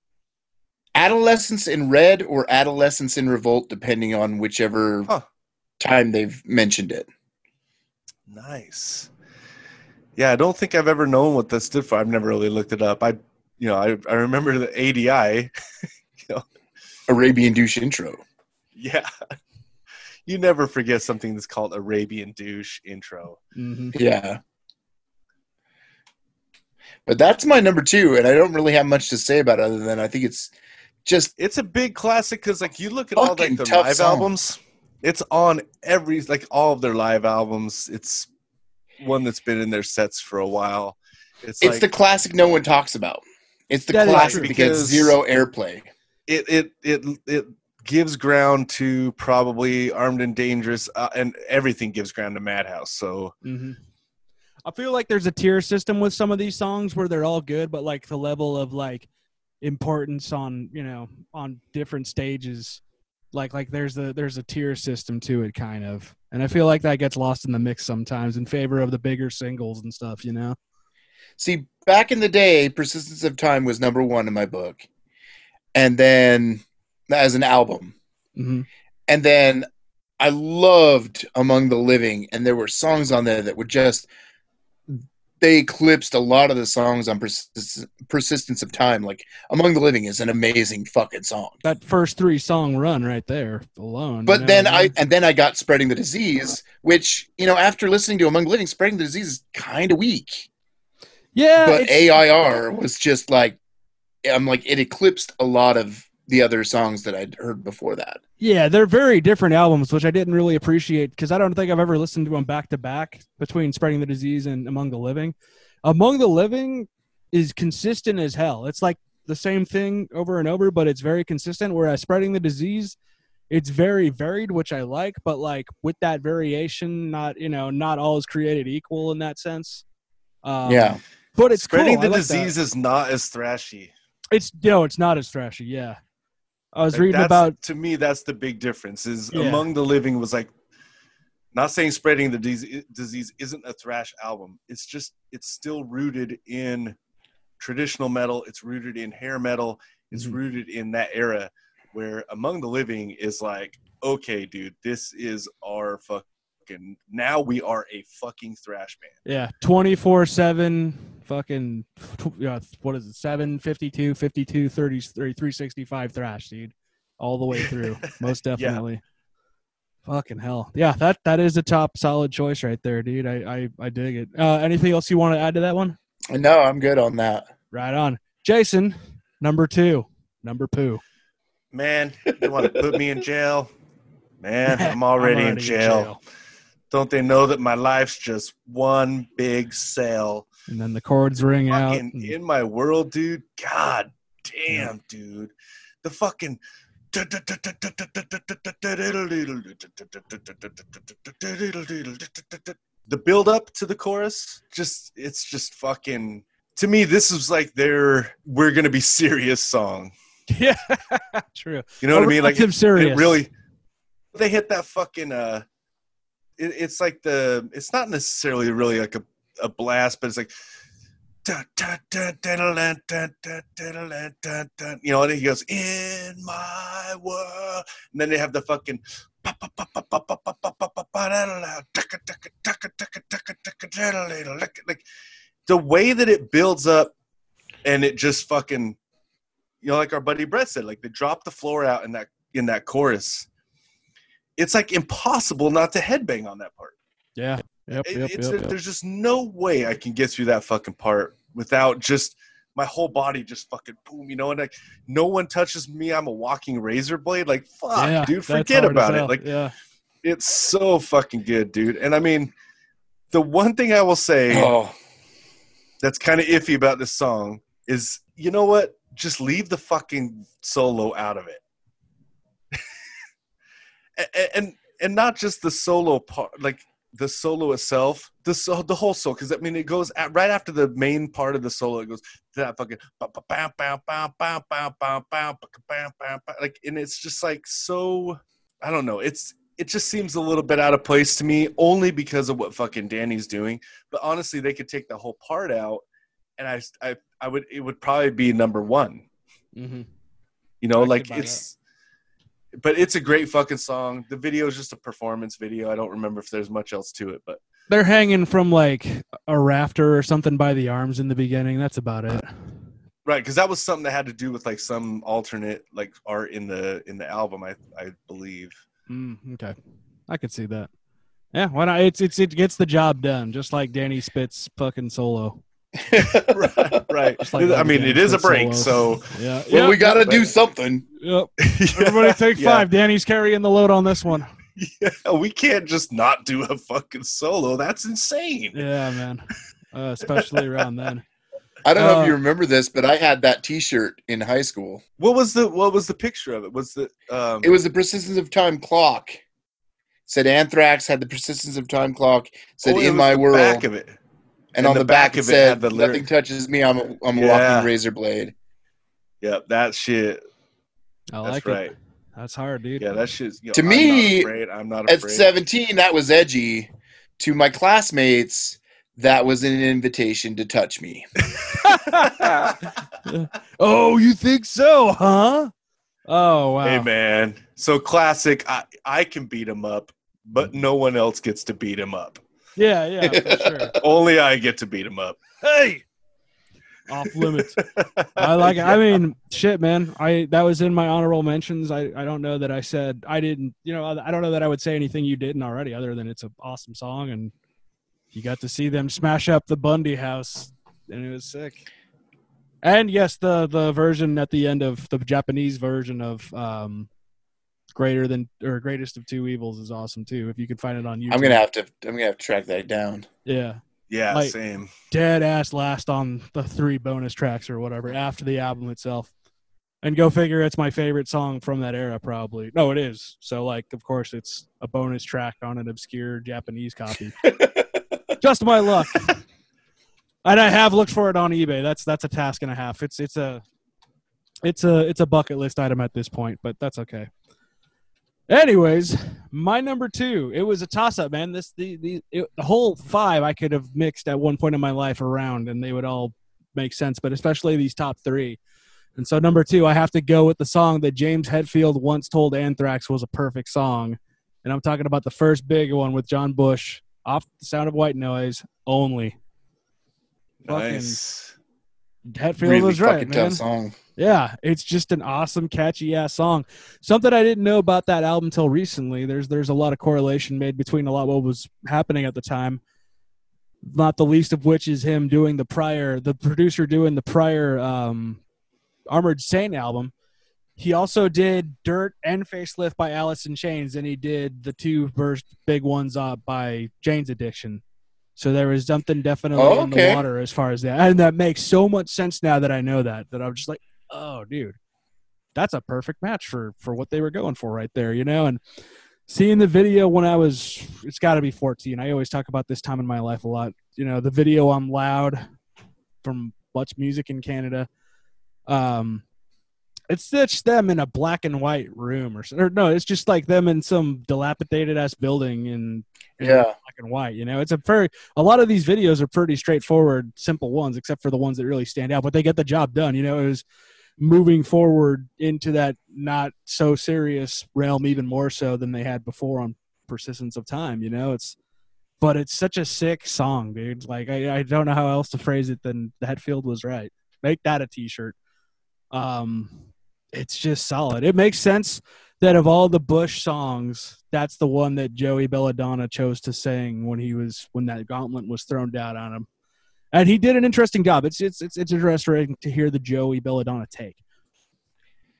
Adolescence in Red or Adolescence in Revolt, depending on whichever Huh. time they've mentioned it. Nice. Yeah, I don't think I've ever known what that stood for. I've never really looked it up. I, you know, I, I remember the ADI. you know. Arabian douche intro. Yeah. You never forget something that's called Arabian douche intro. hmm Yeah. But that's my number two, and I don't really have much to say about it other than I think it's just It's a big classic because, like, you look at all like the live song. albums. It's on every like all of their live albums. It's one that's been in their sets for a while. It's, it's like the classic no one talks about. It's the classic true. that gets Because- zero airplay. it it it it gives ground to probably Armed and Dangerous, uh, and everything gives ground to Madhouse. So hmm I feel like there's a tier system with some of these songs where they're all good, but like the level of like importance on you know on different stages, like like there's a there's a tier system to it kind of, and I feel like that gets lost in the mix sometimes in favor of the bigger singles and stuff. You know. See, back in the day, Persistence of Time was number one in my book. And then as an album. hmm And then I loved Among the Living, and there were songs on there that were just they eclipsed a lot of the songs on Persist- Persistence of Time. Like Among the Living is an amazing fucking song. That first three song run right there alone. But you know then I and then I got Spreading the Disease, which you know after listening to Among the Living, Spreading the Disease is kind of weak. yeah, but AIR was just like I'm like it eclipsed a lot of the other songs that I'd heard before that. Yeah, they're very different albums, which I didn't really appreciate because I don't think I've ever listened to them back to back between Spreading the Disease and Among the Living. Among the Living is consistent as hell. It's like the same thing over and over, but it's very consistent. Whereas Spreading the Disease, it's very varied, which I like, but like with that variation, not you know, not all is created equal in that sense. Um, yeah, but it's spreading cool. The like disease is not as thrashy. It's you know, it's not as thrashy. Yeah, I was Like, reading about to me that's the big difference. Is Yeah. Among the Living was like not saying spreading the disease, disease isn't a thrash album. It's just it's still rooted in traditional metal. It's rooted in hair metal. It's Mhm. rooted in that era where Among the Living is like, okay, dude, this is our fucking now we are a fucking thrash band. Yeah, 24 7, fucking, tw- yeah, what is it, 7, 52, 52, 30, 30, 365 thrash, dude. All the way through. Most Yeah. definitely. Fucking hell. Yeah, that that is a top solid choice right there, dude. I I, I dig it. Uh, anything else you want to add to that one? no, I'm good on that. Right on. Jason, number two, number poo. Man, you want to put me in jail? Man, I'm already, in, jail. Don't they know that my life's just one big cell? And then the chords ring out. And- in my world, dude. God, damn, dude. The fucking the build up to the chorus just it's just fucking to me this is like their we're gonna be serious song Yeah, true. you know what i mean like it, serious. it really they hit that fucking uh it, it's like the it's not necessarily really like a, a blast, but it's like you know, and he goes, In my world. And then they have the fucking like the way that it builds up and it just fucking you know, like our buddy Brett said, like they drop the floor out in that in that chorus. It's like impossible not to headbang on that part. Yeah. Yep. It- Yep. it's, Yep. yep. there's just no way i can get through that fucking part without just my whole body just fucking boom you know and like no one touches me i'm a walking razor blade like fuck Yeah, dude forget about it like yeah. it's so fucking good dude and i mean the one thing i will say Oh, that's kind of iffy about this song is you know what? Just leave the fucking solo out of it. A- a- and and not just the solo part like the solo itself the so, the whole solo because i mean it goes at, right after the main part of the solo it goes that fucking like and it's just like so i don't know it's it just seems a little bit out of place to me only because of what fucking danny's doing but honestly they could take the whole part out and i i, I would it would probably be number one hmm you know I like it's but it's a great fucking song the video is just a performance video i don't remember if there's much else to it but They're hanging from like a rafter or something by the arms in the beginning. That's about it. right because that was something that had to do with like some alternate like art in the in the album i i believe Mm, okay, I could see that. Yeah, why not? It's it's it gets the job done, just like Danny Spitz fucking solo. right right like i mean it is a break solo. so Yeah, well, yeah, we got to but- do something. Yep. Everybody take Yeah. five. Danny's carrying the load on this one. yeah, we can't just not do a fucking solo that's insane Yeah, man. Uh, especially around then. I don't know Uh, if you remember this, but I had that T-shirt in high school. what was the what was the picture of it was the um It was the persistence of time clock. Said Anthrax had the persistence of time clock. Said oh, in my world, back of it and and on the the back, back it of it said had the lyric. nothing touches me. I'm a, I'm a Yeah. walking razor blade. yep that shit I that's like right it. That's hard, dude. yeah that shit's you know, To I'm me, not afraid i'm not At afraid 17, that was edgy. To my classmates, that was an invitation to touch me. oh, you think so, huh? Oh wow. Hey man, so classic. I I can beat him up, but no one else gets to beat him up. Yeah, yeah, for sure. Only I get to beat him up. Hey, off limits. I like it. I mean, shit, man. I that was in my honorable mentions. I I don't know that I said I didn't. You know, I don't know that I would say anything you didn't already, other than it's an awesome song and you got to see them smash up the Bundy house, and it was sick. And yes, the the version at the end of the Japanese version of um, greater than or greatest of two evils is awesome too. If you can find it on YouTube, I'm gonna have to. I'm gonna have to track that down. yeah Yeah, Like- same. dead ass last on the three bonus tracks or whatever after the album itself. And go figure, it's my favorite song from that era, probably. No, it is. So, like, of course, it's a bonus track on an obscure Japanese copy. Just my luck. and I have looked for it on eBay. That's that's a task and a half. It's it's a it's a it's a bucket list item at this point, but that's okay. Anyways, my number two. It was a toss up, man. This the the it, the whole five I could have mixed at one point in my life around, and they would all make sense. But especially these top three. And so number two, I have to go with the song that James Hetfield once told Anthrax was a perfect song, and I'm talking about the first big one with John Bush, "Off the Sound of White Noise" only. Fucking Nice. Hetfield really was right, fucking man. Yeah, it's just an awesome, catchy ass song. Something I didn't know about that album till recently. There's there's a lot of correlation made between a lot what was happening at the time. Not the least of which is him doing the prior, the producer doing the prior um, Armored Saint album. He also did Dirt and Facelift by Alice in Chains, and he did the two first big ones uh, by Jane's Addiction. So there was something definitely Oh, in the water as far as that, and that makes so much sense now that I know that. That I'm just like, oh, dude, that's a perfect match for for what they were going for right there, you know. And seeing the video when I was, it's got to be 14. I always talk about this time in my life a lot. You know, the video I'm Loud from Much Music in Canada. Um, it's just them in a black and white room, or, or no, it's just like them in some dilapidated ass building in, in Yeah. black and white. You know, it's a very a lot of these videos are pretty straightforward, simple ones, except for the ones that really stand out. But they get the job done. You know, it was moving forward into that not so serious realm, even more so than they had before on Persistence of Time. You know, it's but it's such a sick song, dude. Like I, I don't know how else to phrase it than Hetfield was right. Make that a T-shirt. Um, it's just solid. It makes sense that of all the Bush songs, that's the one that Joey Belladonna chose to sing when he was when that gauntlet was thrown down on him, and he did an interesting job. It's it's it's, it's interesting to hear the Joey Belladonna take.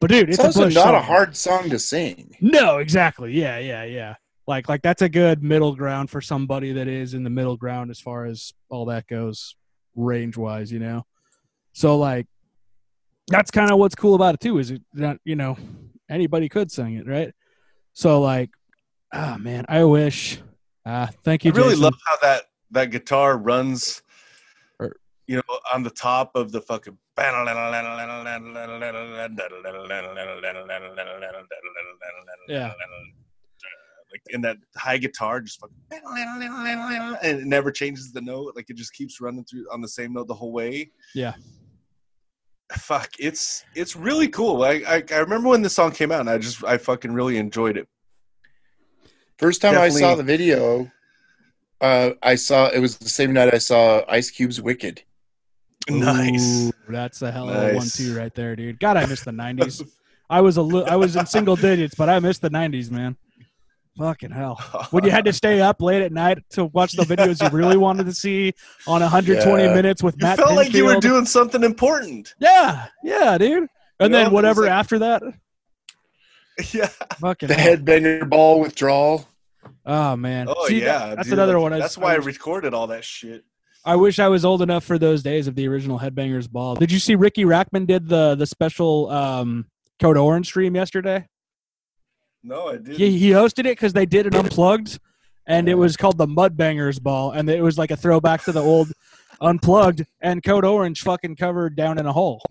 But dude, it's, It's, also a Bush not a hard song to sing. No, exactly. Yeah, yeah, yeah. Like like that's a good middle ground for somebody that is in the middle ground as far as all that goes range wise, you know. So like that's kind of what's cool about it too is it that you know anybody could sing it, right? So like ah man, I wish ah thank you I really Jason. love how that that guitar runs, Or- you know, on the top of the fucking. Yeah. Like in that high guitar, just fucking, and it never changes the note. Like it just keeps running through on the same note the whole way. Yeah. Fuck, it's it's really cool. I, I I remember when this song came out, and I just I fucking really enjoyed it. First time I saw the video, uh, I saw it was the same night I saw Ice Cube's "Wicked." Nice. Ooh, that's a hell of a one-two right there, dude. God, I miss the nineties. I was a li- I was in single digits, but I missed the nineties, man. Fucking hell. When you had to stay up late at night to watch the videos you really wanted to see on 120 Yeah. minutes with you Matt felt like you were doing something important. Yeah, yeah, dude. And You then it was whatever like- after that. Yeah. Fucking The hell. headbanger ball withdrawal. Oh man. Oh See, yeah. that- that's dude, another like, one. I, That's I why I wish- recorded all that shit. I wish I was old enough for those days of the original Headbangers Ball. Did you see Riki Rachtman did the the special um, Code Orange stream yesterday? No, I didn't. He, he hosted it because they did it unplugged, and it was called the Mudbangers Ball, and it was like a throwback to the old unplugged. And Code Orange fucking covered down in a hole.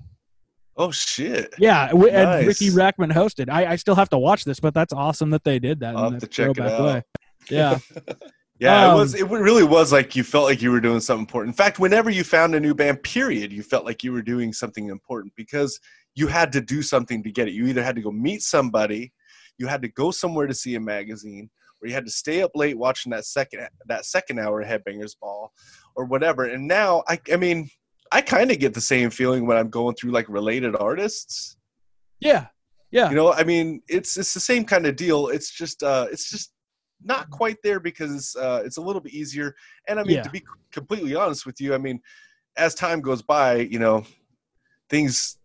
oh shit. Yeah, w- and Riki Rachtman hosted. I, I still have to watch this, but that's awesome that they did that. I'll in have to check it out. way. Yeah, Yeah, Um, it was. It really was like you felt like you were doing something important. In fact, whenever you found a new band, period, you felt like you were doing something important because you had to do something to get it. You either had to go meet somebody, you had to go somewhere to see a magazine, or you had to stay up late watching that second that second hour of Headbangers Ball, or whatever. And now, I, I mean, I kind of get the same feeling when I'm going through like related artists. yeah, yeah. You know, I mean, it's it's the same kind of deal. It's just uh, it's just not quite there because uh, it's a little bit easier. And I mean, Yeah. to be completely honest with you, I mean, as time goes by, you know, things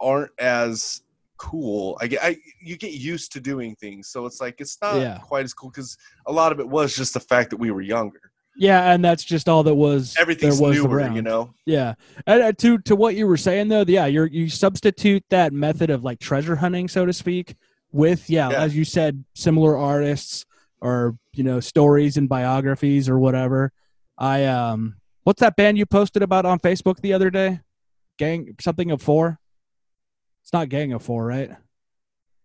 aren't as cool. I get, I you get used to doing things, so it's like it's not Yeah. quite as cool because a lot of it was just the fact that we were younger. Yeah, and that's just all that was. Everything's there was newer, around. you know. Yeah, and uh, to to what you were saying though, yeah, you're you substitute that method of like treasure hunting, so to speak, with yeah, Yeah. as you said, similar artists or you know stories and biographies or whatever. I um, what's that band you posted about on Facebook the other day? Gang something of four. It's not Gang of Four, right?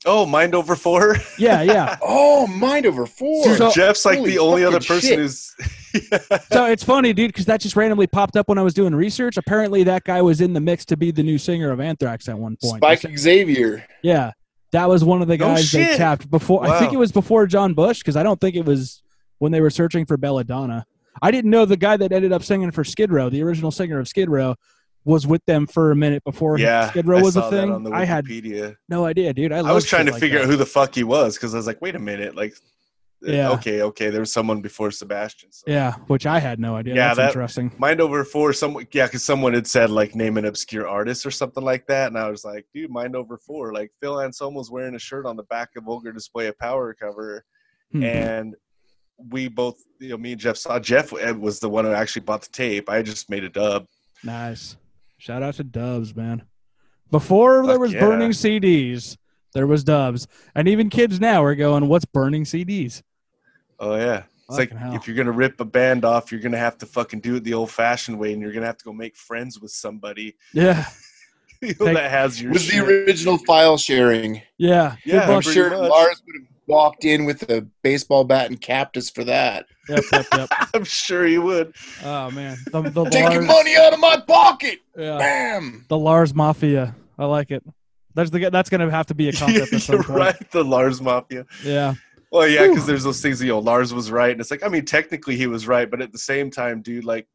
Oh, mind over four. Yeah, yeah. Oh, mind over four. Dude, So- Jeff's like the only other person shit. who's. so it's funny, dude, because that just randomly popped up when I was doing research. Apparently, that guy was in the mix to be the new singer of Anthrax at one point. Spike Xavier. Yeah, that was one of the guys they tapped before. I think it was before John Bush because I don't think it was when they were searching for Belladonna. I didn't know the guy that ended up singing for Skid Row, the original singer of Skid Row, was with them for a minute before yeah, Skid Row I was a thing. I had no idea, dude. I, I was trying to like figure that. out who the fuck he was because I was like, wait a minute, like, Yeah. okay, okay, there was someone before Sebastian. So. Yeah, which I had no idea. Yeah, That's that- interesting. Mind over four, someone, yeah, because someone had said like name an obscure artist or something like that, and I was like, dude, mind over four, like Phil Anselmo's wearing a shirt on the back of Vulgar Display of Power cover, Hmm. and we both, you know, me and Jeff saw Jeff uh, was the one who actually bought the tape. I just made a dub. Nice. Shout out to Dubs, man. Before there was yeah. burning CDs, there was dubs, and even kids now are going, "What's burning CDs?" Oh yeah. It's like hell. if you're gonna rip a band off, you're gonna have to fucking do it the old-fashioned way, and you're gonna have to go make friends with somebody Yeah, you know, that has your was the original file sharing. yeah, Yeah, I'm sure much. Lars would have walked in with a baseball bat and capped us for that. Yep, yep, yep. I'm sure you would. Oh man, the, the Taking Lars, money out of my pocket. yeah, Bam. the Lars Mafia. I like it. That's the that's gonna have to be a concept at some you're point. right. The Lars Mafia. Yeah, Well, yeah, because there's those things. You know, Lars was right, and it's like, I mean, technically he was right, but at the same time, dude, like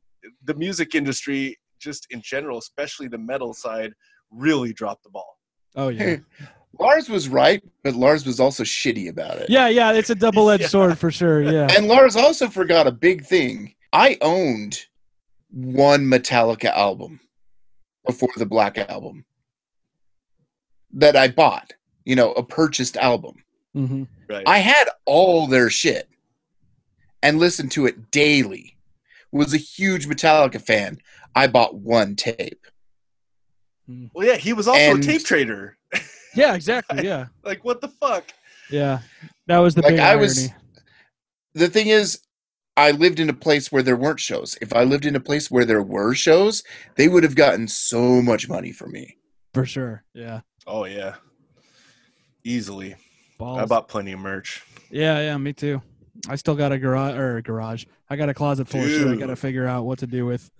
the music industry, just in general, especially the metal side, really dropped the ball. oh yeah, Lars was right, but Lars was also shitty about it. yeah, yeah. It's a double edged Yeah. sword for sure. Yeah, And Lars also forgot a big thing. I owned one Metallica album before the Black Album that I bought, you know, a purchased album. Hmm Right. I had all their shit and listened to it daily. Was a huge Metallica fan. I bought one tape. well, yeah, he was also And- a tape trader. yeah, exactly. Yeah, like, what the fuck? yeah. That was the Like big I irony. was the thing is I lived in a place where there weren't shows. If I lived in a place where there were shows, they would have gotten so much money for me. for sure. Yeah, Oh yeah, easily. Balls. I bought plenty of merch. Yeah, yeah, me too. I still got a garage or a garage. I got a closet full of shit. I got to figure out what to do with.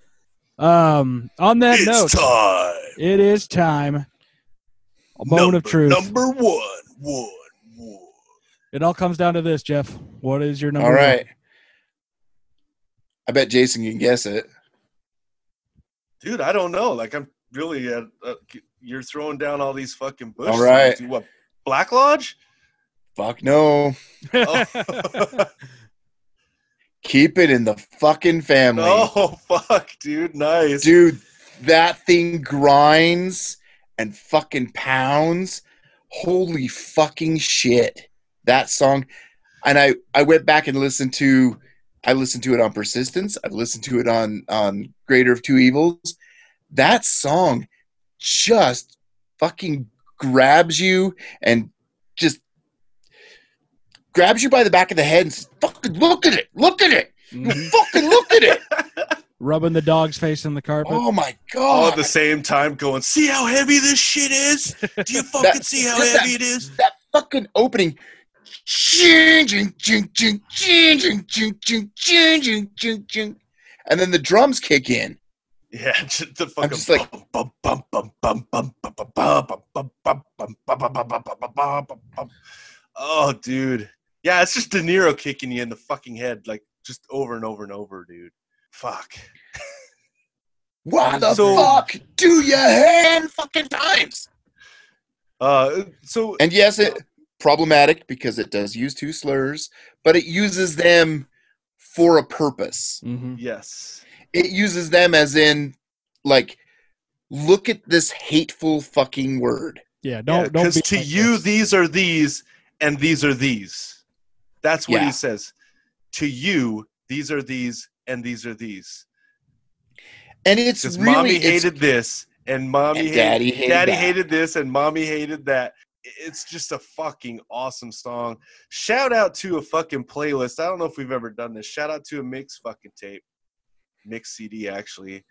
Um, on that note, time. it is time. A moment of Number- truth. Number one, one, one. It all comes down to this, Jeff. What is your number? All one? right. I bet Jason can guess it. Dude, I don't know. Like, I'm really. Uh, uh, you're throwing down all these fucking bushes. All right. What? Black Lodge? Fuck no. Oh. Keep it in the fucking family. oh fuck, dude. Nice. Dude, that thing grinds and fucking pounds. Holy fucking shit. That song. And I, I went back and listened to I listened to it on Persistence. I've listened to it on on Greater of Two Evils. That song just fucking grabs you and just grabs you by the back of the head and says, fucking look at it, look at it, mm-hmm. fucking look at it. Rubbing the dog's face in the carpet. Oh my god! All at the same time, going, "See how heavy this shit is? Do you fucking that, see how heavy that, it is?" That fucking opening and then the drums kick in. Yeah, the fucking I'm just like Oh dude. Yeah, it's just De Niro kicking you in the fucking head, like just over and over and over, dude. Fuck. Why the So- fuck do you hand fucking times? Uh, so And yes, it problematic because it does use two slurs, but it uses them for a purpose. hmm yes, It uses them as in like look at this hateful fucking word. Yeah, don't don't because be to like you this. these are these and these are these. That's what Yeah. he says. To you, these are these and these are these. And it's Because really mommy it's- hated this and mommy And hated daddy hated daddy that. hated this and mommy hated that. It's just a fucking awesome song. Shout out to a fucking playlist. I don't know if we've ever done this. Shout out to a mix fucking tape. Mix CD actually.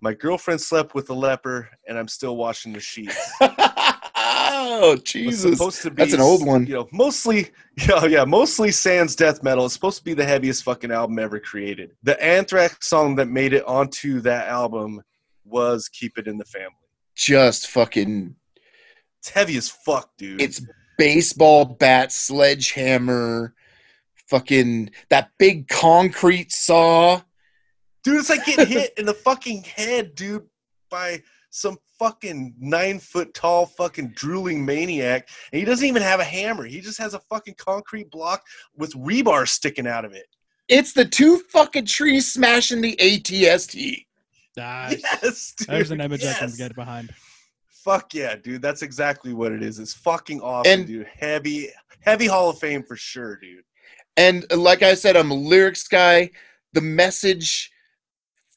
My girlfriend slept with a leper and I'm still washing the sheets. oh Jesus! supposed to be That's an old one. You know, mostly, yeah, yeah, mostly Sans death metal. It's supposed to be the heaviest fucking album ever created. The Anthrax song that made it onto that album was "Keep It in the Family." Just fucking. It's heavy as fuck, dude. It's baseball bat, sledgehammer, fucking that big concrete saw. dude. It's like getting hit in the fucking head, dude, by some fucking nine foot tall fucking drooling maniac, and he doesn't even have a hammer. He just has a fucking concrete block with rebar sticking out of it. It's the two fucking trees smashing the ATST. Nice. Yes, dude. There's an image I can get behind. Fuck yeah, dude. That's exactly what it is. It's fucking awesome, And- dude. Heavy, heavy Hall of Fame for sure, dude. And like I said, I'm a lyrics guy. The message,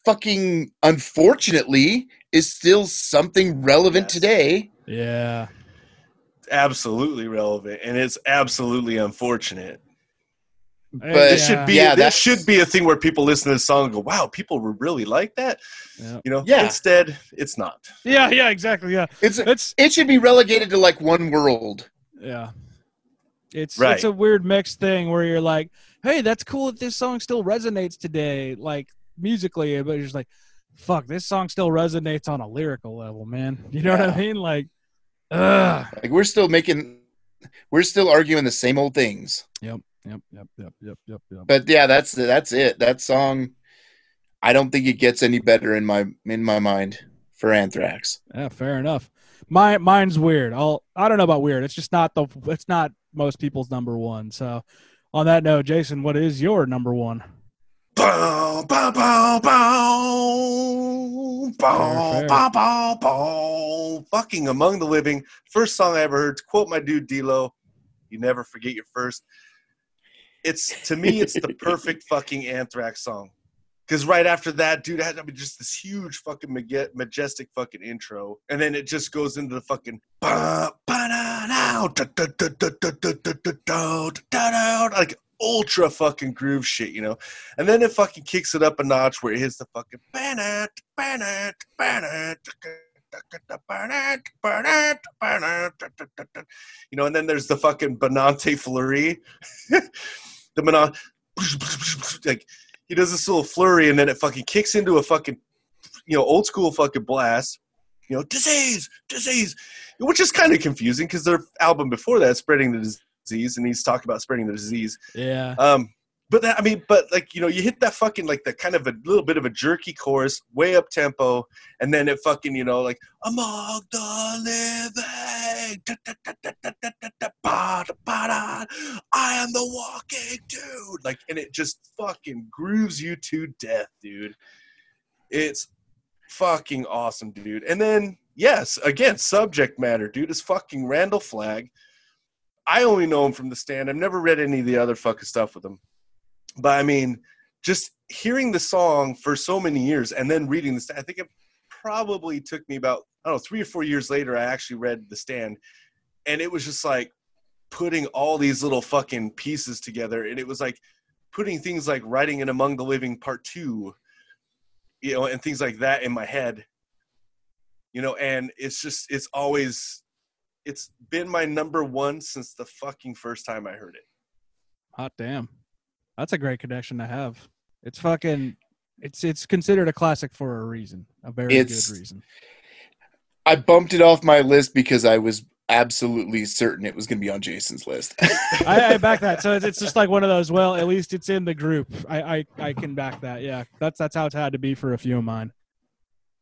fucking unfortunately, is still something relevant Yes. today. Yeah. absolutely relevant, and it's absolutely unfortunate. But- This should be Yeah, this should be a thing where people listen to the song and go, "Wow, people were really like that." Yeah. You know, Yeah. Instead, it's not. Yeah, yeah, exactly. Yeah. It's It's it should be relegated to like one world. yeah. It's Right. it's a weird mixed thing where you're like, hey, that's cool that this song still resonates today, like musically, but you're just like, fuck, this song still resonates on a lyrical level, man. You know what I mean? Like, ugh. Like we're still making, we're still arguing the same old things. Yep, yep, yep, yep, yep, yep, yep. But yeah, that's that's it. That song, I don't think it gets any better in my in my mind for Anthrax. Yeah, fair enough. My mine's weird. I'll I don't know about weird. It's just not the it's not most people's number one. So on that note, Jason, what is your number one? Bow, bow, bow, bow, bow, bow, bow, bow. Fucking Among the Living. First song I ever heard. To quote my dude DLo, you never forget your first. It's to me, it's the perfect fucking Anthrax song. Because right after that, dude, had I mean, just this huge fucking majestic fucking intro, and then it just goes into the fucking ba ba da now like ultra fucking groove shit, you know. And then it fucking kicks it up a notch where it hits the fucking banat, banat, banat, you know, and then there's the fucking Benante Flurry. the Benante, like, he does this little flurry and then it fucking kicks into a fucking, you know, old school fucking blast. You know, disease, disease, which is kind of confusing because their album before that, Spreading the Disease, and he's talking about spreading the disease. Yeah. Um, but that, I mean, but like you know, you hit that fucking like the kind of a little bit of a jerky chorus, way up tempo, and then it fucking you know like among the living, da, da, da, da, da, da, da, da, ba, da, ba, da, I am the walking dude, like, and it just fucking grooves you to death, dude. It's fucking awesome, dude. And then yes, again, subject matter, dude, is fucking Randall Flagg. I only know him from the stand. I've never read any of the other fucking stuff with him. But I mean, just hearing the song for so many years and then reading the stand, I think it probably took me about, I don't know, three or four years later, I actually read the stand. And it was just like putting all these little fucking pieces together. And it was like putting things like writing in Among the Living Part Two, you know, and things like that in my head. You know, and it's just, it's always, it's been my number one since the fucking first time I heard it. Hot damn. That's a great connection to have. It's fucking it's it's considered a classic for a reason. A very It's- good reason. I bumped it off my list because I was absolutely certain it was going to be on Jason's list. I, I back that. So it's, it's just like one of those. Well, at least it's in the group. I, I I can back that. Yeah, that's that's how it's had to be for a few of mine.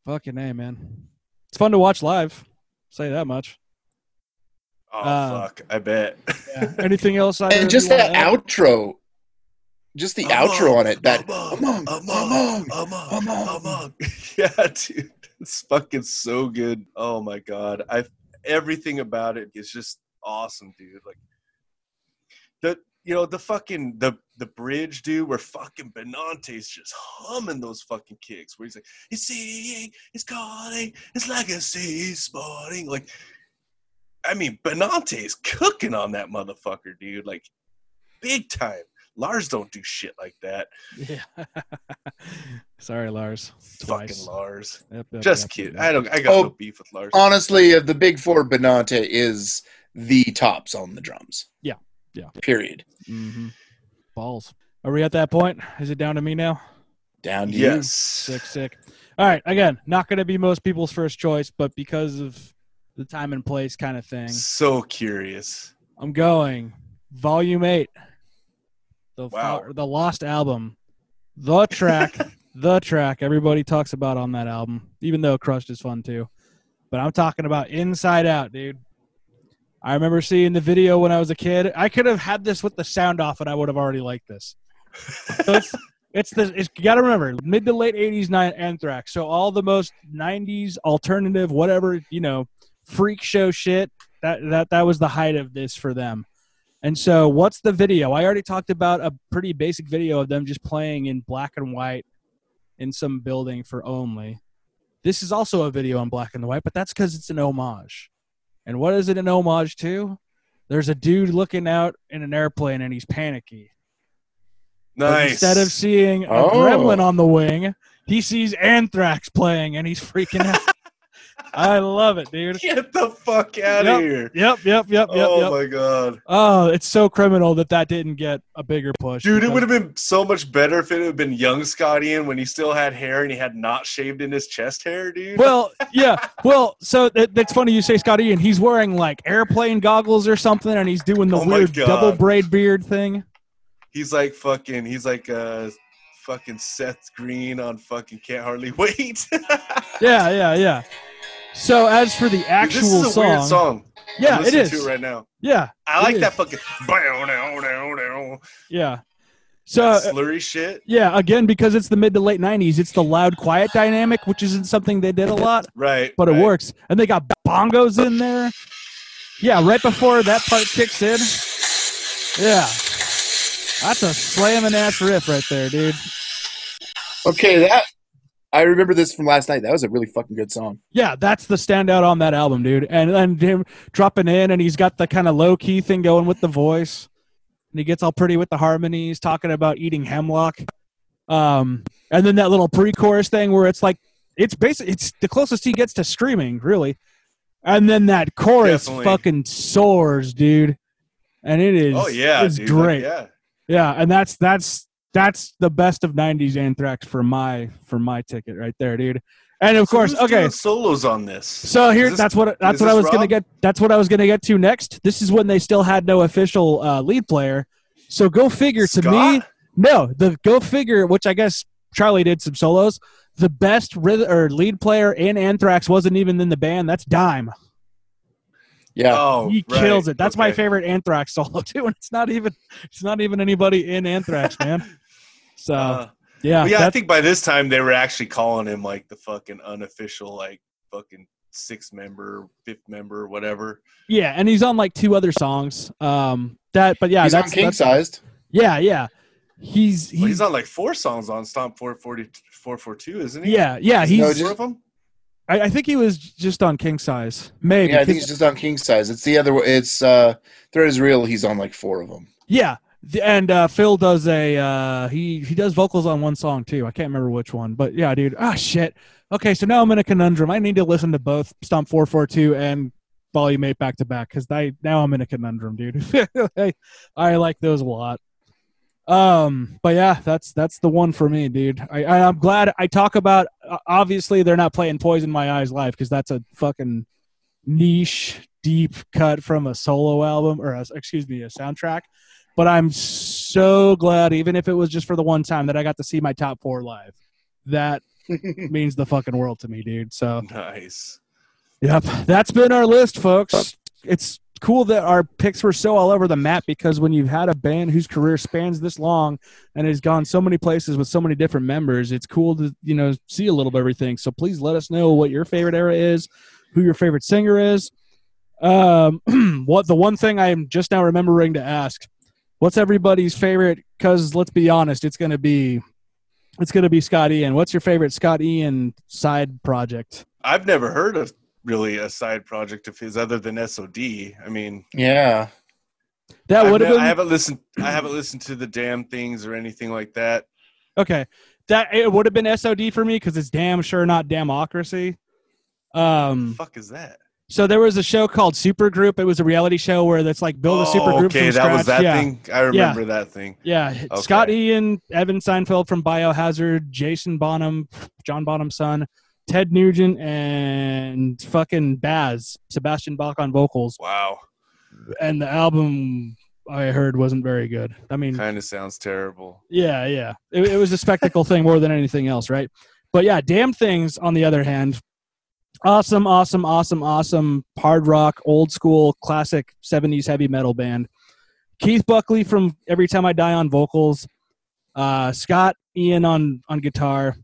Fucking a man. It's fun to watch live. Say that much. Oh Uh, fuck! I bet. Yeah. Anything else? either and just that outro, just the outro on it. That among, among, among, among, among, among. among. Yeah, dude, it's fucking so good. Oh my god, I everything about it is just awesome, dude. Like the you know the fucking the the bridge, dude, where fucking Benante's just humming those fucking kicks, where he's like, "He's seeing, he's calling, his legacy sporting." Like, I mean, Benante's cooking on that motherfucker, dude. Like, big time. Lars don't do shit like that. Yeah. Sorry, Lars. Twice. Fucking Lars. Yep, yep, Just yep, kidding. yep. I don't. I got Oh, no beef with Lars. honestly, of the big four, Benante is the tops on the drums. Yeah, yeah. Period. Mhm. Balls. Are we at that point? Is it down to me now? Down to yes. Sick, sick. All right. Again, not going to be most people's first choice, but because of the time and place kind of thing, So curious. I'm going volume eight. The Wow. the lost album, the track, the track everybody talks about on that album. Even though Crushed is fun too, but I'm talking about Inside Out, dude. I remember seeing the video when I was a kid. I could have had this with the sound off, and I would have already liked this. So it's it's the it's, you got to remember mid to late '80s nine Anthrax. So all the most '90s alternative, whatever you know, freak show shit. That that that was the height of this for them. And so, what's the video? I already talked about a pretty basic video of them just playing in black and white in some building for only. This is also a video in black and white, but that's because it's an homage. And what is it an homage to? There's a dude looking out in an airplane and he's panicky. But Nice. Instead of seeing a Oh. gremlin on the wing, he sees Anthrax playing and he's freaking out. I love it, dude. Get the fuck out Yep. of here. Yep, yep, yep, yep, oh yep. my god. Oh, it's so criminal that that didn't get a bigger push. Dude, it would have been so much better if it had been young Scotty in when he still had hair and he had not shaved in his chest hair, dude. Well, yeah. Well, so that, that's funny you say Scotty, and he's wearing like airplane goggles or something, and he's doing the Oh weird double braid beard thing. he's like fucking he's like uh fucking Seth Green on fucking Can't Hardly Wait. Yeah, yeah, yeah. So as for the Dude, actual this is a song, weird song. yeah, I'm it. To it right now. Yeah, I like is. that fucking yeah. So uh, slurry shit. yeah, again because it's the mid to late '90s, it's the loud quiet dynamic, which isn't something they did a lot. Right. but it works. And they got bongos in there. Yeah, right before that part kicks in. Yeah. That's a slamming ass riff right there, dude. Okay, that I remember this from last night. That was a really fucking good song. Yeah, that's the standout on that album, dude. And then him dropping in and he's got the kind of low key thing going with the voice. And he gets all pretty with the harmonies, talking about eating hemlock. Um, and then that little pre-chorus thing where it's like it's basically it's the closest he gets to screaming, really. And then that chorus Definitely. fucking soars, dude. And it is Oh yeah, it's dude. like, great. yeah. Yeah, and that's that's that's the best of '90s Anthrax for my for my ticket right there, dude. And of So course, who's okay. doing solos on this. So here, Is this- that's what that's what I this was gonna get. That's what I was gonna get to next. This is when they still had no official uh, lead player. So go figure. To me, no. The go figure, which I guess Charlie did some solos. The best rhythm or lead player in Anthrax wasn't even in the band. That's Dime. Yeah. Oh, he right, kills it. That's my favorite Anthrax solo too. And it's not even it's not even anybody in Anthrax, man. So Uh, yeah, But yeah, I think by this time they were actually calling him like the fucking unofficial, like fucking sixth member, fifth member, whatever. yeah, and he's on like two other songs. Um, that, but yeah, He's that's king that's- sized. Yeah, yeah. He's he's, Well, he's on like four songs on Stomp 440, 442, isn't he? yeah, yeah. He's No, Four just- of them? I, I think he was just on king size, maybe. Yeah, I think 'cause- he's just on king size. It's the other. It's uh, Threat is Real. He's on like four of them. yeah. And uh, Phil does a uh, he he does vocals on one song too. I can't remember which one, but yeah, dude. Ah, shit. Okay, so now I'm in a conundrum. I need to listen to both Stomp Four Four Two and Volume Eight back to back because I now I'm in a conundrum, dude. I, like those a lot. Um, but yeah, that's that's the one for me, dude. I, I I'm glad I talk about. uh, Obviously, they're not playing "Poison My Eyes" live because that's a fucking niche, deep cut from a solo album or a, excuse me, a soundtrack. But I'm so glad, even if it was just for the one time, that I got to see my top four live. That means the fucking world to me, dude. So Nice. Yep, that's been our list, folks. It's cool that our picks were so all over the map because when you've had a band whose career spans this long and has gone so many places with so many different members, it's cool to you know see a little bit of everything. So please let us know what your favorite era is, who your favorite singer is. Um, what the one thing I'm just now remembering to ask, what's everybody's favorite? Because let's be honest, it's gonna be it's gonna be Scott Ian. What's your favorite Scott Ian side project? I've never heard of really a side project of his other than SOD. I mean, Yeah. That would have been I haven't listened. I haven't listened to the damn things or anything like that. Okay, that it would have been SOD for me because it's damn sure not Damnocracy. Um, fuck is that? So there was a show called Supergroup. It was a reality show where that's like build a Oh, supergroup okay, from that was scratch. that yeah. thing. I remember that thing. Yeah, Scott Ian, Evan Seinfeld from Biohazard, Jason Bonham, John Bonham's son, Ted Nugent, and fucking Baz, Sebastian Bach on vocals. Wow, And the album I heard wasn't very good. I mean, kind of sounds terrible. Yeah, yeah. It, it was a spectacle thing more than anything else, right? But yeah, Damn Things, on the other hand, awesome, awesome, awesome, awesome hard rock, old school, classic 70s heavy metal band. Keith Buckley from Every Time I Die on vocals, uh, Scott Ian on, on guitar.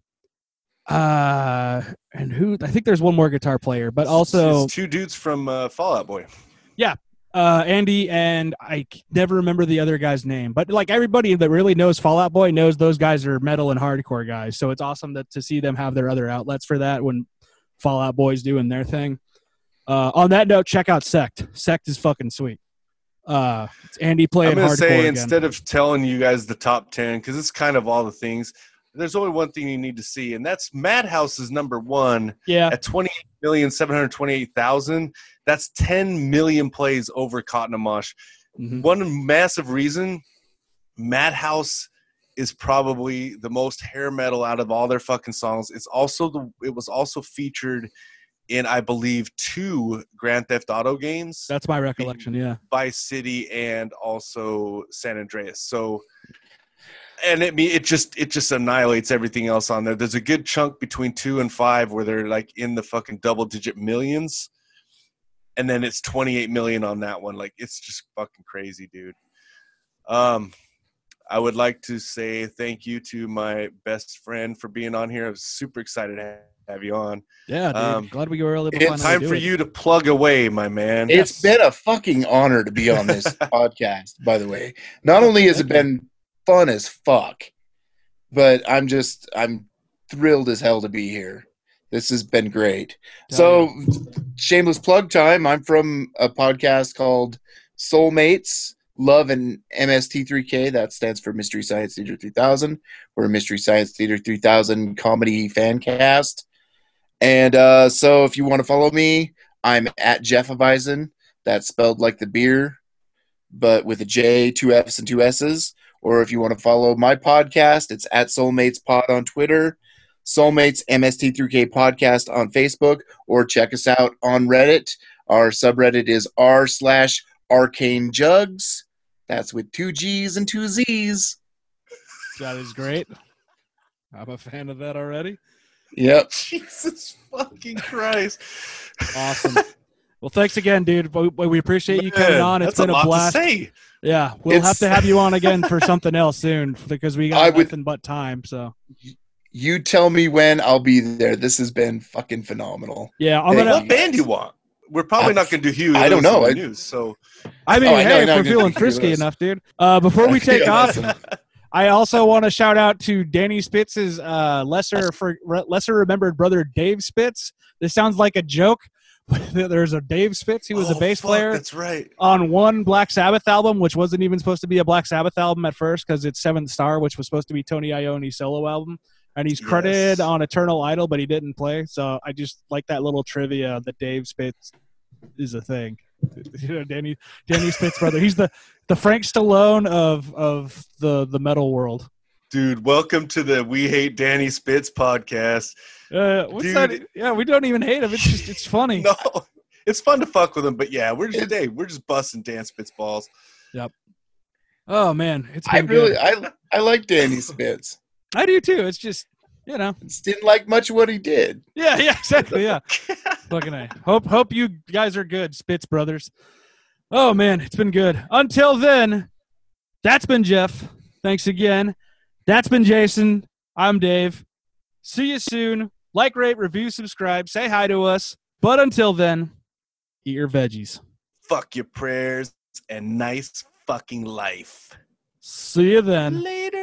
Uh, and who I think there's one more guitar player, but also It's two dudes from uh, Fall Out Boy. Yeah, uh, Andy and I never remember the other guy's name, but like everybody that really knows Fall Out Boy knows those guys are metal and hardcore guys. So it's awesome that to see them have their other outlets for that when Fall Out Boys doing their thing. Uh, on that note, check out Sect. Sect is fucking sweet. Uh, it's Andy playing I'm gonna say again. instead of telling you guys the top ten, because it's kind of all the things. There's only one thing you need to see, and that's Madhouse is number one yeah, at twenty million seven hundred twenty-eight thousand. That's ten million plays over Caught in a Mosh. mhm. One massive reason, Madhouse is probably the most hair metal out of all their fucking songs. It's also the it was also featured in I believe two Grand Theft Auto games. that's my recollection. Yeah, Vice City and also San Andreas. So, and it it just it just annihilates everything else on there. There's a good chunk between two and five where they're like in the fucking double digit millions, and then it's 28 million on that one. Like it's just fucking crazy, dude. Um, I would like to say thank you to my best friend for being on here. I'm super excited to have you on. yeah. Dude. Um, Glad we were able to it's find out Time to for it. you to plug away, my man. It's been a fucking honor to be on this podcast, by the way. Not only has it been fun as fuck, but I'm just I'm thrilled as hell to be here. This has been great. So, shameless plug time. I'm from a podcast called SoL-Mates Love and MST3K. That stands for Mystery Science Theater 3000. We're a Mystery Science Theater 3000 comedy fan cast. And uh, so, if you want to follow me, I'm at Jeff Avisen. That's spelled like the beer, but with a J, two F's, and two S's. Or if you want to follow my podcast, it's at Soulmates Pod on Twitter, Soulmates MST3K Podcast on Facebook, or check us out on Reddit. Our subreddit is r slash arcane jugs. That's with two G's and two Z's. that is great. I'm a fan of that already. Yep. Jesus fucking Christ. Awesome. well, thanks again, dude. We, we appreciate you coming Man, on. It's that's been a, lot blast. Yeah, we'll It's- have to have you on again for something else soon because we got I would- nothing but time. So You tell me when I'll be there. This has been fucking phenomenal. yeah, I'm Hey, gonna. What band do you want? We're probably I- not going to do Hugh. I don't know. I- news. So I mean, Oh, I know, hey, I if we're feeling frisky enough, dude. Uh, before we take off. I also want to shout out to Danny Spitz's uh, lesser for lesser remembered brother Dave Spitz. This sounds like a joke. There's a Dave Spitz. He was a Oh, bass fuck, player That's right. on one Black Sabbath album, which wasn't even supposed to be a Black Sabbath album at first because it's Seventh Star, which was supposed to be Tony Iommi's solo album. And he's credited Yes. on Eternal Idol, but he didn't play. So I just like that little trivia that Dave Spitz is a thing. You know, Danny Danny Spitz brother. He's the the Frank Stallone of of the the metal world. Dude, welcome to the We Hate Danny Spitz podcast. Uh, what's Dude. that? Yeah, we don't even hate him. It's just it's funny. No, it's fun to fuck with him, but yeah, we're just today we're just busting Dan Spitz balls. Yep. Oh man, it's I been really, good. I, I like Danny Spitz. I do too. It's just you know. Just didn't like much of what he did. Yeah, yeah, exactly. Yeah. Fucking A. Hope hope you guys are good, Spitz brothers. Oh man, it's been good. Until then, that's been Jeff. Thanks again. That's been Jason. I'm Dave. See you soon. Like, rate, review, subscribe, say hi to us. But until then, eat your veggies. Fuck your prayers and nice fucking life. See you then. Later.